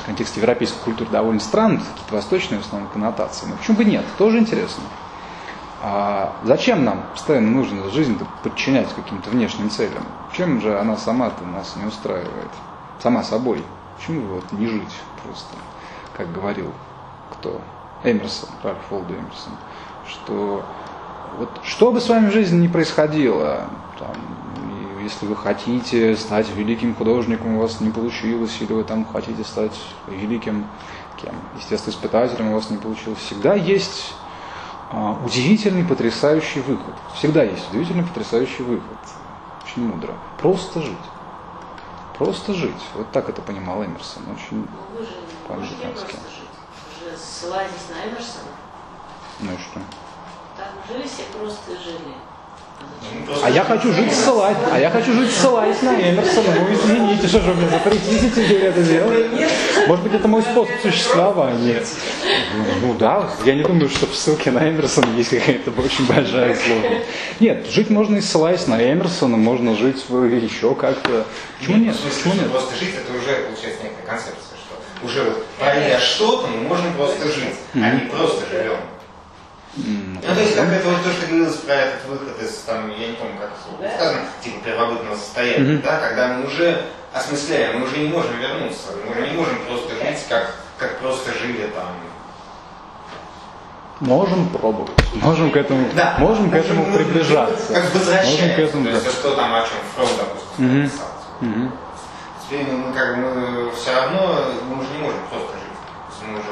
в контексте европейской культуры, довольно странно, какие-то восточные в основном коннотации. Но почему бы нет, тоже интересно. А зачем нам постоянно нужно жизнь подчинять каким-то внешним целям? Чем же она сама-то нас не устраивает? Сама собой. Почему вот не жить просто, как говорил кто? Эмерсон, Ральф Волдо Эмерсон, что вот что бы с вами в жизни ни происходило, там, если вы хотите стать великим художником, у вас не получилось, или вы там хотите стать великим кем, естествоиспытателем, у вас не получилось, всегда есть удивительный, потрясающий выход. Всегда есть удивительный, потрясающий выход. Очень мудро. Просто жить. Просто жить. Вот так это понимал Эмерсон. Очень По-американски. Вы же ссылаетесь на Эмерсона. Ну и что? Так жили все просто жили. А? Ну, А я хочу жить ссылать, а я хочу жить ссылаясь на Эмерсона. Ну извините, что же вы мне запретите теперь это делать? Может быть, это мой способ существования. Ну, ну да, я не думаю, что в ссылке на Эмерсона есть какая-то очень большая сложность. Нет, жить можно и ссылаясь на Эмерсона, можно жить еще как-то. Почему нет? В смысле, Почему нет? просто жить, это уже получается некая концепция, что уже вот пройдя что-то, мы можем просто жить, а не просто живем. Ну, то есть, как это вот то, что говорилось про этот выход из, там, я не помню, как это сказано, типа первобытного состояния, Мгм. да, когда мы уже осмысляем, мы уже не можем вернуться, мы уже не можем просто жить, как, как просто жили там. Можем пробовать. Можем к этому, Да, можем к этому мы- приближаться. Как возвращаемся, Можем к этому, то есть, да. что там, о чем Фром, допустим, Мгм. написал. Теперь мы, как бы мы все равно мы уже не можем просто жить. Мы уже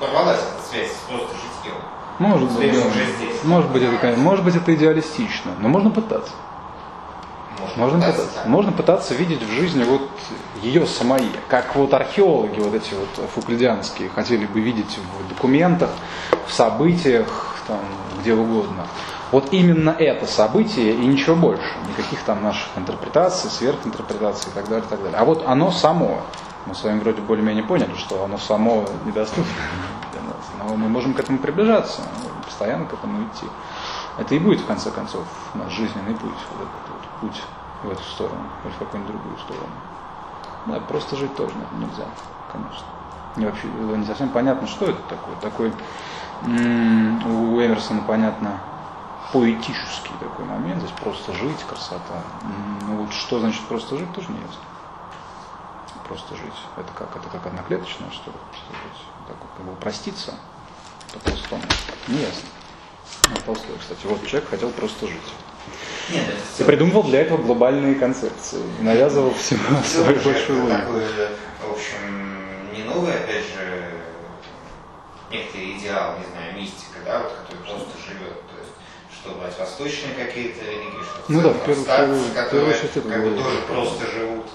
порвалась эта связь с просто житьем. Может быть, да. уже здесь. может быть, это, конечно, может быть, это идеалистично, но можно пытаться. Можно пытаться. да. Можно пытаться видеть в жизни вот ее самое, как вот археологи вот эти вот фуклидианские хотели бы видеть в документах, в событиях, там, где угодно. Вот именно это событие и ничего больше, никаких там наших интерпретаций, сверхинтерпретаций и так далее, и так далее. А вот оно само, мы с вами вроде более-менее поняли, что оно само недоступно но мы можем к этому приближаться, постоянно к этому идти. Это и будет, в конце концов, наш жизненный путь, вот этот вот путь в эту сторону, или в какую-нибудь другую сторону. Да, просто жить тоже нельзя, конечно. Не, вообще, не совсем понятно, что это такое. Такой у Эмерсона, понятно, поэтический такой момент. Здесь просто жить, красота. Ну вот что значит просто жить, тоже не. Просто жить. Это как? Это как одноклеточное, что ли? Быть? Так вот, как упроститься по-простому. Не ясно. Ну, Толстой, кстати. Вот человек хотел просто жить. Нет, И придумывал для этого глобальные концепции. И навязывал всему свою большую логику. такой же, в общем, не новый, опять же, некоторый идеал, не знаю, мистика, да, вот, который просто живет. То есть, что брать восточные какие-то религии, что в Ну да, в первую- старцы, в первую- в которые первую очередь это как бы тоже просто живут.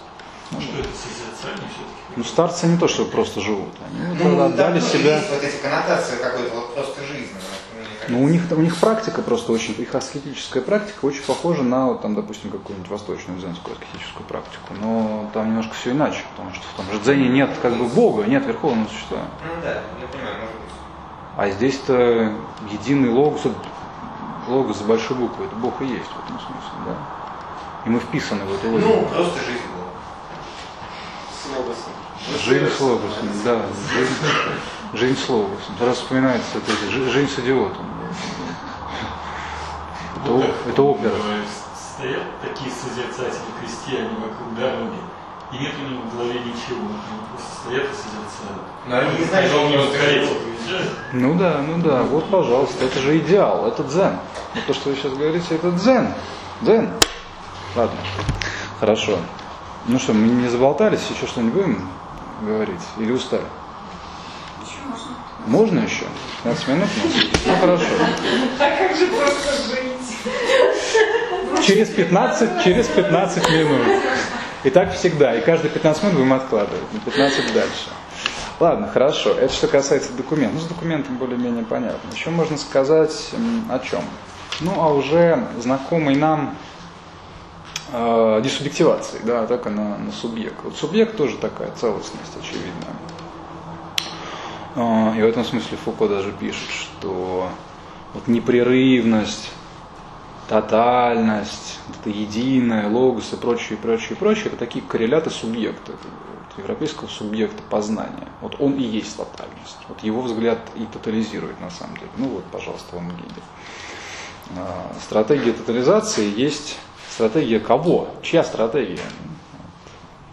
Что это созерцание все-таки? Ну, старцы не то, что просто живут. Они вот Ну, отдали там тоже себя. есть вот эти коннотации какой-то вот просто жизни. кажется. Ну, у них, у них практика просто очень, их аскетическая практика очень похожа на, вот, там, допустим, какую-нибудь восточную дзенскую аскетическую практику. Но там немножко все иначе, потому что в том же дзене нет как бы Бога, нет верховного существа. Ну да, я понимаю, может быть. А здесь-то единый логос, логос за большой буквы, это Бог и есть в этом смысле, да. И мы вписаны в эту логику. Ну, просто жизнь была. С логосом. Жизнь с логосом, да. Жизнь, жизнь с логосом. Сразу вспоминается вот эти, жизнь с идиотом. Это, о- это опера. Стоят такие созерцатели крестьяне вокруг дороги, и нет у них в голове ничего. Они просто стоят и созерцают. Но они не знают, что у он него Ну да, ну да, вот, пожалуйста, это же идеал, это дзен. Вот то, что вы сейчас говорите, это дзен. Дзен. Ладно, хорошо. Ну что, мы не заболтались, еще что-нибудь будем говорить? Или устали? Еще можно. Можно еще? 15 минут? у нас есть? Ну хорошо. А как же просто жить? Через 15, через 15 минут. И так всегда. И каждые 15 минут будем откладывать. На 15 дальше. Ладно, хорошо. Это что касается документов. Ну, с документом более-менее понятно. Еще можно сказать о чем? Ну, а уже знакомый нам э, десубъективации, да, так на, на субъект. Вот субъект тоже такая целостность очевидная. Э, И в этом смысле Фуко даже пишет, что вот непрерывность тотальность, это единое, логос и прочее, прочее, прочее, это такие корреляты субъекта, вот, европейского субъекта познания. Вот он и есть тотальность. Вот его взгляд и тотализирует на самом деле. Ну вот, пожалуйста, вам гиде. А, Стратегия тотализации есть стратегия кого? Чья стратегия?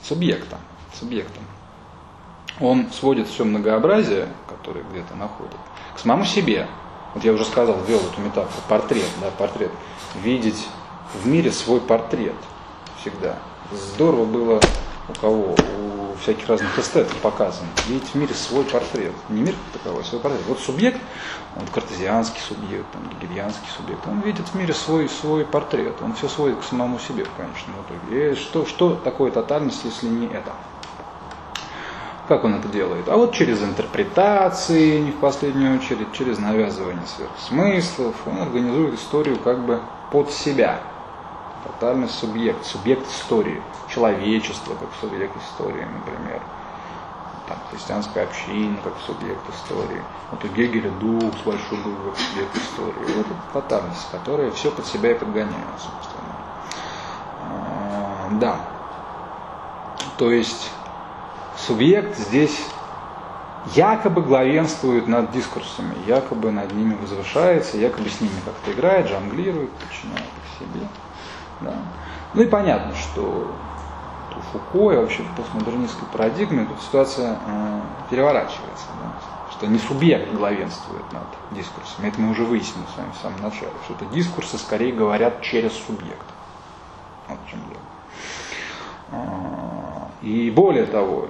Субъекта. Субъекта. Он сводит все многообразие, которое где-то находит, к самому себе. Вот я уже сказал, ввел эту метафору, портрет, да, портрет. Видеть в мире свой портрет всегда. Здорово было у кого? У всяких разных эстетов показано. Видите в мире свой портрет. Не мир таковой, а свой портрет. Вот субъект, вот картезианский субъект, там, гегельянский субъект, он видит в мире свой, свой портрет. Он все сводит к самому себе в конечном итоге. И что, что такое тотальность, если не это? Как он это делает? А вот через интерпретации, не в последнюю очередь, через навязывание сверхсмыслов, он организует историю как бы под себя. Тотальный субъект, субъект истории, человечество как субъект истории, например. Там, христианская община как субъект истории. Вот у Гегеля дух с большой буквы как субъект истории. Вот это тотальность, которая все под себя и подгоняет, собственно. А, да. То есть субъект здесь якобы главенствует над дискурсами, якобы над ними возвышается, якобы с ними как-то играет, жонглирует, подчиняет их себе. Да. Ну и понятно, что у Фуко и вообще в постмодернистской парадигме тут ситуация э, переворачивается. Да, что не субъект главенствует над дискурсами. Это мы уже выяснили с вами в самом начале, что это дискурсы скорее говорят через субъект. Вот в чем дело. А, и более того,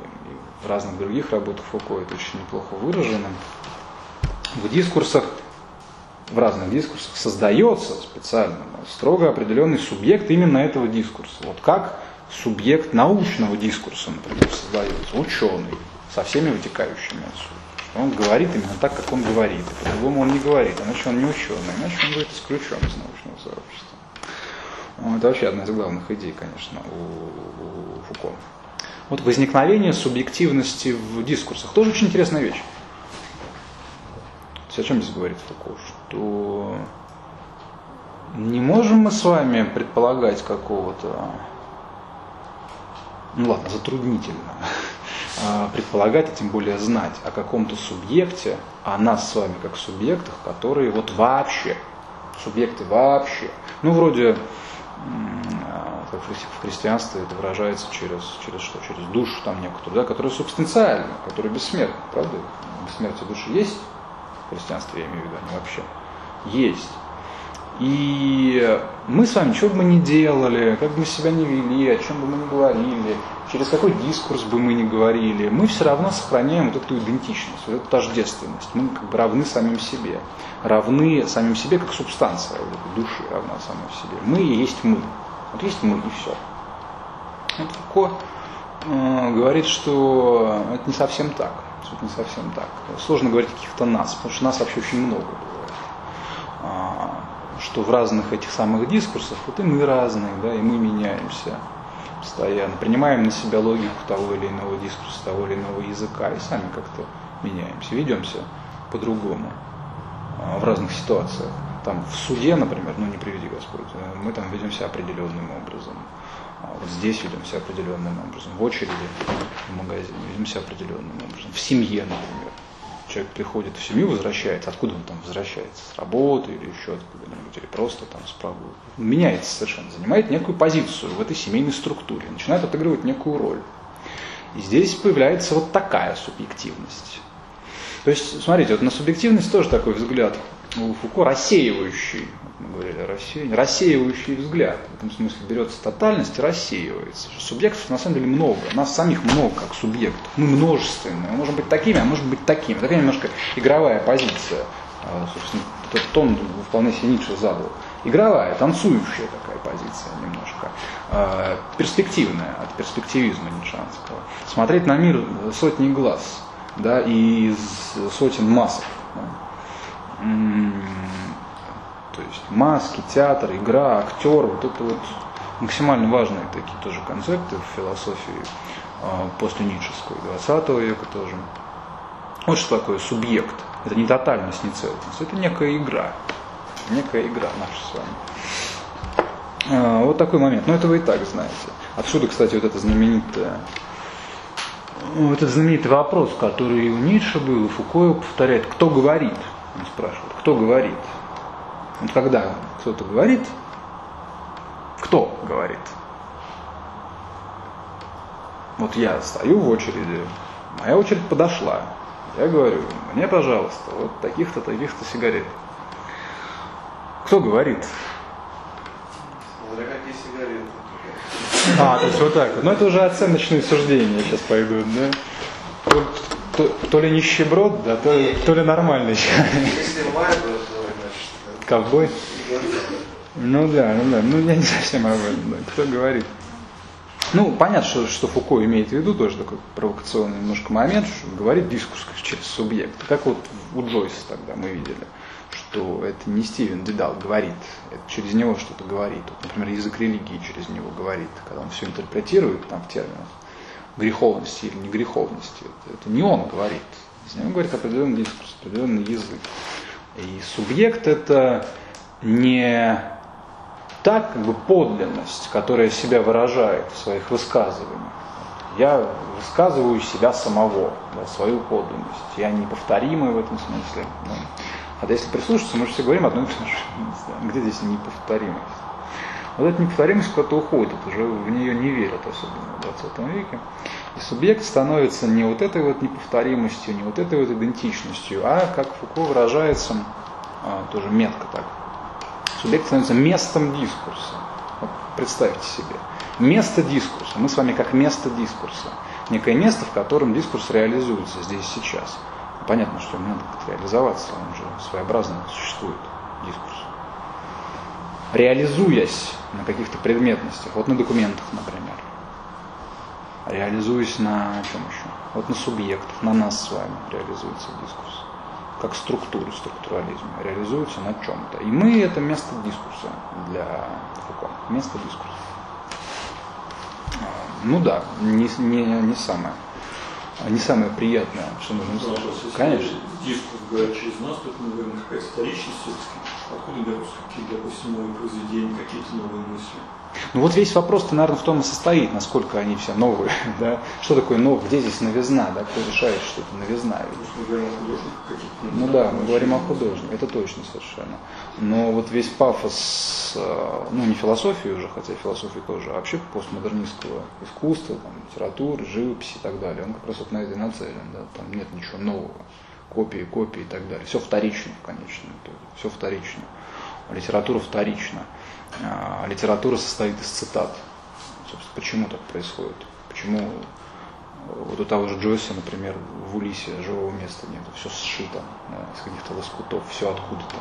в разных других работах Фуко это очень неплохо выражено, в дискурсах, в разных дискурсах создается специально строго определенный субъект именно этого дискурса. Вот как субъект научного дискурса, например, создается, ученый, со всеми вытекающими отсюда. Он говорит именно так, как он говорит, и по-другому он не говорит, иначе он не ученый, иначе он будет исключен из научного сообщества. Это вообще одна из главных идей, конечно, у, Фуко. Вот возникновение субъективности в дискурсах тоже очень интересная вещь. о чем здесь говорит Фуко? Что не можем мы с вами предполагать какого-то, ну ладно, затруднительно, а, предполагать, а тем более знать о каком-то субъекте, о нас с вами как субъектах, которые вот вообще, субъекты вообще, ну вроде как в христианстве это выражается через, через что? Через душу там некоторую, да, которая субстанциальна, которая бессмертна, правда? Бессмертие души есть в христианстве, я имею в виду, не вообще. Есть. И мы с вами, что бы мы ни делали, как бы мы себя не вели, о чем бы мы ни говорили, через какой дискурс бы мы ни говорили, мы все равно сохраняем вот эту идентичность, вот эту тождественность. Мы как бы равны самим себе. Равны самим себе как субстанция вот души равна самой себе. Мы и есть мы. Вот есть мы и все. Вот Фуко э, говорит, что это не совсем так. Это не совсем так. Сложно говорить о каких-то нас, потому что нас вообще очень много бывает. Что в разных этих самых дискурсах, вот и мы разные, да, и мы меняемся постоянно, принимаем на себя логику того или иного дискурса, того или иного языка, и сами как-то меняемся, ведемся по-другому а, в разных ситуациях. Там в суде, например, ну не приведи Господь, э, мы там ведем определенным образом. А вот здесь ведем определенным образом. В очереди, в магазине ведем определенным образом. В семье, например. Человек приходит в семью, возвращается. Откуда он там возвращается? С работы или еще откуда-нибудь, или просто там с прогулки. Меняется совершенно, занимает некую позицию в этой семейной структуре, начинает отыгрывать некую роль. И здесь появляется вот такая субъективность. То есть, смотрите, вот на субъективность тоже такой взгляд у Фуко рассеивающий, мы говорили о рассеянии, рассеивающий взгляд. В этом смысле берется тотальность и рассеивается. Субъектов на самом деле много, нас самих много как субъектов. Мы множественные, мы можем быть такими, а можем быть такими. Такая немножко игровая позиция. А, собственно, этот тон вполне себе Ницше задал. Игровая, танцующая такая позиция немножко. А, перспективная, от перспективизма ницшанского. Смотреть на мир сотни глаз да, и из сотен масок. Да то есть маски, театр, игра, актер, вот это вот максимально важные такие тоже концепты в философии э, после Ницшеской, 20 века тоже. Вот что такое субъект. Это не тотальность, не целостность. Это некая игра. Некая игра наша с вами. Э, вот такой момент. Но это вы и так знаете. Отсюда, кстати, вот это знаменитое вот этот знаменитый вопрос, который у Ницше был, и Фуко повторяет, кто говорит? Он спрашивает, кто говорит? Вот когда кто-то говорит, кто говорит? Вот я стою в очереди, моя очередь подошла. Я говорю, мне, пожалуйста, вот таких-то, таких-то сигарет. Кто говорит? Смотря какие сигареты. А, то есть вот так вот. Ну это уже оценочные суждения сейчас пойдут, да? То, то- то ли нищеброд, да, то, ли- то ли нормальный человек. Если Марго, то. Ковбой? Ну да, ну да, ну я не совсем об этом, да. кто говорит. Ну, понятно, что, что Фуко имеет в виду, тоже такой провокационный немножко момент, что говорит дискурс как через субъект. Как вот у Джойса тогда мы видели, что это не Стивен Дедал говорит, это через него что-то говорит. Вот, например, язык религии через него говорит, когда он все интерпретирует там в терминах греховности или не греховности. Это, это не он говорит, из него говорит определенный дискурс, определенный язык. И субъект это не та как бы подлинность, которая себя выражает в своих высказываниях. Я высказываю себя самого, да, свою подлинность. Я неповторимый в этом смысле. да. Хотя если прислушаться, мы же все говорим одно и то же. Где здесь неповторимость? Вот эта неповторимость куда-то уходит, уже в нее не верят, особенно в 20 веке. И субъект становится не вот этой вот неповторимостью, не вот этой вот идентичностью, а, как Фуко выражается, а, тоже метко так, субъект становится местом дискурса. Вот представьте себе. Место дискурса. Мы с вами как место дискурса. Некое место, в котором дискурс реализуется здесь сейчас. Понятно, что ему надо как-то реализоваться, он же своеобразно существует, дискурс. Реализуясь на каких-то предметностях, вот на документах, например, реализуясь на чем еще? Вот на субъектах, на нас с вами реализуется дискурс как структуру, структурализм, реализуется на чем-то. И мы это место дискурса для Фуко. Место дискурса. А, Ну да, не, не, не самое. Не самое приятное, что нужно услышать. если Конечно. Дискурс говорит через нас, то это, наверное, какая-то вторичность все-таки. Откуда берутся какие-то, допустим, новые произведения, какие-то новые мысли? Ну вот весь вопрос-то, наверное, в том и состоит, насколько они все новые. Да? Что такое новое? Где здесь новизна? Да? Кто решает, что это новизна? Ну да, мы говорим о художнике, это точно совершенно. Но вот весь пафос, э, ну не философии уже, хотя философии тоже, а вообще постмодернистского искусства, там, литературы, живописи и так далее, он как раз вот на это и нацелен, да, там нет ничего нового, копии, копии и так далее. Все вторично итоге, все вторично. Литература вторична. А литература состоит из цитат. Собственно, почему так происходит? Почему вот у того же Джойса, например, в Улисе живого места нет, все сшито да, из каких-то лоскутов, все откуда-то,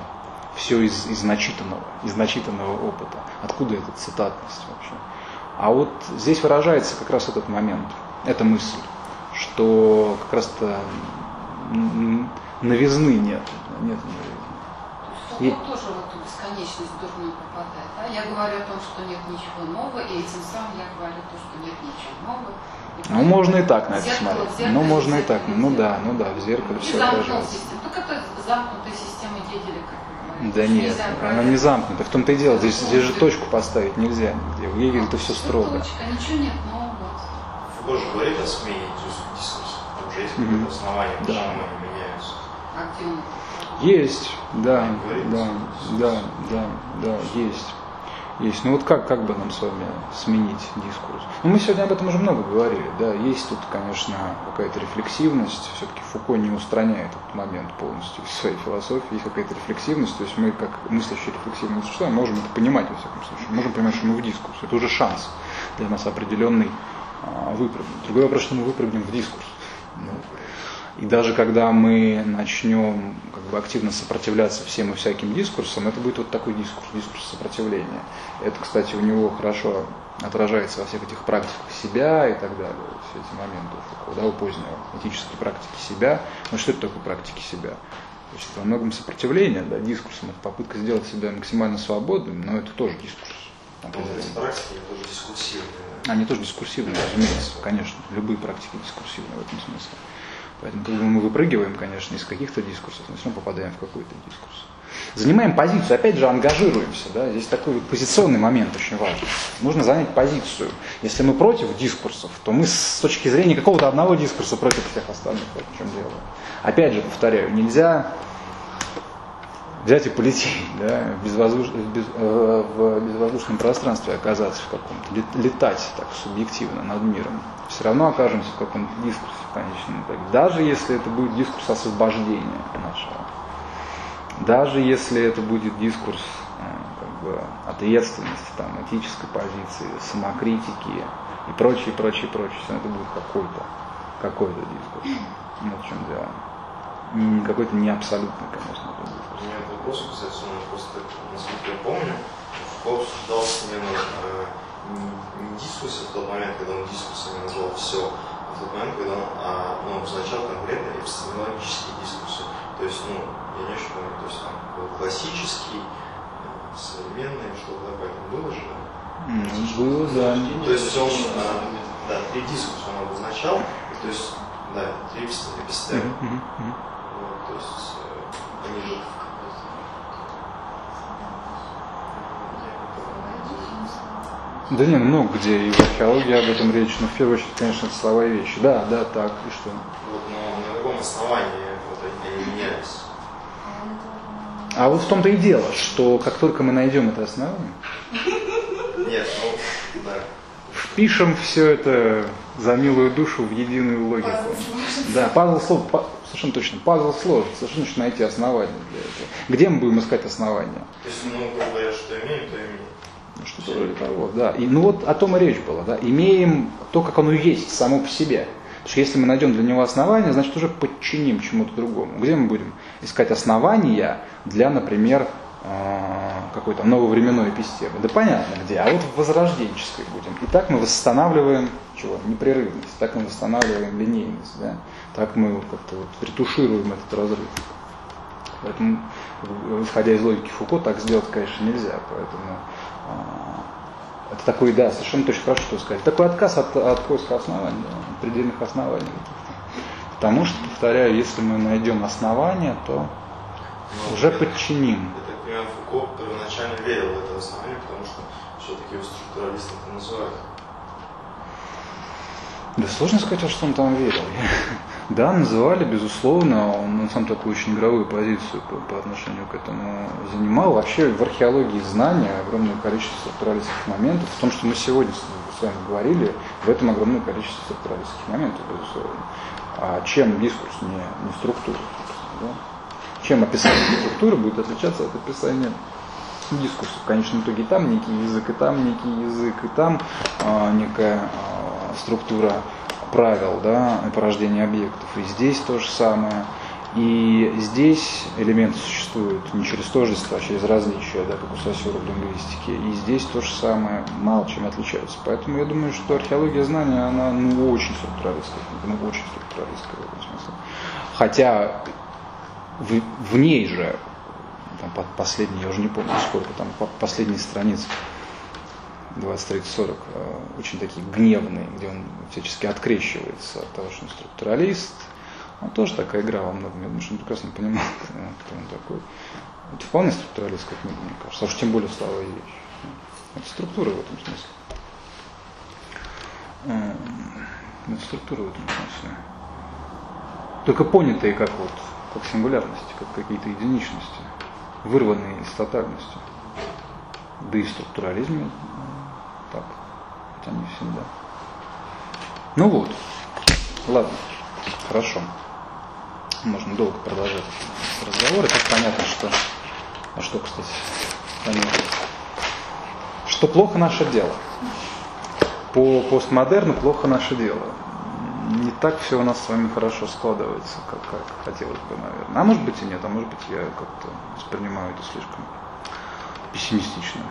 все из, из начитанного, из начитанного опыта. Откуда эта цитатность вообще? А вот здесь выражается как раз этот момент, эта мысль, что как раз-то новизны нет, нет И- тоже в эту бесконечность дурную попадает. Да? Я говорю о том, что нет ничего нового, и этим самым я говорю то, что нет ничего нового. И Ну, можно и так на это Зеркало, смотреть. зеркало, Ну, можно и зеркало, так. Ну да, ну да, в зеркале И все отражается. систему. Так это замкнутая система Гегеля, как вы. Да нет, она не замкнута. В том-то и дело. Здесь, здесь же точку поставить нельзя. В Гегеле-то все строго. Точка, ничего нет нового. Фуко же говорит о смене дис- дискурса. Там же есть какое-то основание, Да. почему они меняются. А где он? Есть, да, да, да, да, да, есть. Есть. Ну вот как, как бы нам с вами сменить дискурс? Ну мы сегодня об этом уже много говорили, да, есть тут, конечно, какая-то рефлексивность, все-таки Фуко не устраняет этот момент полностью из своей философии, есть какая-то рефлексивность, то есть мы как мыслящие рефлексивные существа можем это понимать, во всяком случае, можем понимать, что мы в дискурсе, это уже шанс для нас определенный а, выпрыгнуть. Другой вопрос, что мы выпрыгнем в дискурс. Ну, и даже когда мы начнем как бы, активно сопротивляться всем и всяким дискурсам, это будет вот такой дискурс, дискурс сопротивления. Это, кстати, у него хорошо отражается во всех этих практиках себя и так далее, вот все эти моменты у Фуко, да, у позднего этической практики себя. Ну что это такое практики себя? То есть это во многом сопротивление да, дискурсам, это попытка сделать себя максимально свободным, но это тоже дискурс. Вот эти практики тоже дискурсивные. Они тоже дискурсивные, разумеется, конечно. Любые практики дискурсивные в этом смысле. Поэтому мы выпрыгиваем, конечно, из каких-то дискурсов, но все равно попадаем в какой-то дискурс. Занимаем позицию, опять же, ангажируемся. Да? Здесь такой вот позиционный момент очень важный. Нужно занять позицию. Если мы против дискурсов, то мы с точки зрения какого-то одного дискурса против всех остальных. Вот в чем дело. Опять же, повторяю, нельзя взять и полететь, да, в, безвоздуш- без- э, в безвоздушном пространстве оказаться в каком-то, лет- летать так субъективно над миром. Все равно окажемся в каком-то дискурсе конечном итоге. Даже если это будет дискурс освобождения нашего. Даже если это будет дискурс э, как бы ответственности, там, этической позиции, самокритики и прочее, прочее, прочее. Все это будет какой-то, какой-то дискурс. Вот в чем дело. Какой-то не абсолютный, конечно, это У дискурс. меня к вопросу, кстати, ну, просто, насколько я помню, Фуко обсуждался именно не, не дискурс в тот момент, когда он дискурсами назвал все, а в тот момент, когда он а, ну, обозначал конкретно эпистемологические дискурсы. То есть, ну, я не очень помню, то есть там был классический, э, современный, что-то такое там было же, да? М, Было, да. То есть он, а, да, три дискурса он обозначал, то есть, да, три эпистемы. Мгм. Вот, то есть э, они же Да не, ну много где и в археологии об этом речь, но в первую очередь, конечно, это слова и вещи. Да, да, так, и что? Вот, но на каком основании вот они, менялись? А вот в том-то и дело, что как только мы найдем это основание, Нет, ну, да. впишем все это за милую душу в единую логику. Да, пазл слов, па- совершенно точно, пазл сложен, совершенно точно найти основание для этого. Где мы будем искать основания? То есть, ну, грубо говоря, что имеем, то имеем. Что-то вроде того, да. И, ну вот о том и речь была, да. Имеем то, как оно есть, само по себе. Потому что если мы найдем для него основания, значит уже подчиним чему-то другому. Где мы будем искать основания для, например, э, какой-то нововременной эпистемы? Да понятно где, а вот в возрожденческой будем. И так мы восстанавливаем чего? Непрерывность, так мы восстанавливаем линейность, да? так мы как-то вот ретушируем этот разрыв. Поэтому, исходя из логики Фуко, так сделать, конечно, нельзя. Поэтому а, это такой, да, совершенно точно хорошо, что сказать. Такой отказ от, от поиска оснований, да, предельных оснований. Потому что, повторяю, если мы найдем основания, то Но уже я- подчиним. Так понимаю, Фуко первоначально верил в это основание, потому что все-таки его структуралистом это называют. Да сложно сказать, во что он там верил. Да, называли, безусловно, он, он сам такую очень игровую позицию по, по отношению к этому занимал. Вообще в археологии знания огромное количество структуралистских моментов. В том, что мы сегодня с вами говорили, в этом огромное количество структуралистских моментов, безусловно. А чем дискурс не, не структура? да? Чем описание структуры будет отличаться от описания дискурса. В конечном итоге там некий язык, и там некий язык, и там а, некая а, структура правил, да, порождения объектов. И здесь то же самое. И здесь элементы существуют не через тождество, а через различия, да, как у Сосюра в лингвистике. И здесь то же самое, мало чем отличаются. Поэтому я думаю, что археология знания, она ну, очень структуралистская, ну, очень структуралистская в этом смысле. Хотя в, в ней же там, по- последние, я уже не помню сколько, там по- последние страницы 20, 30, 40, э, очень такие гневные, где он всячески открещивается от того, что он структуралист. Он тоже такая игра во многом, я думаю, что он прекрасно понимал, э, кто он такой. Это вполне структуралистская книга, мне кажется, а уж тем более слова и вещи. Это структура в этом смысле. Это структура в этом смысле. Только понятые как вот, как сингулярности, как какие-то единичности, вырванные из тотальности. Да и в структурализме м, так, хотя не всегда. Ну вот, ладно, хорошо. Можно долго продолжать разговор. И так понятно, что... А что, кстати, понятно? Что плохо наше дело. По постмодерну плохо наше дело. Не так все у нас с вами хорошо складывается, как, как хотелось бы, наверное. А может быть и нет, а может быть я как-то воспринимаю это слишком пессимистично.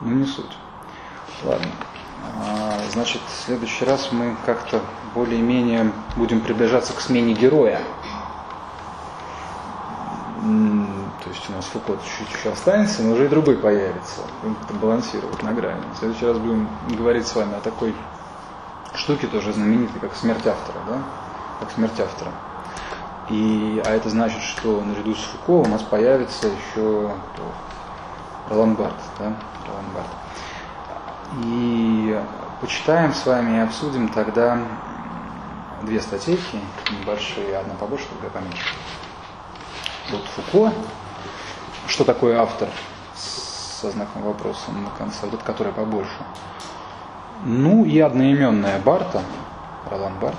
Ну не суть. Ладно. А, значит, в следующий раз мы как-то более-менее будем приближаться к смене героя. То есть у нас Фуко чуть-чуть останется, но уже и другой появится. Будем как-то балансировать на грани. В следующий раз будем говорить с вами о такой штуке тоже знаменитой, как смерть автора, да? Как смерть автора. И, а это значит, что наряду с Фуко у нас появится еще Барт, да? Ролан Барт. И почитаем с вами и обсудим тогда две статейки, небольшие, одна побольше, другая поменьше. Вот Фуко, что такое автор, со знаком вопроса на конце, вот которая побольше. Ну и одноименная Барта, Ролан Барт,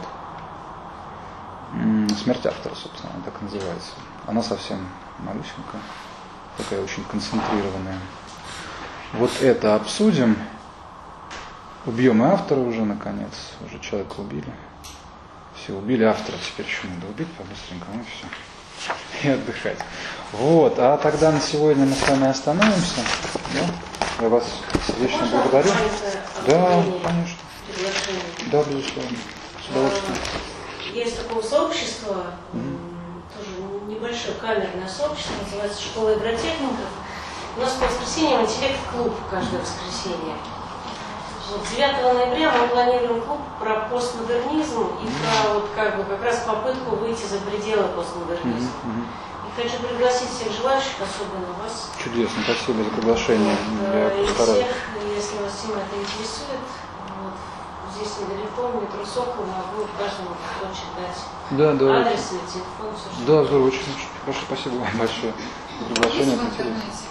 смерть автора, собственно, она так называется. Она совсем малюсенькая. такая очень концентрированная. Вот это обсудим. Убьем и автора уже, наконец. Уже человека убили. Все, убили автора, теперь еще надо убить по-быстренькому, и все. И отдыхать. Вот, а тогда на сегодня мы с вами остановимся. Да? Я вас сердечно Можно благодарю. маленькое Да, конечно. Да, безусловно. С удовольствием. А, Есть такое сообщество, тоже небольшое камерное сообщество, называется «Школа игротехников». У нас по воскресеньям интеллект-клуб каждое воскресенье. Вот 9 ноября мы планируем клуб про постмодернизм и про вот как бы как раз попытку выйти за пределы постмодернизма. И хочу пригласить всех желающих, особенно вас, Чудесно, спасибо за приглашение. вот, Я и постараюсь. всех, если вас тема это интересует, вот, здесь недалеко, метро Сокол, могу каждому кусочек дать Да, да. адрес или телефон, все что Да, здорово, очень, очень хорошо, спасибо вам большое. за Приглашение, Есть